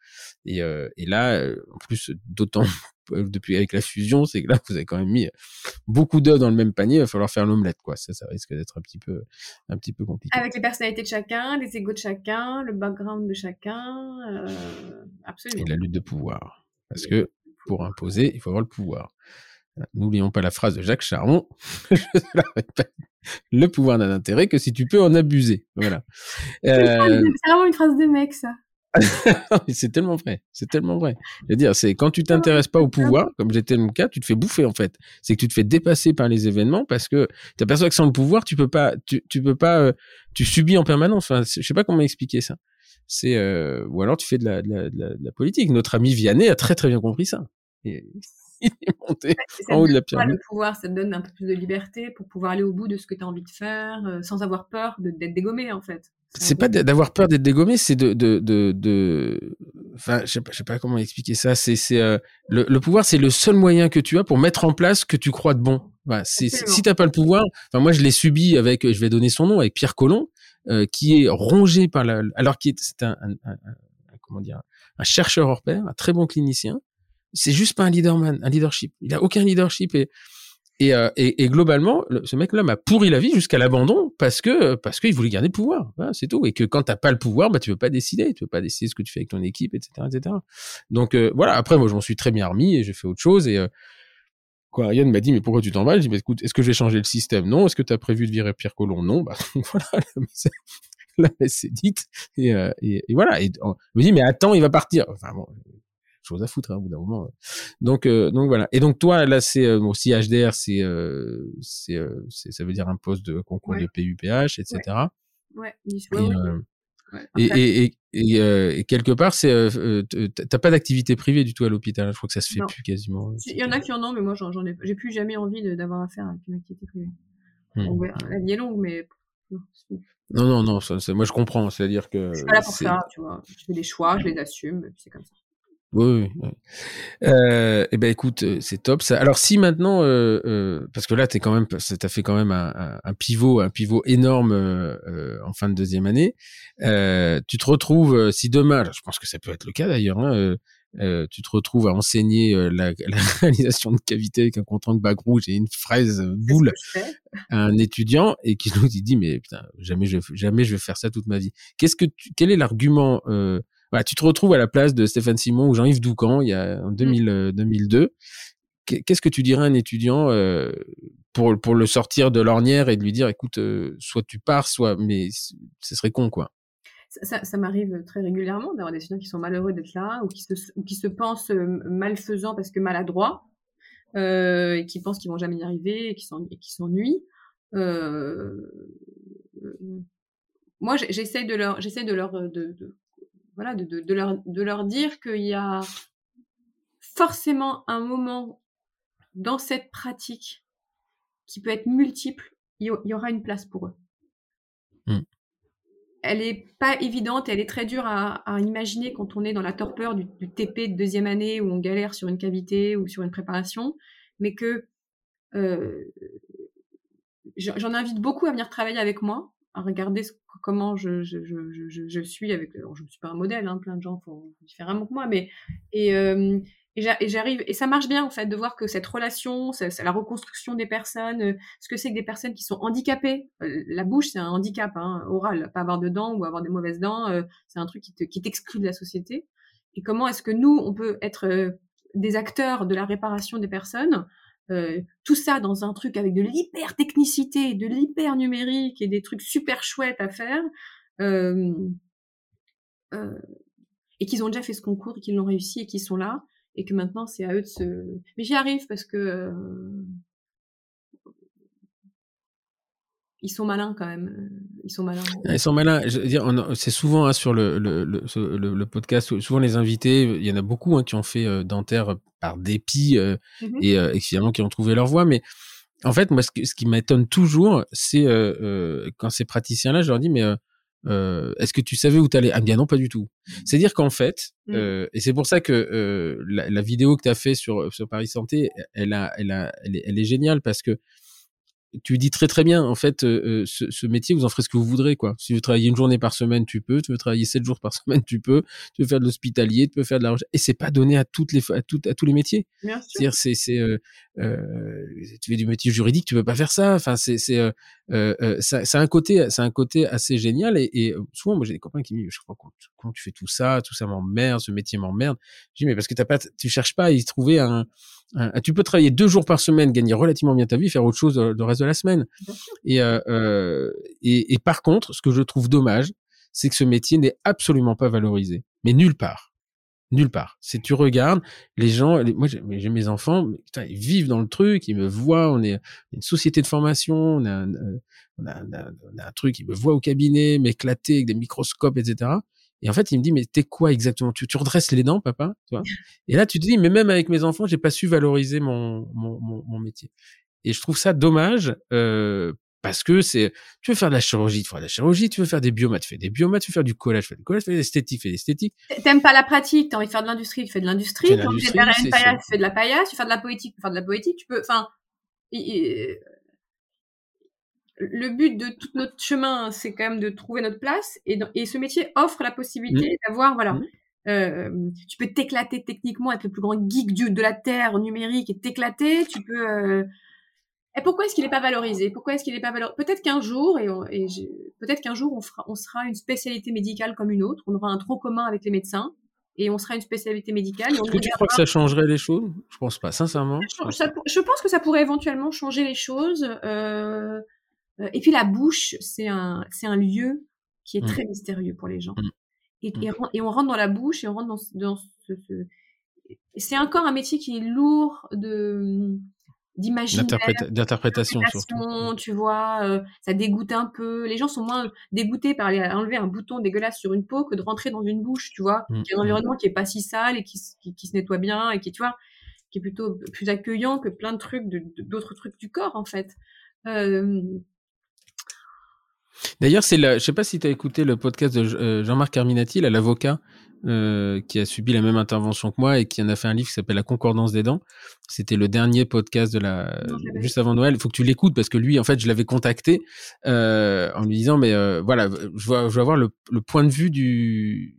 et euh, et là en plus d'autant depuis avec la fusion, c'est que là vous avez quand même mis beaucoup d'œufs dans le même panier, il va falloir faire l'omelette quoi. Ça, ça risque d'être un petit peu, un petit peu compliqué. Avec les personnalités de chacun, les égos de chacun, le background de chacun, euh, absolument. Et la lutte de pouvoir, parce que pour imposer, il faut avoir le pouvoir. N'oublions pas la phrase de Jacques Charon. le pouvoir n'a d'intérêt que si tu peux en abuser. Voilà. Euh... C'est vraiment une phrase de mec, ça. c'est tellement vrai, c'est tellement vrai. Je veux dire, c'est quand tu t'intéresses pas au pouvoir, comme j'étais le cas, tu te fais bouffer en fait. C'est que tu te fais dépasser par les événements parce que tu aperçois que sans le pouvoir, tu peux pas, tu, tu peux pas, euh, tu subis en permanence. Enfin, je sais pas comment expliquer ça. C'est euh, ou alors tu fais de la, de la, de la, politique. Notre ami Vianney a très très bien compris ça. Et, il est monté en haut de la pyramide. Le pouvoir, ça te donne un peu plus de liberté pour pouvoir aller au bout de ce que tu as envie de faire, euh, sans avoir peur d'être dégommé en fait. C'est pas d'avoir peur d'être dégommé, c'est de, de, de, de, enfin, je sais pas, je sais pas comment expliquer ça. C'est, c'est euh, le, le, pouvoir, c'est le seul moyen que tu as pour mettre en place ce que tu crois de bon. Voilà, c'est, si t'as pas le pouvoir, enfin moi je l'ai subi avec, je vais donner son nom, avec Pierre Collomb, euh, qui est rongé par la, alors qu'il c'est un, un, un, comment dire, un chercheur hors pair, un très bon clinicien. C'est juste pas un leaderman, un leadership. Il a aucun leadership et et, euh, et, et, globalement, ce mec-là m'a pourri la vie jusqu'à l'abandon parce que parce qu'il voulait garder le pouvoir. Voilà, c'est tout. Et que quand t'as pas le pouvoir, bah tu peux pas décider. Tu peux pas décider ce que tu fais avec ton équipe, etc., etc. Donc euh, voilà. Après, moi, je m'en suis très bien remis et j'ai fait autre chose. Et euh, quoi, Yann m'a dit mais pourquoi tu t'en vas? Je dis bah, écoute, est-ce que je vais changer le système? Non. Est-ce que tu as prévu de virer Pierre Colomb? Non. Bah voilà. La messe est dite et, euh, et, et, voilà. Et on me dit mais attends, il va partir. Enfin bon, chose à foutre hein, au bout d'un moment. Donc euh, donc voilà. Et donc toi là c'est euh, aussi HDR c'est euh, c'est ça veut dire un poste de concours de PUPH etc. Ouais. Et, et, et, et, quelque part, c'est t'as pas d'activité privée du tout à l'hôpital. Je crois que ça se fait plus quasiment. Il y en a qui en ont, mais moi j'en ai, j'ai plus jamais envie d'avoir affaire avec une activité privée. Mmh. la vie est longue, mais non, non, non, ça, moi je comprends. C'est-à-dire que. Je suis pas là pour ça, tu vois. Je fais des choix, je les assume, c'est comme ça. Oui, oui. Euh, eh ben écoute, euh, c'est top ça. Alors si maintenant, euh, euh, parce que là t'es quand même, t'as fait quand même un, un, pivot, un pivot énorme euh, en fin de deuxième année. tu te retrouves, si demain, je pense que ça peut être le cas d'ailleurs, hein, tu te retrouves à enseigner la, la, réalisation de cavité avec un contre bac rouge et une fraise boule à un étudiant et qui nous dit mais putain jamais je jamais je vais faire ça toute ma vie. Qu'est-ce que tu, quel est l'argument tu te retrouves à la place de Stéphane Simon ou Jean-Yves Doucan il y a en 2000, 2002. Mmh. Euh, qu'est-ce que tu dirais à un étudiant euh, pour, pour le sortir de l'ornière et de lui dire, écoute, euh, soit tu pars, soit, mais ce serait con, quoi. Ça, ça, m'arrive très régulièrement d'avoir des étudiants qui sont malheureux d'être là ou qui se, ou qui se pensent malfaisants parce que maladroits et qui pensent qu'ils vont jamais y arriver et qui s'ennuient. Euh, moi, j'essaie de leur, j'essaie de leur, de, de, voilà, de, de, de, leur, de leur dire qu'il y a forcément un moment dans cette pratique qui peut être multiple, il y aura une place pour eux. Mmh. Elle est pas évidente, elle est très dure à, à, imaginer quand on est dans la torpeur du, du, TP de deuxième année où on galère sur une cavité ou sur une préparation, mais que euh, j'en invite beaucoup à venir travailler avec moi, à regarder comment je, suis avec. je ne suis pas un modèle, hein, plein de gens font différemment que moi, mais et, euh, j'arrive et ça marche bien en fait de voir que cette relation, la reconstruction des personnes, euh, ce que c'est que des personnes qui sont handicapées. Euh, la bouche, c'est un handicap hein, oral, pas avoir de dents ou avoir des mauvaises dents, c'est un truc qui t'exclut de la société. Et comment est-ce que nous, on peut être des acteurs de la réparation des personnes tout ça dans un truc avec de l'hyper technicité, de l'hyper numérique et des trucs super chouettes à faire, euh, euh, et qu'ils ont déjà fait ce concours et qu'ils l'ont réussi et qu'ils sont là, et que maintenant c'est à eux de se. Mais j'y arrive parce que euh, ils sont malins quand même. Euh, ils sont malins. Ils sont malins. Je veux dire, c'est souvent hein, sur le, le, le, le, podcast, souvent les invités, il y en a beaucoup hein, qui ont fait euh, dentaire par dépit euh, mmh et, euh, finalement qui ont trouvé leur voie. Mais en fait, moi, ce, ce qui m'étonne toujours, c'est quand ces praticiens-là, je leur dis, mais est-ce que tu savais où tu allais Ah bien non, pas du tout. C'est-à-dire qu'en fait, mmh. et c'est pour ça que la, la, vidéo que tu as fait sur, sur Paris Santé, elle, a, elle, a, elle, est, elle est géniale parce que tu dis très très bien, en fait, euh, euh, ce, ce, métier, vous en ferez ce que vous voudrez, quoi. Si tu veux travailler une journée par semaine, tu peux. Tu veux travailler sept jours par semaine, tu peux. Tu veux faire de l'hospitalier, tu peux faire de la recherche. Et c'est pas donné à toutes les à, toutes, à tous les métiers. C'est-à-dire, c'est c'est euh, euh, tu fais du métier juridique, tu peux pas faire ça. Enfin, c'est c'est euh, euh, c'est un côté c'est un côté assez génial. Et, et souvent, moi, j'ai des copains qui me disent, je crois quand, tu fais tout ça, tout ça m'emmerde, ce métier m'emmerde. Je dis mais parce que t'as pas, tu cherches pas à y trouver un tu peux travailler deux jours par semaine, gagner relativement bien ta vie, faire autre chose le reste de la semaine. Et, euh, euh, et, et, par contre, ce que je trouve dommage, c'est que ce métier n'est absolument pas valorisé, mais nulle part. Nulle part. Si tu regardes, les gens, moi j'ai mes enfants, putain, ils vivent dans le truc, ils me voient, on est une société de formation, on a un, euh, on a, on a un truc, ils me voient au cabinet, m'éclater avec des microscopes, etc. Et en fait, il me dit, mais t'es quoi exactement? Tu, tu redresses les dents, papa tu vois? Et là, tu te dis, mais même avec mes enfants, j'ai pas su valoriser mon, mon, mon, métier. Et je trouve ça dommage euh, parce que c'est, tu veux faire de la chirurgie, tu feras de la chirurgie, tu veux faire des biomates, tu fais des biomates, tu veux faire du collage, tu fais du collage, tu fais de l'esthétique, tu fais de l'esthétique. T'aimes pas la pratique, t'as envie de faire de l'industrie, tu fais de l'industrie, t'as envie de faire une paillasse, tu fais de la paillasse, tu fais de la poétique, tu fais de la poétique, tu peux, enfin, le but de tout notre chemin, c'est quand même de trouver notre place. Et, et ce métier offre la possibilité mmh. d'avoir, voilà, mmh. euh, tu peux t'éclater techniquement, être le plus grand geek du, de la terre numérique et t'éclater. Tu peux. Euh... Et pourquoi est-ce qu'il n'est pas valorisé? Pourquoi est-ce qu'il n'est pas valorisé Peut-être qu'un jour, et, et peut-être qu'un jour, on, fera, on sera une spécialité médicale comme une autre. On aura un trop commun avec les médecins et on sera une spécialité médicale. Est-ce que tu crois que ça changerait les choses? Je pense pas, sincèrement. Je, je, pense que ça pourrait éventuellement changer les choses. Euh, et puis la bouche, c'est un, c'est un lieu qui est mmh. très mystérieux pour les gens. Mmh. Et, mmh. et, on rentre dans la bouche et on rentre dans, dans ce, ce... c'est encore un métier qui est lourd de d'interprétation tu vois euh, ça dégoûte un peu les gens sont moins dégoûtés par aller enlever un bouton dégueulasse sur une peau que de rentrer dans une bouche tu vois qui est un environnement qui est pas si sale et qui, qui, se nettoie bien et qui tu vois qui est plutôt plus accueillant que plein de trucs d'autres trucs du corps en fait euh, D'ailleurs, c'est je sais pas si tu as écouté le podcast de euh, Jean-Marc Carminati, l'avocat, euh, qui a subi la même intervention que moi et qui en a fait un livre qui s'appelle La Concordance des dents. C'était le dernier podcast de la juste avant Noël. Il faut que tu l'écoutes parce que lui, en fait, je l'avais contacté euh, en lui disant, mais euh, voilà, je veux, je veux avoir le, le point de vue du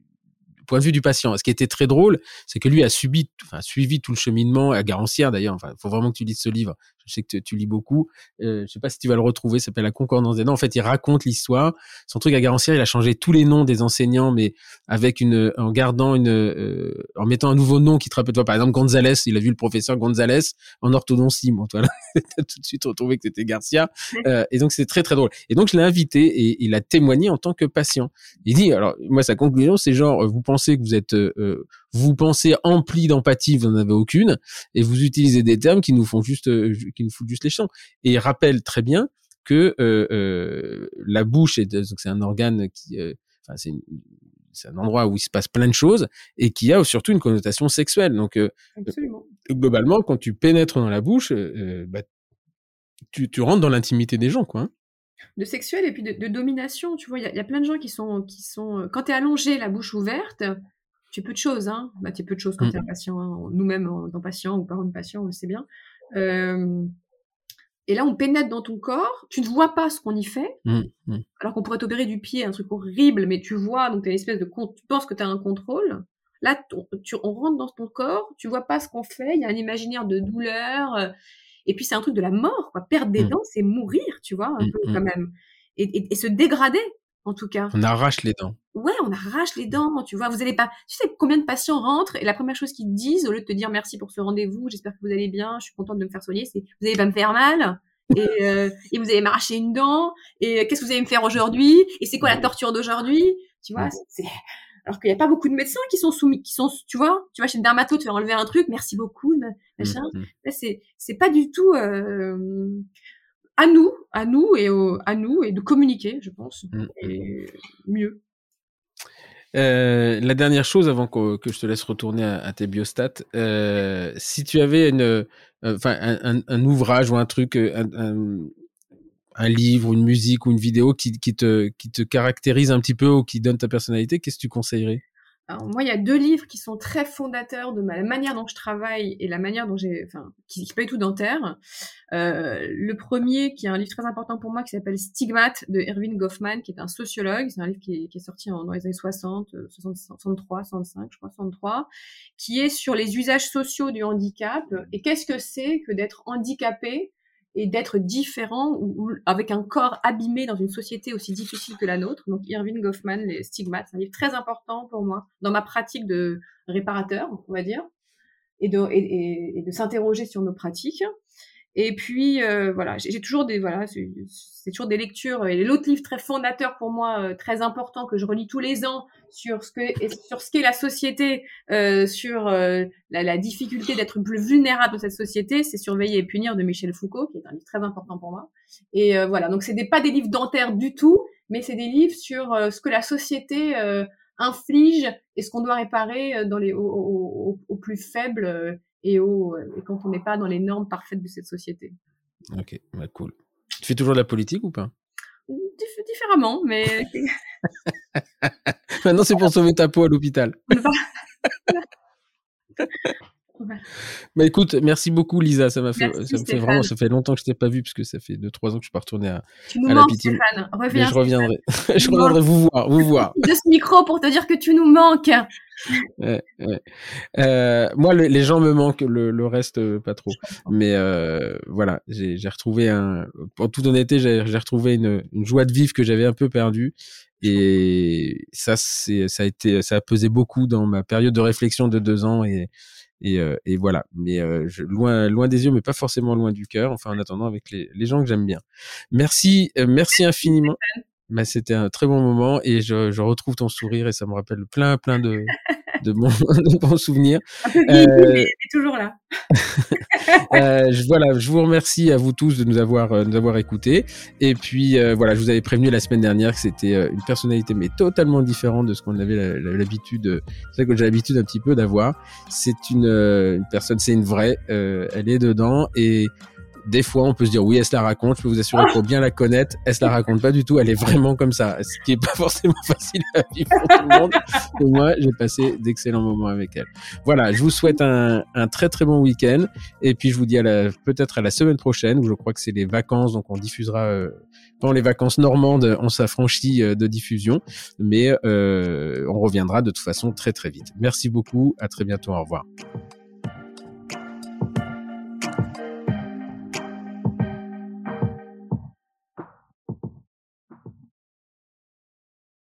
point de vue du patient. Ce qui était très drôle, c'est que lui a subi, enfin, suivi tout le cheminement à Garancière d'ailleurs. Enfin, faut vraiment que tu lises ce livre. Je sais que tu lis beaucoup. Euh, je sais pas si tu vas le retrouver. Ça s'appelle La Concordance des dents. En fait, il raconte l'histoire. Son truc à Garancière, il a changé tous les noms des enseignants, mais avec une, en gardant une, euh, en mettant un nouveau nom qui te rappelle, toi, par exemple, Gonzalez. Il a vu le professeur Gonzalez en orthodontie. Bon, toi, là, t'as tout de suite retrouvé que c'était Garcia. Euh, et donc, c'est très, très drôle. Et donc, je l'ai invité et il a témoigné en tant que patient. Il dit, alors, moi, sa conclusion, c'est genre, vous pensez que vous êtes, euh, vous pensez empli d'empathie, vous n'en avez aucune, et vous utilisez des termes qui nous font juste, euh, qui nous foutent juste les champs. Et il rappelle très bien que euh, euh, la bouche, c'est un organe qui, euh, enfin, c'est c'est un endroit où il se passe plein de choses et qui a surtout une connotation sexuelle. Donc, globalement, quand tu pénètres dans la bouche, bah, tu, tu rentres dans l'intimité des gens, quoi. Hein. De sexuel et puis de, de domination, tu vois, il y, y, a plein de gens qui sont, qui sont, quand tu es allongé, la bouche ouverte, tu es peu de choses, hein. Bah, tu es peu de choses quand Mm. tu es un patient, hein. nous-mêmes en tant patient ou parents de patient, on le sait bien. Euh, et là, on pénètre dans ton corps, tu ne vois pas ce qu'on y fait, Mm, mm. alors qu'on pourrait t'opérer du pied, un truc horrible, mais tu vois, donc tu une espèce de tu penses que tu as un contrôle. Là, tu, on rentre dans ton corps, tu vois pas ce qu'on fait, il y a un imaginaire de douleur, et puis c'est un truc de la mort, quoi. Perdre des Mm. dents, c'est mourir, tu vois, un peu quand même. Et, et- et se dégrader, en tout cas. On arrache les dents. Ouais, on arrache les dents, tu vois. Vous allez pas. Tu sais combien de patients rentrent et la première chose qu'ils te disent, au lieu de te dire merci pour ce rendez-vous, j'espère que vous allez bien, je suis contente de me faire soigner, c'est vous allez pas me faire mal. Et, euh, et vous allez m'arracher une dent. Et qu'est-ce que vous allez me faire aujourd'hui Et c'est quoi la torture d'aujourd'hui Tu vois c'est alors qu'il n'y a pas beaucoup de médecins qui sont soumis, qui sont, tu vois, tu vas chez le dermato, tu vas enlever un truc, merci beaucoup, machin. Mm, mm. Là, c'est c'est pas du tout euh, à nous, à nous et au, à nous et de communiquer, je pense, Mm. et mieux. Euh, la dernière chose avant que, que je te laisse retourner à, à tes biostats, euh, si tu avais une, euh, enfin un, un, un, ouvrage ou un truc, un, un, un, livre, une musique ou une vidéo qui, qui, te, qui te caractérise un petit peu ou qui donne ta personnalité, qu'est-ce que tu conseillerais? Alors moi, il y a deux livres qui sont très fondateurs de ma, manière dont je travaille et la manière dont j'ai, enfin, qui, qui pas du tout dentaire. Euh, le premier, qui est un livre très important pour moi, qui s'appelle Stigmate de Erwin Goffman, qui est un sociologue. C'est un livre qui est, qui est sorti en, dans les années 60, 60, 63, 65, je crois, 63, qui est sur les usages sociaux du handicap et qu'est-ce que c'est que d'être handicapé et d'être différent ou, avec un corps abîmé dans une société aussi difficile que la nôtre. Donc Irving Goffman, Les Stigmates, c'est un livre très important pour moi dans ma pratique de réparateur, on va dire, et de, et de s'interroger sur nos pratiques. Et puis euh, voilà, j'ai toujours des voilà, c'est toujours des lectures. Et l'autre livre très fondateur pour moi, euh, très important que je relis tous les ans sur ce que sur ce qu'est la société, euh, sur la, la, difficulté d'être plus vulnérable dans cette société, c'est Surveiller et punir de Michel Foucault, qui est un livre très important pour moi. Et euh, voilà, donc c'est pas des livres dentaires du tout, mais c'est des livres sur euh, ce que la société euh, inflige et ce qu'on doit réparer dans les au, au, au plus faibles et, au, et quand on n'est pas dans les normes parfaites de cette société. Ok, bah cool. Tu fais toujours de la politique ou pas? Dif Différemment, mais. Maintenant, c'est pour sauver ta peau à l'hôpital. Bah écoute, merci beaucoup Lisa, ça m'a fait, merci, ça me fait vraiment, ça fait longtemps que je t'ai pas vu parce que ça fait 2-3 ans que je suis pas retourné à, tu nous à manques, la. Stéphane. Reviens, Mais je reviendrai, je reviendrai vous voir, vous voir. De ce micro pour te dire que tu nous manques. Ouais, ouais. Euh, moi, le, les gens me manquent, le, le reste euh, pas trop. Mais euh, voilà, j'ai retrouvé un, en toute honnêteté, j'ai retrouvé une, une joie de vivre que j'avais un peu perdue. Et ça, c'est, ça a été, ça a pesé beaucoup dans ma période de réflexion de deux ans et et, euh, et, voilà. Mais euh, je, loin, loin des yeux, mais pas forcément loin du cœur. Enfin, en attendant, avec les, les gens que j'aime bien. Merci, euh, merci infiniment. Bah, c'était un très bon moment et je, je, retrouve ton sourire et ça me rappelle plein, plein de, de, bons, de bons souvenirs. Un peu vieilli, euh... mais toujours là. euh, je, voilà, je vous remercie à vous tous de nous avoir, euh, nous avoir écoutés. Et puis euh, voilà, je vous avais prévenu la semaine dernière que c'était euh, une personnalité mais totalement différente de ce qu'on avait l'habitude, c'est ça que j'ai l'habitude un petit peu d'avoir. C'est une, une, personne, c'est une vraie, euh, elle est dedans et Des fois, on peut se dire oui, elle se la raconte. Je peux vous assurer qu'il faut bien la connaître. Elle se la raconte pas du tout. Elle est vraiment comme ça, ce qui est pas forcément facile à vivre pour tout le monde. Mais moi, j'ai passé d'excellents moments avec elle. Voilà, je vous souhaite un, un très très bon week-end. Et puis je vous dis à la peut-être à la semaine prochaine où je crois que c'est les vacances, donc on diffusera euh, pendant les vacances normandes, on s'affranchit euh, de diffusion, mais euh, on reviendra de toute façon très très vite. Merci beaucoup, à très bientôt, au revoir.